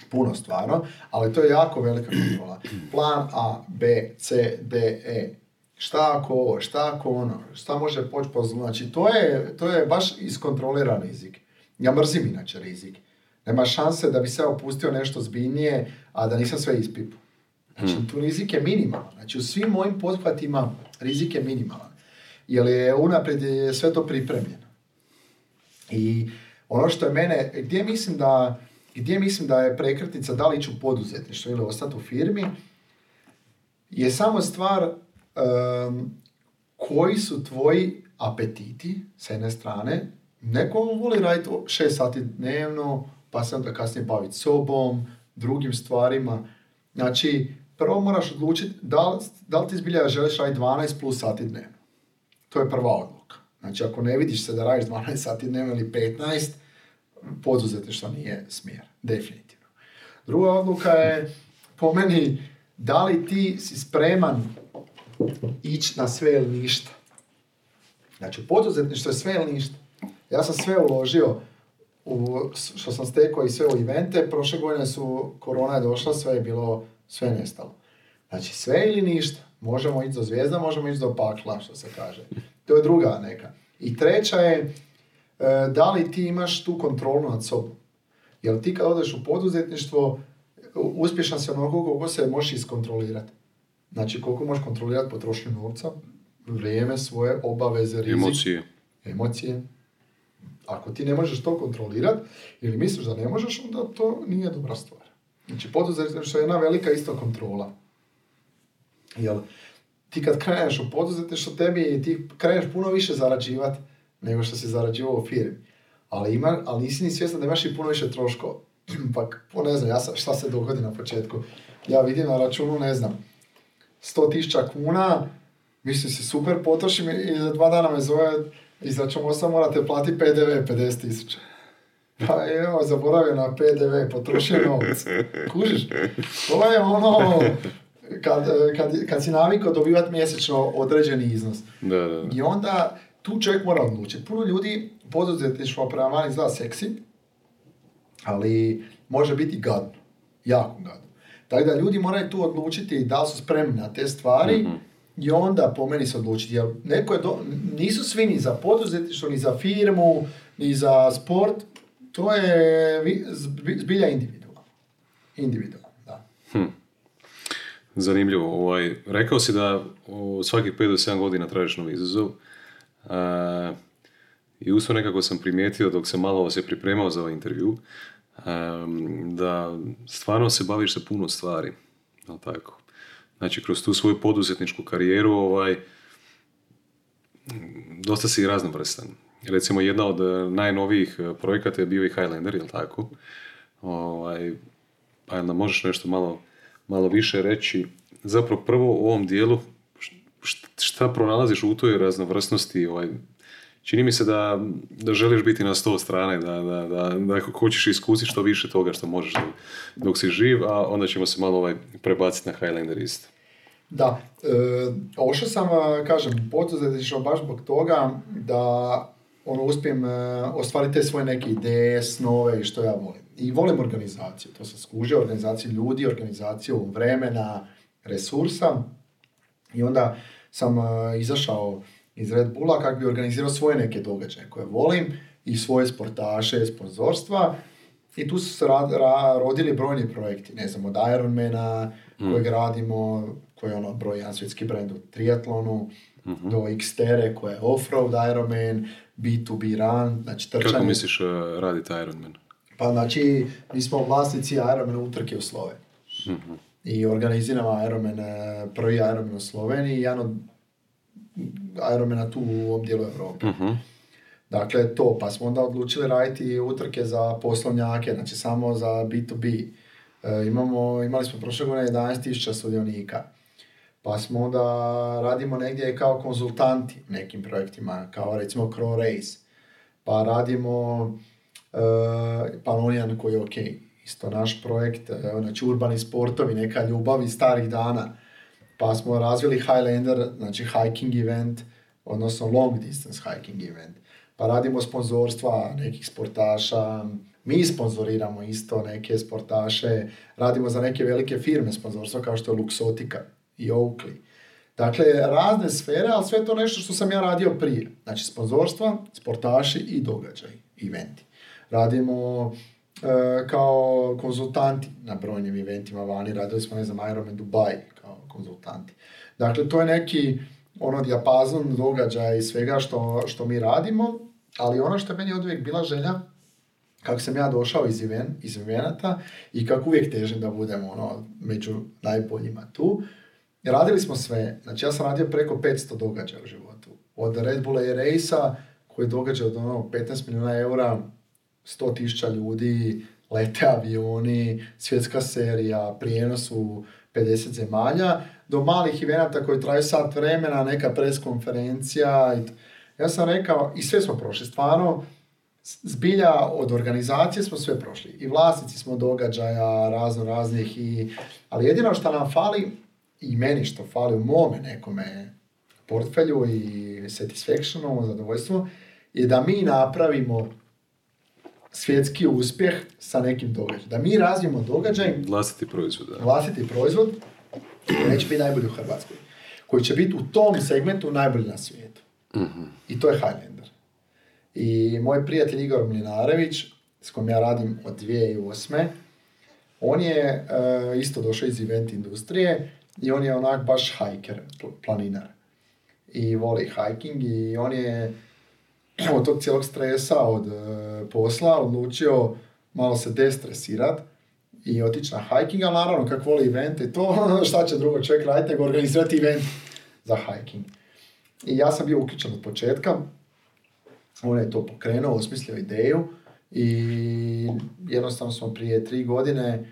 puno stvarno, ali to je jako velika kontrola. Plan A, B, C, D, E. Šta ako ovo, šta ako ono, šta može poći po Znači to je, to je baš iskontroliran rizik. Ja mrzim inače rizik. Nema šanse da bi se opustio nešto zbiljnije, a da nisam sve ispipao. Znači, hmm. tu rizik je minimalan. Znači, u svim mojim pothvatima rizik je minimalan. Jer je unaprijed je sve to pripremljeno. I ono što je mene, gdje mislim da, gdje mislim da je prekretnica da li ići u poduzetništvo ili ostati u firmi, je samo stvar um, koji su tvoji apetiti sa jedne strane. Neko voli raditi 6 sati dnevno, pa se onda kasnije baviti sobom, drugim stvarima. Znači, prvo moraš odlučiti da li, da li ti zbilja želiš raditi 12 plus sati dnevno. To je prva odluka. Znači, ako ne vidiš se da radiš 12 sati dnevno ili 15, što nije smjer. Definitivno. Druga odluka je, po meni, da li ti si spreman ići na sve ili ništa. Znači, poduzetništvo je sve ili ništa. Ja sam sve uložio u, što sam stekao i sve u evente, prošle godine su, korona je došla, sve je bilo, sve nestalo. Znači sve ili ništa. Možemo ići do zvijezda, možemo ići do pakla, što se kaže. To je druga neka. I treća je, e, da li ti imaš tu kontrolu nad sobom. Jer ti kad odeš u poduzetništvo, uspješan si onoliko koliko se možeš iskontrolirati. Znači koliko možeš kontrolirati potrošnju novca, vrijeme svoje, obaveze, rizik. Emocije. Emocije. Ako ti ne možeš to kontrolirati ili misliš da ne možeš, onda to nije dobra stvar. Znači, poduzetništvo je jedna velika isto kontrola. Jel, ti kad kreneš u poduzetništvo, tebi ti kreneš puno više zarađivati nego što si zarađivao u firmi. Ali, ima, ali nisi ni svjestan da imaš i puno više troškova. (clears throat) pa, ne znam, ja sam, šta se dogodi na početku. Ja vidim na računu, ne znam, 100.000 kuna, mislim se super potrošim i za dva dana me zove i za sam morate platiti PDV 50 tisuća. Pa evo, zaboravio na PDV, potrošio novac. Kužiš? To je ono, kad, kad, kad si navikao dobivati mjesečno određeni iznos. Da, da, da. I onda tu čovjek mora odlučiti. Puno ljudi poduzetništvo prema vani izgleda seksi, ali može biti gadno. Jako gadno. Tako da ljudi moraju tu odlučiti da li su spremni na te stvari, mm-hmm i onda po meni se odlučiti. Jer neko je do, nisu svi ni za poduzetništvo, ni za firmu, ni za sport. To je zbilja individualno. Individualno, da. Zanimljivo. Ovaj, rekao si da svakih 5 do 7 godina tražiš novi izazov. A, I usto nekako sam primijetio dok sam malo se pripremao za ovaj intervju da stvarno se baviš sa puno stvari. Jel tako? Znači, kroz tu svoju poduzetničku karijeru ovaj, dosta si raznovrstan. Recimo, jedna od eh, najnovijih eh, projekata je bio i Highlander, jel tako? Ovaj, pa jel nam možeš nešto malo, malo više reći? Zapravo prvo u ovom dijelu št- šta pronalaziš u toj raznovrsnosti? Ovaj, čini mi se da, da želiš biti na sto strane, da, da, da, da hoćeš iskusiti što više toga što možeš dok, dok si živ, a onda ćemo se malo ovaj, prebaciti na Highlander isto. Da, e, ošao sam, a, kažem, poduzetništvo baš zbog toga da ono, uspijem e, ostvariti te svoje neke ideje, snove i što ja volim. I volim organizaciju, to sam skužio, organizaciju ljudi, organizaciju vremena, resursa. I onda sam e, izašao iz Red Bulla kako bi organizirao svoje neke događaje koje volim i svoje sportaše, sponzorstva. I tu su se ra- ra- rodili brojni projekti, ne znam, od Ironmana, kojeg radimo, koji je ono broj jedan svjetski brand u triatlonu, do Xtere koja je offroad Ironman, B2B run, znači trčanje. Kako misliš uh, raditi Ironman? Pa znači, mi smo vlasnici Ironman utrke u Sloveniji. I organiziramo Ironman, eh, prvi Ironman u Sloveniji jedan od Ironmana tu u ovom dijelu Europe. Mhm. Dakle, to, pa smo onda odlučili raditi utrke za poslovnjake, znači samo za B2B. E, imamo, imali smo prošle godine 11.000 sudionika. Pa smo onda radimo negdje kao konzultanti nekim projektima, kao recimo Crow Race. Pa radimo uh, Panonian koji je ok, isto naš projekt, e, znači urbani sportovi, neka ljubav iz starih dana. Pa smo razvili Highlander, znači hiking event, odnosno long distance hiking event. Pa radimo sponzorstva nekih sportaša, mi sponzoriramo isto neke sportaše, radimo za neke velike firme sponzorstva kao što je Luxotica i Oakley. Dakle, razne sfere, ali sve to nešto što sam ja radio prije. Znači, sponzorstva, sportaši i događaji, eventi. Radimo e, kao konzultanti na brojnim eventima vani, radili smo, ne znam, Ironman Dubai konzultanti. Dakle, to je neki ono dijapazon događaja i svega što, što mi radimo, ali ono što je meni od bila želja, kako sam ja došao iz, event, iz evenata i kako uvijek težim da budem ono, među najboljima tu, radili smo sve. Znači ja sam radio preko 500 događaja u životu. Od Red Bulla i Race-a, koji je događaj od ono 15 milijuna eura, 100 tisuća ljudi, lete avioni, svjetska serija, prijenos u 50 zemalja, do malih evenata koji traju sat vremena, neka preskonferencija. Ja sam rekao, i sve smo prošli, stvarno, zbilja od organizacije smo sve prošli. I vlasnici smo događaja razno raznih, i, ali jedino što nam fali, i meni što fali u mome nekome portfelju i satisfactionu, zadovoljstvu, je da mi napravimo svjetski uspjeh sa nekim događajem. Da mi razvijemo događaj, Vlastiti proizvod, da. vlastiti proizvod, koji neće biti najbolji u Hrvatskoj. Koji će biti u tom segmentu najbolji na svijetu. I to je Highlander. I moj prijatelj Igor Mlinarević, s kojim ja radim od 2008. On je e, isto došao iz event industrije i on je onak baš hiker, pl- planinar. I voli hiking i on je (clears throat) od tog cijelog stresa od e, posla odlučio malo se destresirat i otići na hiking, ali naravno kako voli evente i to, (laughs) šta će drugo čovjek raditi nego organizirati event za hiking. I ja sam bio uključen od početka, on je to pokrenuo, osmislio ideju i jednostavno smo prije tri godine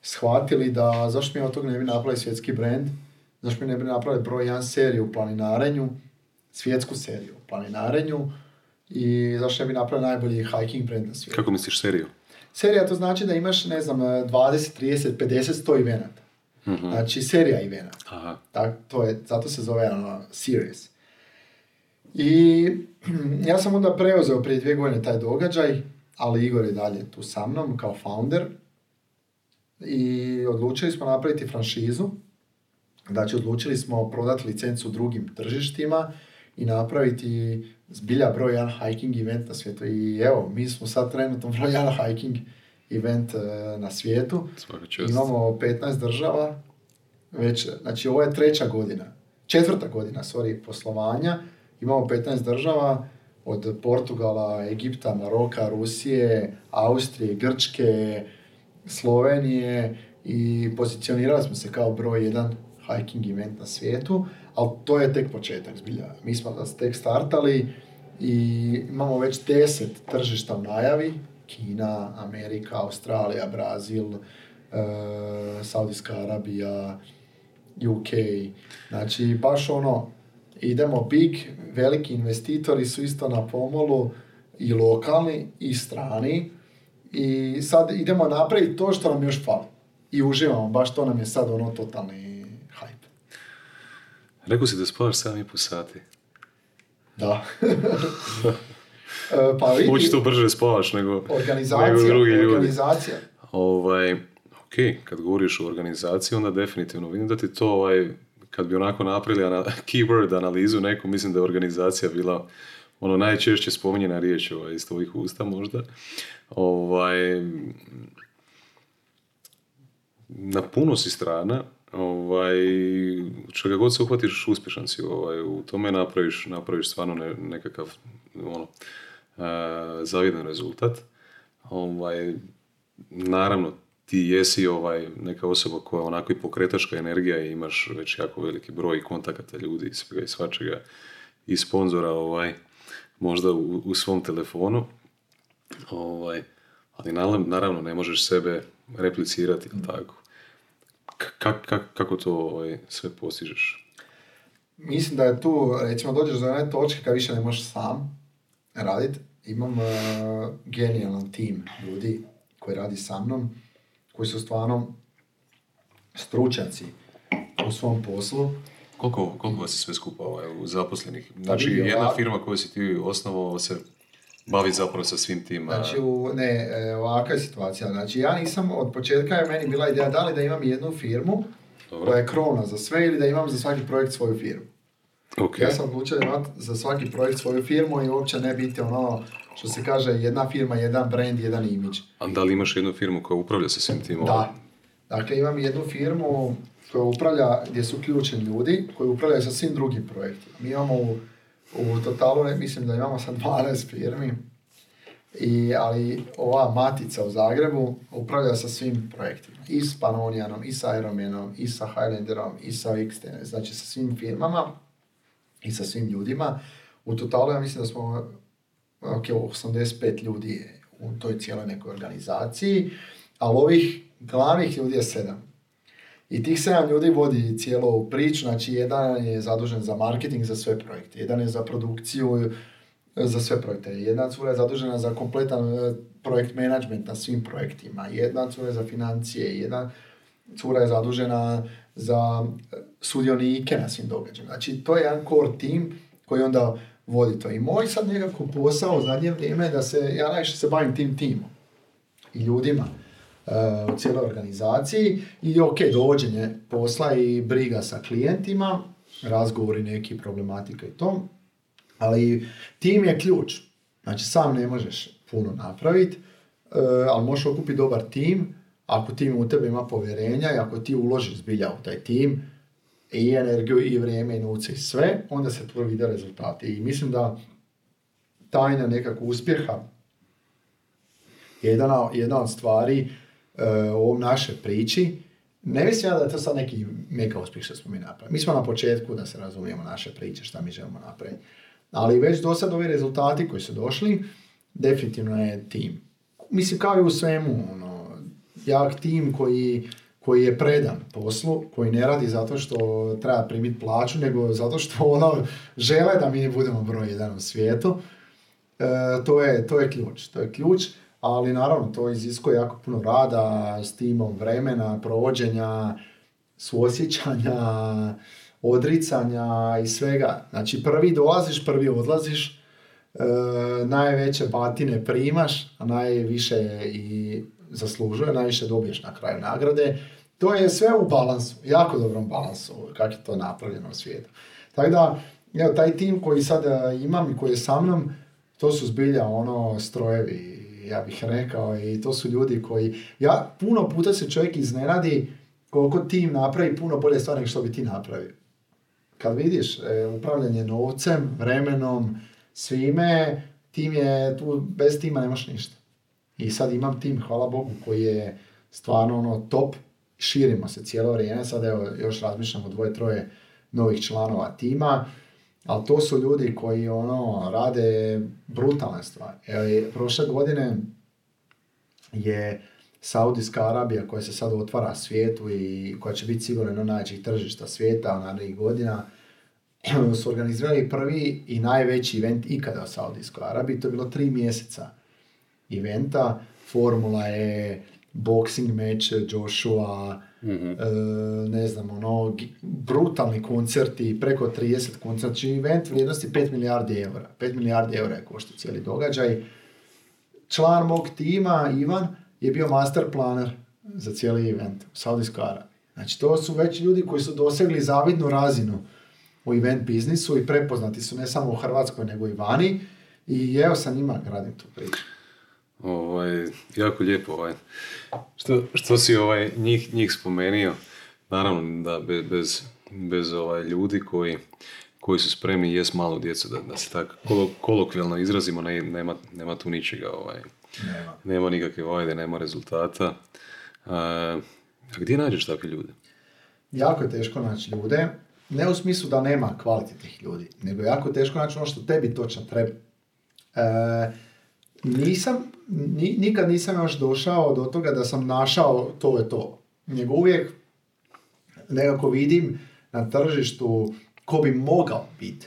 shvatili da zašto mi od toga ne bi napravili svjetski brand, zašto mi ne bi napravili broj jedan seriju u planinarenju, svjetsku seriju u planinarenju i zašto ne bi napravili najbolji hiking brand na svijetu. Kako misliš seriju? Serija to znači da imaš, ne znam, 20, 30, 50, 100 evenata. Znači serija evenata. Aha. Tak, to je, zato se zove ono, series. I (clears throat) ja sam onda preuzeo prije dvije godine taj događaj, ali Igor je dalje tu sa mnom kao founder. I odlučili smo napraviti franšizu Znači, odlučili smo prodati licencu drugim tržištima i napraviti zbilja broj jedan hiking event na svijetu. I evo, mi smo sad trenutno broj jedan hiking event e, na svijetu. Imamo 15 država, već, znači ovo je treća godina, četvrta godina, sorry, poslovanja. Imamo 15 država, od Portugala, Egipta, Maroka, Rusije, Austrije, Grčke, Slovenije i pozicionirali smo se kao broj jedan hiking event na svijetu, ali to je tek početak zbilja. Mi smo nas tek startali i imamo već deset tržišta u najavi, Kina, Amerika, Australija, Brazil, uh, Saudijska Arabija, UK. Znači, baš ono, idemo big, veliki investitori su isto na pomolu i lokalni i strani i sad idemo napraviti to što nam još fali. I uživamo, baš to nam je sad ono totalni. Rekao si da spavaš 7,5 sati. Da. E, pa vidi... Ući to brže spavaš nego, organizacija, nego drugi ljudi. Organizacija. Ovaj, ok, kad govoriš o organizaciji, onda definitivno vidim da ti to, ovaj, kad bi onako napravili ana, (laughs) keyword analizu neku, mislim da je organizacija bila ono najčešće spominjena riječ ovaj, iz tvojih usta možda. Ovaj, na puno si strana, ovaj, čega god se uhvatiš, uspješan si. Ovaj, u tome napraviš, napraviš stvarno ne, nekakav ono, zavidan rezultat. Ovaj, naravno, ti jesi ovaj, neka osoba koja je onako i pokretačka energija i imaš već jako veliki broj kontakata ljudi svega i svačega i sponzora ovaj, možda u, u svom telefonu. Ovaj, ali naravno ne možeš sebe replicirati, tako? Kako to ovaj, sve postižeš? Mislim da je tu, recimo, dođeš do one točke kad više ne možeš sam raditi. Imam uh, genijalan tim ljudi koji radi sa mnom, koji su stvarno stručnjaci u svom poslu. Koliko, koliko vas je sve skupa ovaj, zaposlenih? Znači, jedna firma koju si ti osnovao se bavi zapravo sa svim tim... Znači, u, ne, e, ovakva je situacija. Znači, ja nisam, od početka je meni bila ideja da li da imam jednu firmu Dobro. koja je krona za sve ili da imam za svaki projekt svoju firmu. Okay. Ja sam odlučio imati za svaki projekt svoju firmu i uopće ne biti ono što se kaže jedna firma, jedan brand, jedan imidž. A da li imaš jednu firmu koja upravlja sa svim tim? Da. Dakle, imam jednu firmu koja upravlja, gdje su ključni ljudi, koji upravljaju sa svim drugim projektima. Mi imamo u totalu mislim da imamo sad 12 firmi, i, ali ova matica u Zagrebu upravlja sa svim projektima. I s Panonijanom, i sa Ironmanom, i sa Highlanderom, i sa Xten, znači sa svim firmama i sa svim ljudima. U totalu ja mislim da smo ok, 85 ljudi u toj cijeloj nekoj organizaciji, ali ovih glavnih ljudi je sedam. I tih sedam ljudi vodi cijelu priču, znači jedan je zadužen za marketing za sve projekte, jedan je za produkciju za sve projekte, jedna cura je zadužena za kompletan e, projekt management na svim projektima, jedna cura je za financije, jedna cura je zadužena za sudionike na svim događajima. Znači to je jedan core team koji onda vodi to. I moj sad nekako posao u zadnje vrijeme da se, ja najviše se bavim tim timom i ljudima u cijeloj organizaciji i ok, dovođenje posla i briga sa klijentima, razgovori neki, problematika i to, ali tim je ključ. Znači sam ne možeš puno napraviti, e, ali možeš okupiti dobar tim, ako tim u tebe ima povjerenja i ako ti uložiš zbilja u taj tim, i energiju, i vrijeme, i novce, i sve, onda se to vide rezultati. I mislim da tajna nekakvog uspjeha je jedna, jedna od stvari u ovom našoj priči, ne mislim ja da je to sad neki mega uspjeh što smo mi napravili. Mi smo na početku da se razumijemo naše priče, šta mi želimo napraviti. Ali već do sad ovi rezultati koji su došli, definitivno je tim. Mislim kao i u svemu, ono, jak tim koji, koji je predan poslu, koji ne radi zato što treba primiti plaću, nego zato što (laughs) ono, žele da mi budemo broj jedan u svijetu. E, to, je, to je ključ. To je ključ ali naravno to iziskuje jako puno rada s timom vremena, provođenja, suosjećanja, (laughs) odricanja i svega. Znači prvi dolaziš, prvi odlaziš, e, najveće batine primaš, a najviše i zaslužuje, najviše dobiješ na kraju nagrade To je sve u balansu, jako dobrom balansu, kako je to napravljeno u svijetu. Tako da, evo, taj tim koji sada imam i koji je sa mnom, to su zbilja ono strojevi, ja bih rekao, i to su ljudi koji, ja, puno puta se čovjek iznenadi koliko tim napravi puno bolje stvari nego što bi ti napravio. Kad vidiš e, upravljanje novcem, vremenom, svime, tim je, tu bez tima nemaš ništa. I sad imam tim, hvala Bogu, koji je stvarno ono top, širimo se cijelo vrijeme, sad evo još razmišljamo dvoje, troje novih članova tima, ali to su ljudi koji ono rade brutalne stvari. Evo, prošle godine je Saudijska Arabija koja se sad otvara svijetu i koja će biti sigurno jedno najvećih tržišta svijeta narednih godina, (clears throat) su organizirali prvi i najveći event ikada u Saudijskoj Arabiji. To je bilo tri mjeseca eventa. Formula je boxing meč Joshua, mm ne znam, ono, brutalni koncerti, preko 30 koncerti, znači event vrijednosti 5 milijardi eura. 5 milijardi eura je košta cijeli događaj. Član mog tima, Ivan, je bio master planer za cijeli event u Saudijskoj Arabiji. Znači, to su već ljudi koji su dosegli zavidnu razinu u event biznisu i prepoznati su ne samo u Hrvatskoj, nego i vani. I evo sa njima gradim tu priču. Ovaj, jako lijepo. Ovaj. Što, što si ovaj, njih, njih spomenio, naravno da bez, bez ovaj, ljudi koji, koji su spremni jest malo djecu, da, da se tako kolokvijalno izrazimo, ne, nema, nema tu ničega. Ovaj. Nema. nema nikakve vojde, nema rezultata. A, a gdje nađeš takve ljude? Jako je teško naći ljude. Ne u smislu da nema kvalitetnih ljudi, nego jako teško naći ono što tebi točno treba. E, nisam, nikad nisam još došao do toga da sam našao to je to. Nego uvijek nekako vidim na tržištu ko bi mogao biti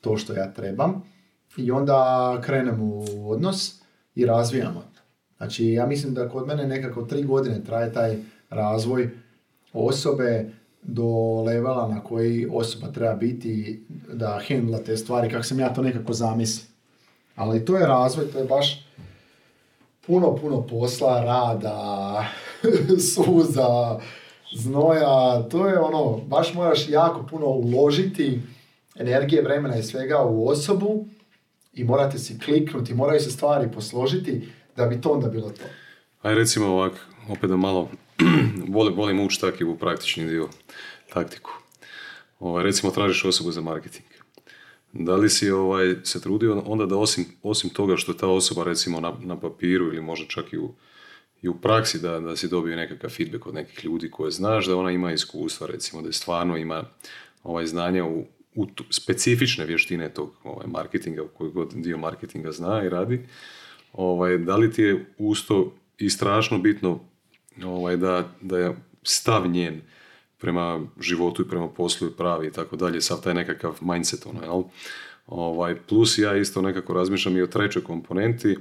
to što ja trebam i onda krenem u odnos i razvijamo. Znači, ja mislim da kod mene nekako tri godine traje taj razvoj osobe do levela na koji osoba treba biti da handla te stvari kako sam ja to nekako zamislio. Ali to je razvoj, to je baš puno, puno posla, rada, (laughs) suza, znoja, to je ono, baš moraš jako puno uložiti energije, vremena i svega u osobu i morate si kliknuti, moraju se stvari posložiti da bi to onda bilo to. Aj recimo ovak, opet da malo (clears throat) volim, volim ući u praktični dio, taktiku. Ovaj, recimo tražiš osobu za marketing. Da li si ovaj, se trudio onda da osim, osim toga što ta osoba recimo na, na papiru ili možda čak i u, i u praksi da, da si dobio nekakav feedback od nekih ljudi koje znaš, da ona ima iskustva recimo, da je stvarno ima ovaj, znanja u, u specifične vještine tog ovaj, marketinga, koji god dio marketinga zna i radi, ovaj, da li ti je usto i strašno bitno ovaj, da, da je stav njen prema životu i prema poslu i pravi i tako dalje, sav taj nekakav mindset, ono, jel? Ovaj, plus ja isto nekako razmišljam i o trećoj komponenti,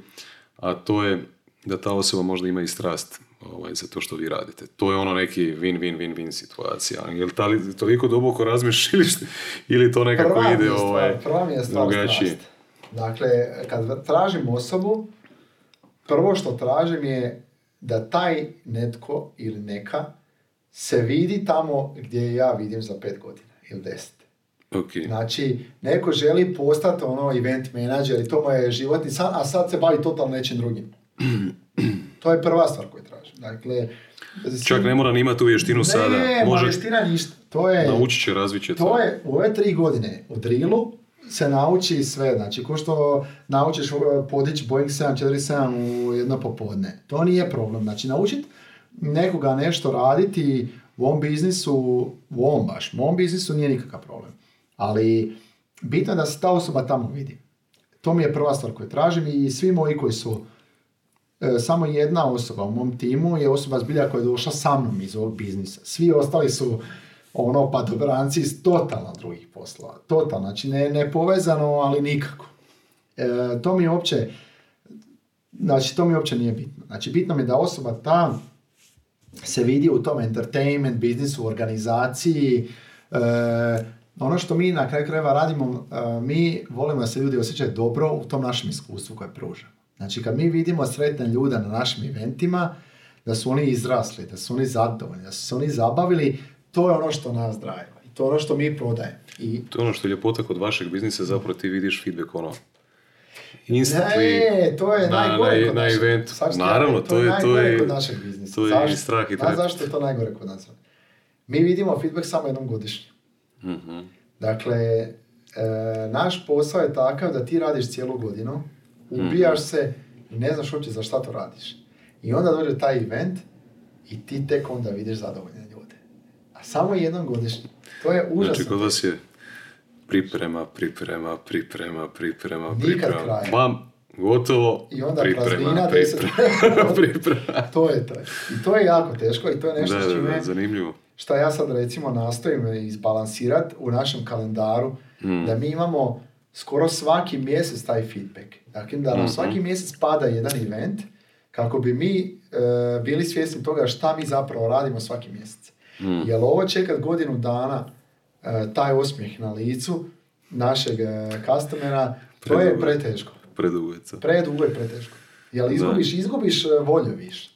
a to je da ta osoba možda ima i strast ovaj, za to što vi radite. To je ono neki win-win-win-win situacija. Je li tali, toliko duboko razmišljaš (laughs) ili, to nekako prva ide stvar, ovaj, prva mi je stvar drugačije? Dakle, kad tražim osobu, prvo što tražim je da taj netko ili neka se vidi tamo gdje ja vidim za pet godina ili deset. Okay. Znači, neko želi postati ono event manager i to mu je životni san, a sad se bavi totalno nečim drugim. (clears throat) to je prva stvar koju tražim. Dakle, Čak ne mora ni imati tu vještinu ne, sada. Ne, Može... vještina ništa. To je, naučit će, razvit će to. To je u ove tri godine u drilu se nauči sve. Znači, ko što naučiš uh, podići Boeing 747 u jedno popodne. To nije problem. Znači, naučiti nekoga nešto raditi u ovom biznisu, u ovom baš, u ovom biznisu nije nikakav problem. Ali bitno je da se ta osoba tamo vidi. To mi je prva stvar koju tražim i svi moji koji su e, samo jedna osoba u mom timu je osoba zbilja koja je došla sa mnom iz ovog biznisa. Svi ostali su ono pa dobranci iz totalno drugih poslova. Totalno, znači ne, ne povezano, ali nikako. E, to mi je uopće, znači to mi uopće nije bitno. Znači bitno mi je da osoba ta se vidi u tom entertainment biznisu, organizaciji, e, ono što mi na kraju krajeva radimo, e, mi volimo da se ljudi osjećaju dobro u tom našem iskustvu koje pružamo. Znači kad mi vidimo sretne ljude na našim eventima, da su oni izrasli, da su oni zadovoljni, da su se oni zabavili, to je ono što nas drajeva. I to je ono što mi prodajemo. I To je ono što je ljepota kod vašeg biznisa, zapravo ti vidiš feedback ono instantly Ne, to je na, najgore na, kod na našeg- eventu. Naravno, to je, to je, kod našeg biznisa. to je Zašto? i strah i trep. zašto je to najgore kod nas? Mi vidimo feedback samo jednom godišnje. Mhm. Dakle, e, naš posao je takav da ti radiš cijelu godinu, ubijaš Mhm. se i ne znaš uopće za šta to radiš. I onda dođe taj event i ti tek onda vidiš zadovoljne ljude. A samo jednom godišnje. To je užasno. Znači, kod vas je priprema, priprema, priprema, priprema, Nikad priprema. kraja. Bam, gotovo, I onda priprema, praznina, priprema, 10. priprema. (laughs) (laughs) to je to. I to je jako teško i to je nešto Da, s da, čime da, zanimljivo. šta ja sad recimo nastojim izbalansirati u našem kalendaru, Mm. da mi imamo skoro svaki mjesec taj feedback. Dakle, da nam Mhm. svaki mjesec pada jedan event kako bi mi e, bili svjesni toga šta mi zapravo radimo svaki mjesec. Mm. Jer ovo čekat godinu dana, taj osmijeh na licu našeg e, customera, to je preteško. Predugo je. Predugo je preteško. Jel izgubiš, izgubiš e, volju više.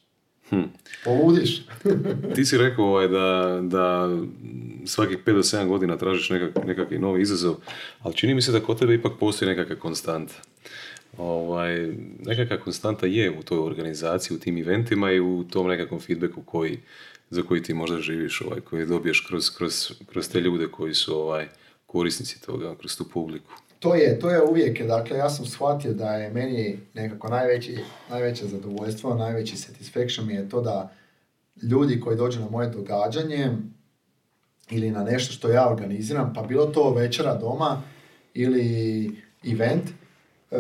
Hm. Poludiš. Ti si rekao ovaj, da, da svakih 5 do 7 godina tražiš nekak, nekakvi novi izazov, ali čini mi se da kod tebe ipak postoji nekakva konstanta. Ovaj, nekakva konstanta je u toj organizaciji, u tim eventima i u tom nekakvom feedbacku koji, za koji ti možda živiš, ovaj, koji dobiješ kroz, kroz, kroz te ljude koji su ovaj, korisnici toga, kroz tu publiku. To je, to je uvijek, dakle ja sam shvatio da je meni nekako najveći, najveće zadovoljstvo, najveći satisfaction mi je to da ljudi koji dođu na moje događanje ili na nešto što ja organiziram, pa bilo to večera doma ili event, e,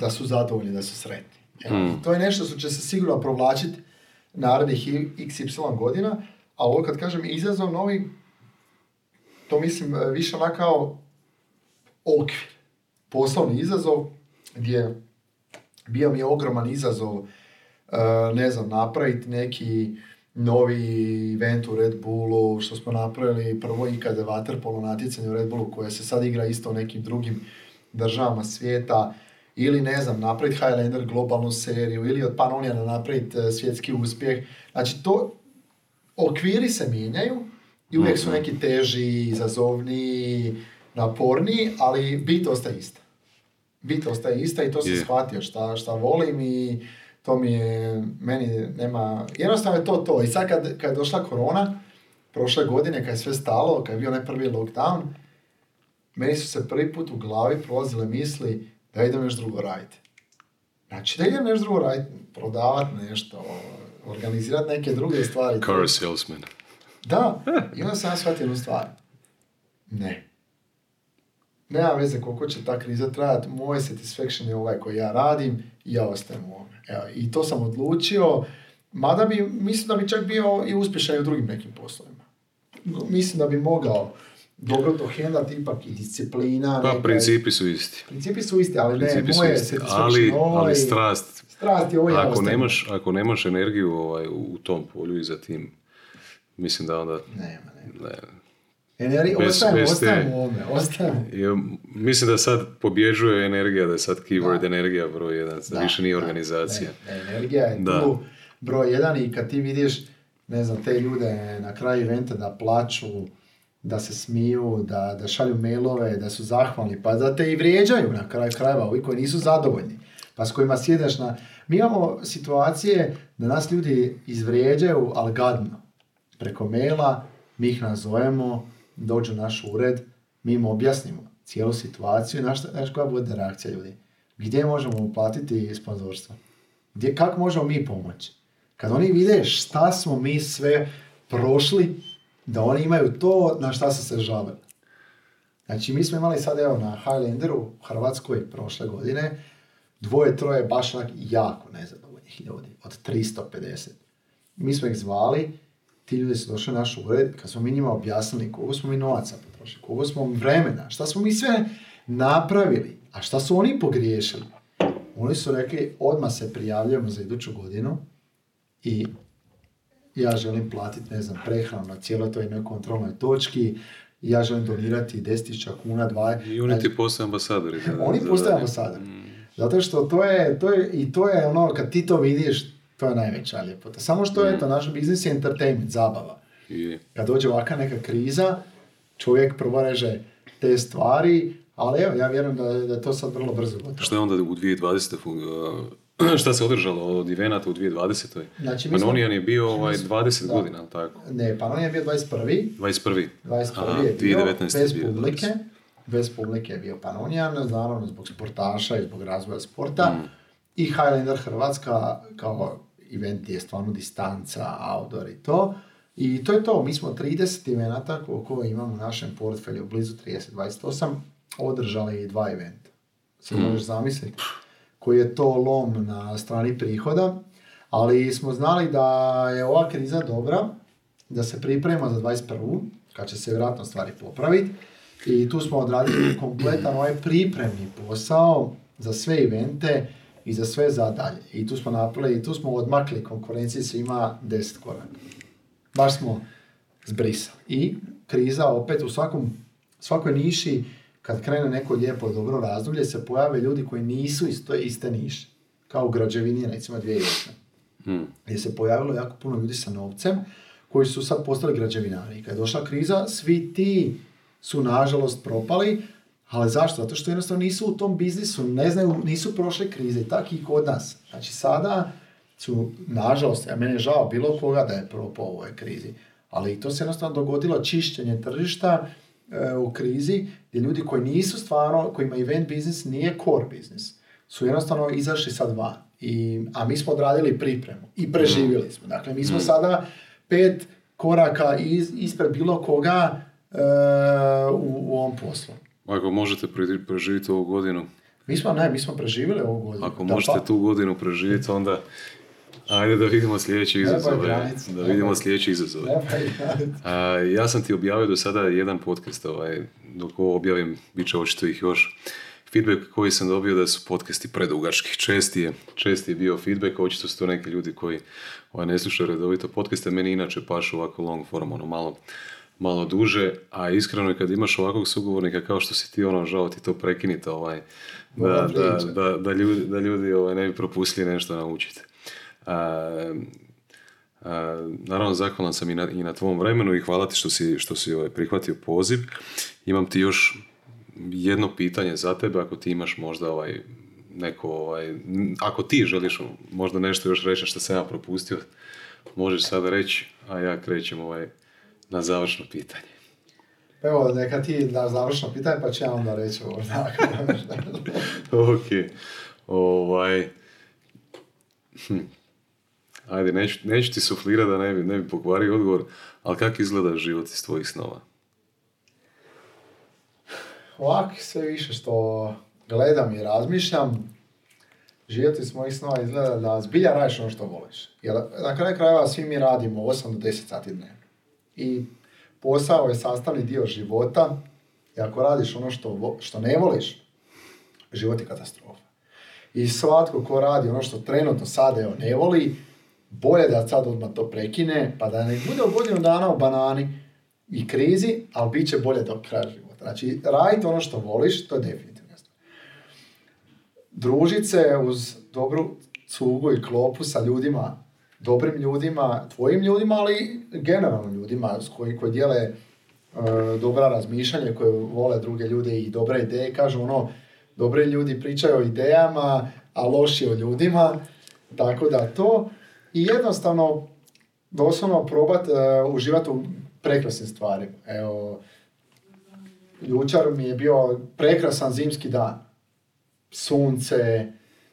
da su zadovoljni, da su sretni. Mm. To je nešto što će se sigurno provlačiti narednih XY godina, a ovo kad kažem izazov novi, to mislim e, više onak kao okvir, poslovni izazov gdje bio mi je ogroman izazov e, ne znam, napraviti neki novi event u Red Bullu, što smo napravili prvo ikad vaterpolo natjecanje u Red Bullu koje se sad igra isto u nekim drugim državama svijeta ili ne znam, napraviti Highlander globalnu seriju ili od Pannoniana napraviti e, svjetski uspjeh. Znači to, okviri se mijenjaju i uvijek su Mhm. neki teži, izazovniji, naporniji, ali bit ostaje ista. Bit ostaje ista i to sam shvatio šta, šta volim i to mi je, meni nema, jednostavno je to to. I sad kad, kad je došla korona, prošle godine kad je sve stalo, kad je bio onaj prvi lockdown, meni su se prvi put u glavi prolazile misli da idem još drugo raditi. Znači da idem još drugo raditi, prodavati nešto, organizirati neke druge stvari. Car salesman. Da, i onda sam ja shvatio jednu stvar. Ne. Nema veze koliko će ta kriza trajati, moj satisfaction je ovaj koji ja radim i ja ostajem u ovome. Evo, I to sam odlučio, mada bi, mislim da bi čak bio i uspješan i u drugim nekim poslovima. Mislim da bi mogao dobro to handlati, ipak i disciplina. Pa, neka- principi su isti. Principi su isti, ali Principi ne, moje satisfaction ali, ovaj, ali strast. strast je ovo ja Ako nemaš, ako nemaš energiju ovaj, u tom polju i za tim, mislim da onda Nema, nema. ne. Energija, Bez- ostajem, bez te- ostajem u ovome, ostajem. I, mislim da sad pobježuje energija, da je sad keyword Da. energija broj jedan, da, Da, više nije da, organizacija. ne, ne, energija je Da. tu broj jedan i kad ti vidiš, ne znam, te ljude na kraju eventa da plaću, da se smiju, da, da šalju mailove, da su zahvalni, pa da te i vrijeđaju na kraju krajeva, ovi koji nisu zadovoljni, pa s kojima sjedeš na... Mi imamo situacije da nas ljudi izvrijeđaju, ali gadno. Preko maila, mi ih nazovemo, dođu naš ured, mi im objasnimo cijelu situaciju i znaš koja bude reakcija ljudi. Gdje možemo uplatiti sponzorstvo? Gdje, kako možemo mi pomoći? Kad oni vide šta smo mi sve prošli, da oni imaju to na šta su se žalili. Znači, mi smo imali sad, evo, na Highlanderu u Hrvatskoj prošle godine, dvoje, troje baš jako nezadovoljnih ljudi, od 350. Mi smo ih zvali, ti ljudi su došli naš ured, kad smo mi njima objasnili koliko smo mi novaca potrošili, koliko smo vremena, šta smo mi sve napravili, a šta su oni pogriješili. Oni su rekli, odmah se prijavljujemo za iduću godinu i ja želim platiti, ne znam, prehranu na cijeloj toj jednoj kontrolnoj točki, ja želim donirati 10.000 kuna, dva... I oni ti postaju ambasadori. Oni postaju ambasadori. Mm. Zato što to je, to je, i to je ono, kad ti to vidiš, To je najveća ljepota. Samo što je to, naš biznis je entertainment, zabava. Kad dođe ovakva neka kriza, čovjek prvo reže te stvari, ali evo, ja vjerujem da, da je to sad vrlo brzo šta je onda u 2020. (clears throat) šta se održalo od evenata u 2020. Znači, mi smo- je bio ovaj, 20 Da. godina, ali tako? Ne, pa on je bio 21. 21. 21. Aha, je bio 2019. bez bio publike. 20. Bez publike je bio Panonian, naravno zbog sportaša i zbog razvoja sporta. I Highlander Hrvatska kao event je stvarno distanca, outdoor i to. I to je to, mi smo 30 eventa koliko imamo u našem portfelju, blizu 30-28, održali dva eventa. Se možeš zamisliti koji je to lom na strani prihoda, ali smo znali da je ova kriza dobra, da se pripremimo za 21. kad će se vjerojatno stvari popraviti. I tu smo odradili (clears throat) kompletan ovaj pripremni posao za sve evente i za sve zadalje. I tu smo napravili, i tu smo odmakli konkurenciji svima 10 koraka. Baš smo zbrisali. I kriza opet u svakom, svakoj niši, kad krene neko lijepo i dobro razdoblje, se pojave ljudi koji nisu iz te iste niše. Kao u građevini, recimo 2008 Hmm. gdje se pojavilo jako puno ljudi sa novcem koji su sad postali građevinari. I Kad je došla kriza, svi ti su nažalost propali, ali zašto? Zato što jednostavno nisu u tom biznisu, ne znaju, nisu prošle krize, tako i kod nas. Znači sada su, nažalost, a meni je žao bilo koga da je propao u ovoj krizi, ali to se jednostavno dogodilo čišćenje tržišta u krizi, gdje ljudi koji nisu stvarno, kojima event biznis nije core biznis, su jednostavno izašli sad van. I, a mi smo odradili pripremu i preživjeli smo. Dakle, mi smo sada pet koraka iz, ispred bilo koga e, u, u ovom poslu. Ako možete pre- preživjeti ovu godinu, Mi smo, ne, mi smo preživjeli ovu godinu. ako Da, možete pa- tu godinu preživjeti, onda ajde da vidimo sljedeći granicu, Da vidimo sljedeći izazove. Treba i raditi. A, ja sam ti objavio do sada jedan podcast, ovaj, dok ovo objavim, bit će očito ih još. Feedback koji sam dobio da su podcasti predugački. Česti je, česti je bio feedback, očito su to neki ljudi koji ovaj, ne slušaju redovito podcaste. Meni inače pašu ovako long form, ono malo, malo duže, a iskreno je kad imaš ovakvog sugovornika kao što si ti, ono, žao ti to prekinite, ovaj, da, da, da, da ljudi, da ljudi ovaj, ne bi propustili nešto naučiti. A, a, naravno, zahvalan sam i na, i na tvom vremenu i hvala ti što si, što si ovaj, prihvatio poziv. Imam ti još jedno pitanje za tebe, ako ti imaš možda ovaj, neko, ovaj, ako ti želiš možda nešto još reći što sam ja propustio, možeš sada reći, a ja krećem ovaj, na završno pitanje. Evo, neka ti da završno pitanje, pa ću ja onda reći ovo. (laughs) ok. Ovaj... Hm. Ajde, neću, neću ti suflirati da ne bi, ne bi pokvario odgovor, ali kako izgleda život iz tvojih snova? Ovako sve više što gledam i razmišljam, život iz mojih snova izgleda da zbilja radiš ono što voliš. Jer na kraju krajeva svi mi radimo 8 do 10 sati dnevno. I posao je sastavni dio života i ako radiš ono što, što ne voliš, život je katastrofa. I svatko ko radi ono što trenutno sad evo ne voli, bolje da sad odmah to prekine, pa da ne bude u godinu dana u banani i krizi, ali bit će bolje do kraja života. Znači, raditi ono što voliš, to je definitivno. Družit se uz dobru cugu i klopu sa ljudima, dobrim ljudima, tvojim ljudima, ali generalno ljudima s koji, koji dijele e, dobra razmišljanja, koji vole druge ljude i dobre ideje. Kažu ono, dobri ljudi pričaju o idejama, a loši o ljudima. Tako da to. I jednostavno, doslovno probat e, uživati u prekrasnim stvarima. Evo, jučer mi je bio prekrasan zimski dan. Sunce,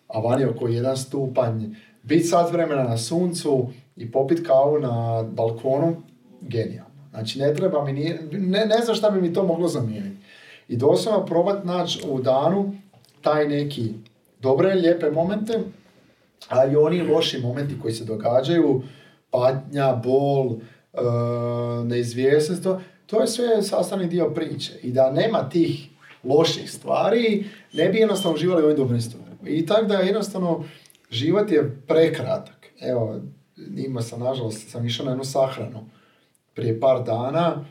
a vani oko jedan stupanj. Bit sat vremena na suncu i popit kavu na balkonu, genijalno. Znači ne treba mi, nije, ne, ne znam šta bi mi to moglo zamijeniti. I doslovno probat naći u danu taj neki dobre, lijepe momente, a i oni loši momenti koji se događaju, patnja, bol, e, neizvjesnost, to, je sve sastavni dio priče. I da nema tih loših stvari, ne bi jednostavno uživali ovim dobrim stvarima. I tako da jednostavno život je prekratak. Evo, imao sam, nažalost, sam išao na jednu sahranu prije par dana,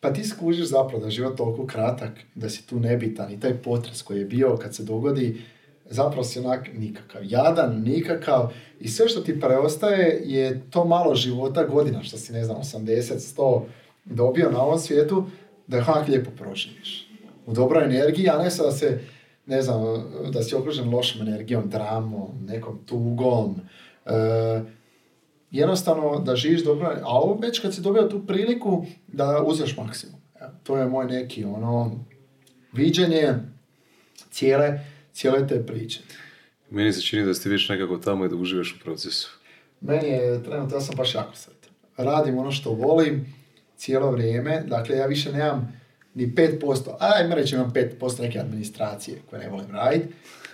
pa ti skužiš zapravo da je život toliko kratak, da si tu nebitan i taj potres koji je bio kad se dogodi, zapravo si onak nikakav. Jadan, nikakav. I sve što ti preostaje je to malo života godina, što si, ne znam, 80, 100 dobio na ovom svijetu, da je onak lijepo proživiš. U dobroj energiji, a ne sad da se, ne znam, da si okružen lošom energijom, dramom, nekom tugom. E, jednostavno da živiš dobro, a ovo već kad si dobio tu priliku da uzeš maksimum. To je moj neki ono viđenje cijele, cijele te priče. Meni se čini da ste već nekako tamo i da uživaš u procesu. Meni je trenutno, ja sam baš jako sretan. Radim ono što volim cijelo vrijeme, dakle ja više nemam ni 5%, ajme reći imam 5% neke administracije koje ne volim raditi,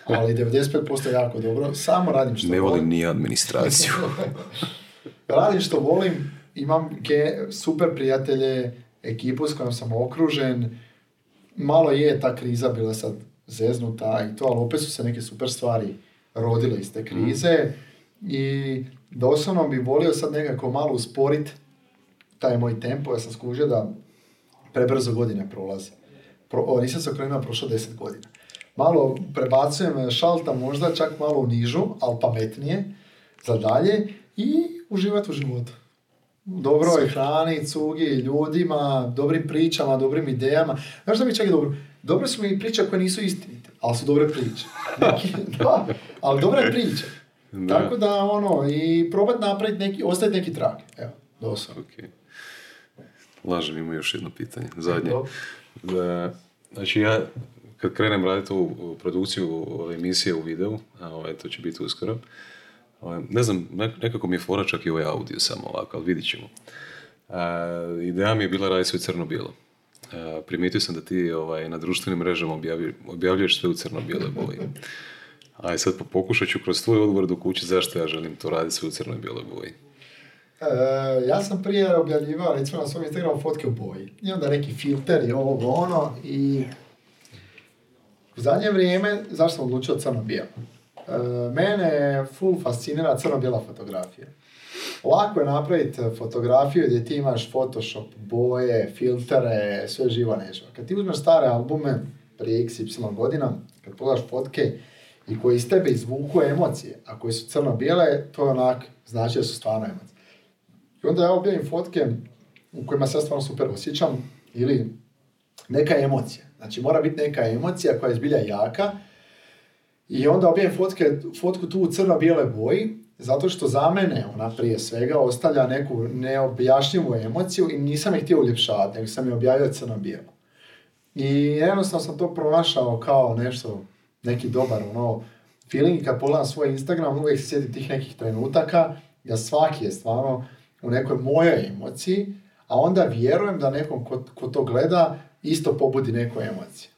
ali (laughs) 95% je jako dobro, samo radim što Ne volim. volim ni administraciju. (laughs) radim što volim, imam super prijatelje, ekipu s kojom sam okružen, malo je ta kriza bila sad zeznuta i to, ali opet su se neke super stvari rodile iz te krize i doslovno bi volio sad nekako malo usporiti taj moj tempo, ja sam skužio da prebrzo godine prolaze. Pro, o, nisam se okrenuo, prošlo 10 godina. Malo prebacujem šalta možda čak malo u nižu, ali pametnije za dalje i uživati u životu. Dobroj hrani, cugi, ljudima, dobrim pričama, dobrim idejama. Znaš da mi čak i dobro? Dobre su mi priče koje nisu istinite, ali su dobre priče. Neki- (laughs) da, ali dobre priče. Da. Tako da, ono, i probati napraviti neki, ostaviti neki trag. Evo, doslovno. Ok. Lažem, ima još jedno pitanje, zadnje. Dobro. Da, znači ja, kad krenem raditi u, u produkciju ove emisije u videu, a ovaj, to će biti uskoro, ovaj, ne znam, nek- nekako mi je fora čak i ovaj audio samo ovako, ali vidit ćemo. A, ideja mi je bila raditi sve crno-bijelo. A, primijetio sam da ti ovaj, na društvenim mrežama objavi- objavljuješ sve u crno-bijele boji. A sad pokušat ću kroz tvoj odgovor dokući zašto ja želim to raditi sve u crno-bijeloj boji. E, ja sam prije objavljivao recimo na svom Instagramu fotke u boji. I onda neki filter i ovo ono i u zadnje vrijeme, zašto sam odlučio crno-bijelo? E, mene full fascinira crno-bijela fotografija. Lako je napraviti fotografiju gdje ti imaš Photoshop, boje, filtere, sve živo neživo. Kad ti uzmeš stare albume prije XY godina, kad pogledaš fotke i koji iz tebe izvuku emocije, a koji su crno-bijele, to je onak, znači da su stvarno emocije. I onda ja objavim fotke u kojima se stvarno super osjećam ili neka emocija. Znači mora biti neka emocija koja je zbilja jaka i onda objavim fotke, fotku tu u crno-bijele boji zato što za mene ona prije svega ostavlja neku neobjašnjivu emociju i nisam je htio uljepšavati, nego sam je objavio crno-bijelo. I jednostavno sam to pronašao kao nešto, neki dobar ono, feeling. Kad pogledam svoj Instagram, uvijek se sjetim tih nekih trenutaka, ja svaki je stvarno u nekoj mojoj emociji, a onda vjerujem da nekom ko, ko to gleda isto pobudi neku emociju.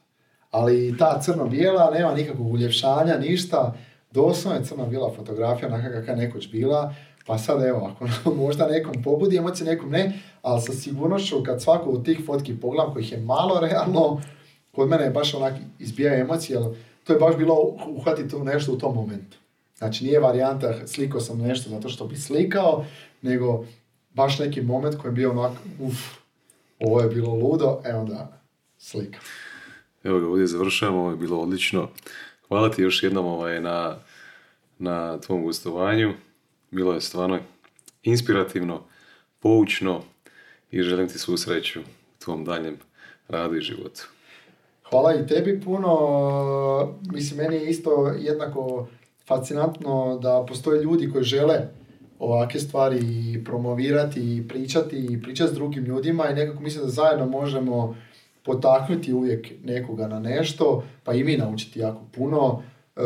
Ali ta crno-bijela nema nikakvog uljepšanja, ništa, doslovno je crno-bijela fotografija onaka kakva je nekoć bila, pa sad evo, ako (laughs) možda nekom pobudi emocije, nekom ne, ali sa sigurnošću kad svaku od tih fotki pogledam kojih je malo realno, kod mene je baš onak izbija emocije, jer to je baš bilo uhvatiti nešto u tom momentu. Znači nije varijanta slikao sam nešto zato što bi slikao, nego baš neki moment koji je bio onak, uf, ovo je bilo ludo, e onda slika. Evo ga, ovdje završavamo, ovo je bilo odlično. Hvala ti još jednom ovaj, na, na tvom gostovanju. Bilo je stvarno inspirativno, poučno i želim ti svu sreću u tvom daljem radu i životu. Hvala i tebi puno. Mislim, meni je isto jednako fascinantno da postoje ljudi koji žele ovakve stvari promovirati i pričati i pričati s drugim ljudima i nekako mislim da zajedno možemo potaknuti uvijek nekoga na nešto, pa i mi naučiti jako puno. E,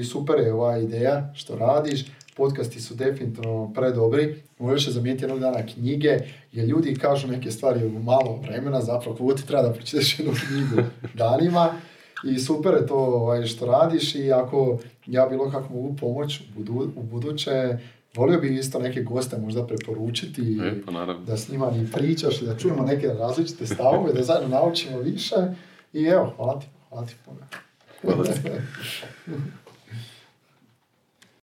I super je ova ideja što radiš. Podcasti su definitivno predobri. Možeš se zamijeniti jednog dana knjige, jer ljudi kažu neke stvari u malo vremena, zapravo kako ti treba da pročitaš jednu knjigu (laughs) danima. I super je to ovaj, što radiš i ako ja bilo kako mogu pomoć u, budu, u buduće, volio bi isto neke goste možda preporučiti E, pa da s njima i pričaš i da čujemo neke različite stavove, da zajedno naučimo više. I evo, hvala ti, hvala ti puno. Hvala ti. (laughs)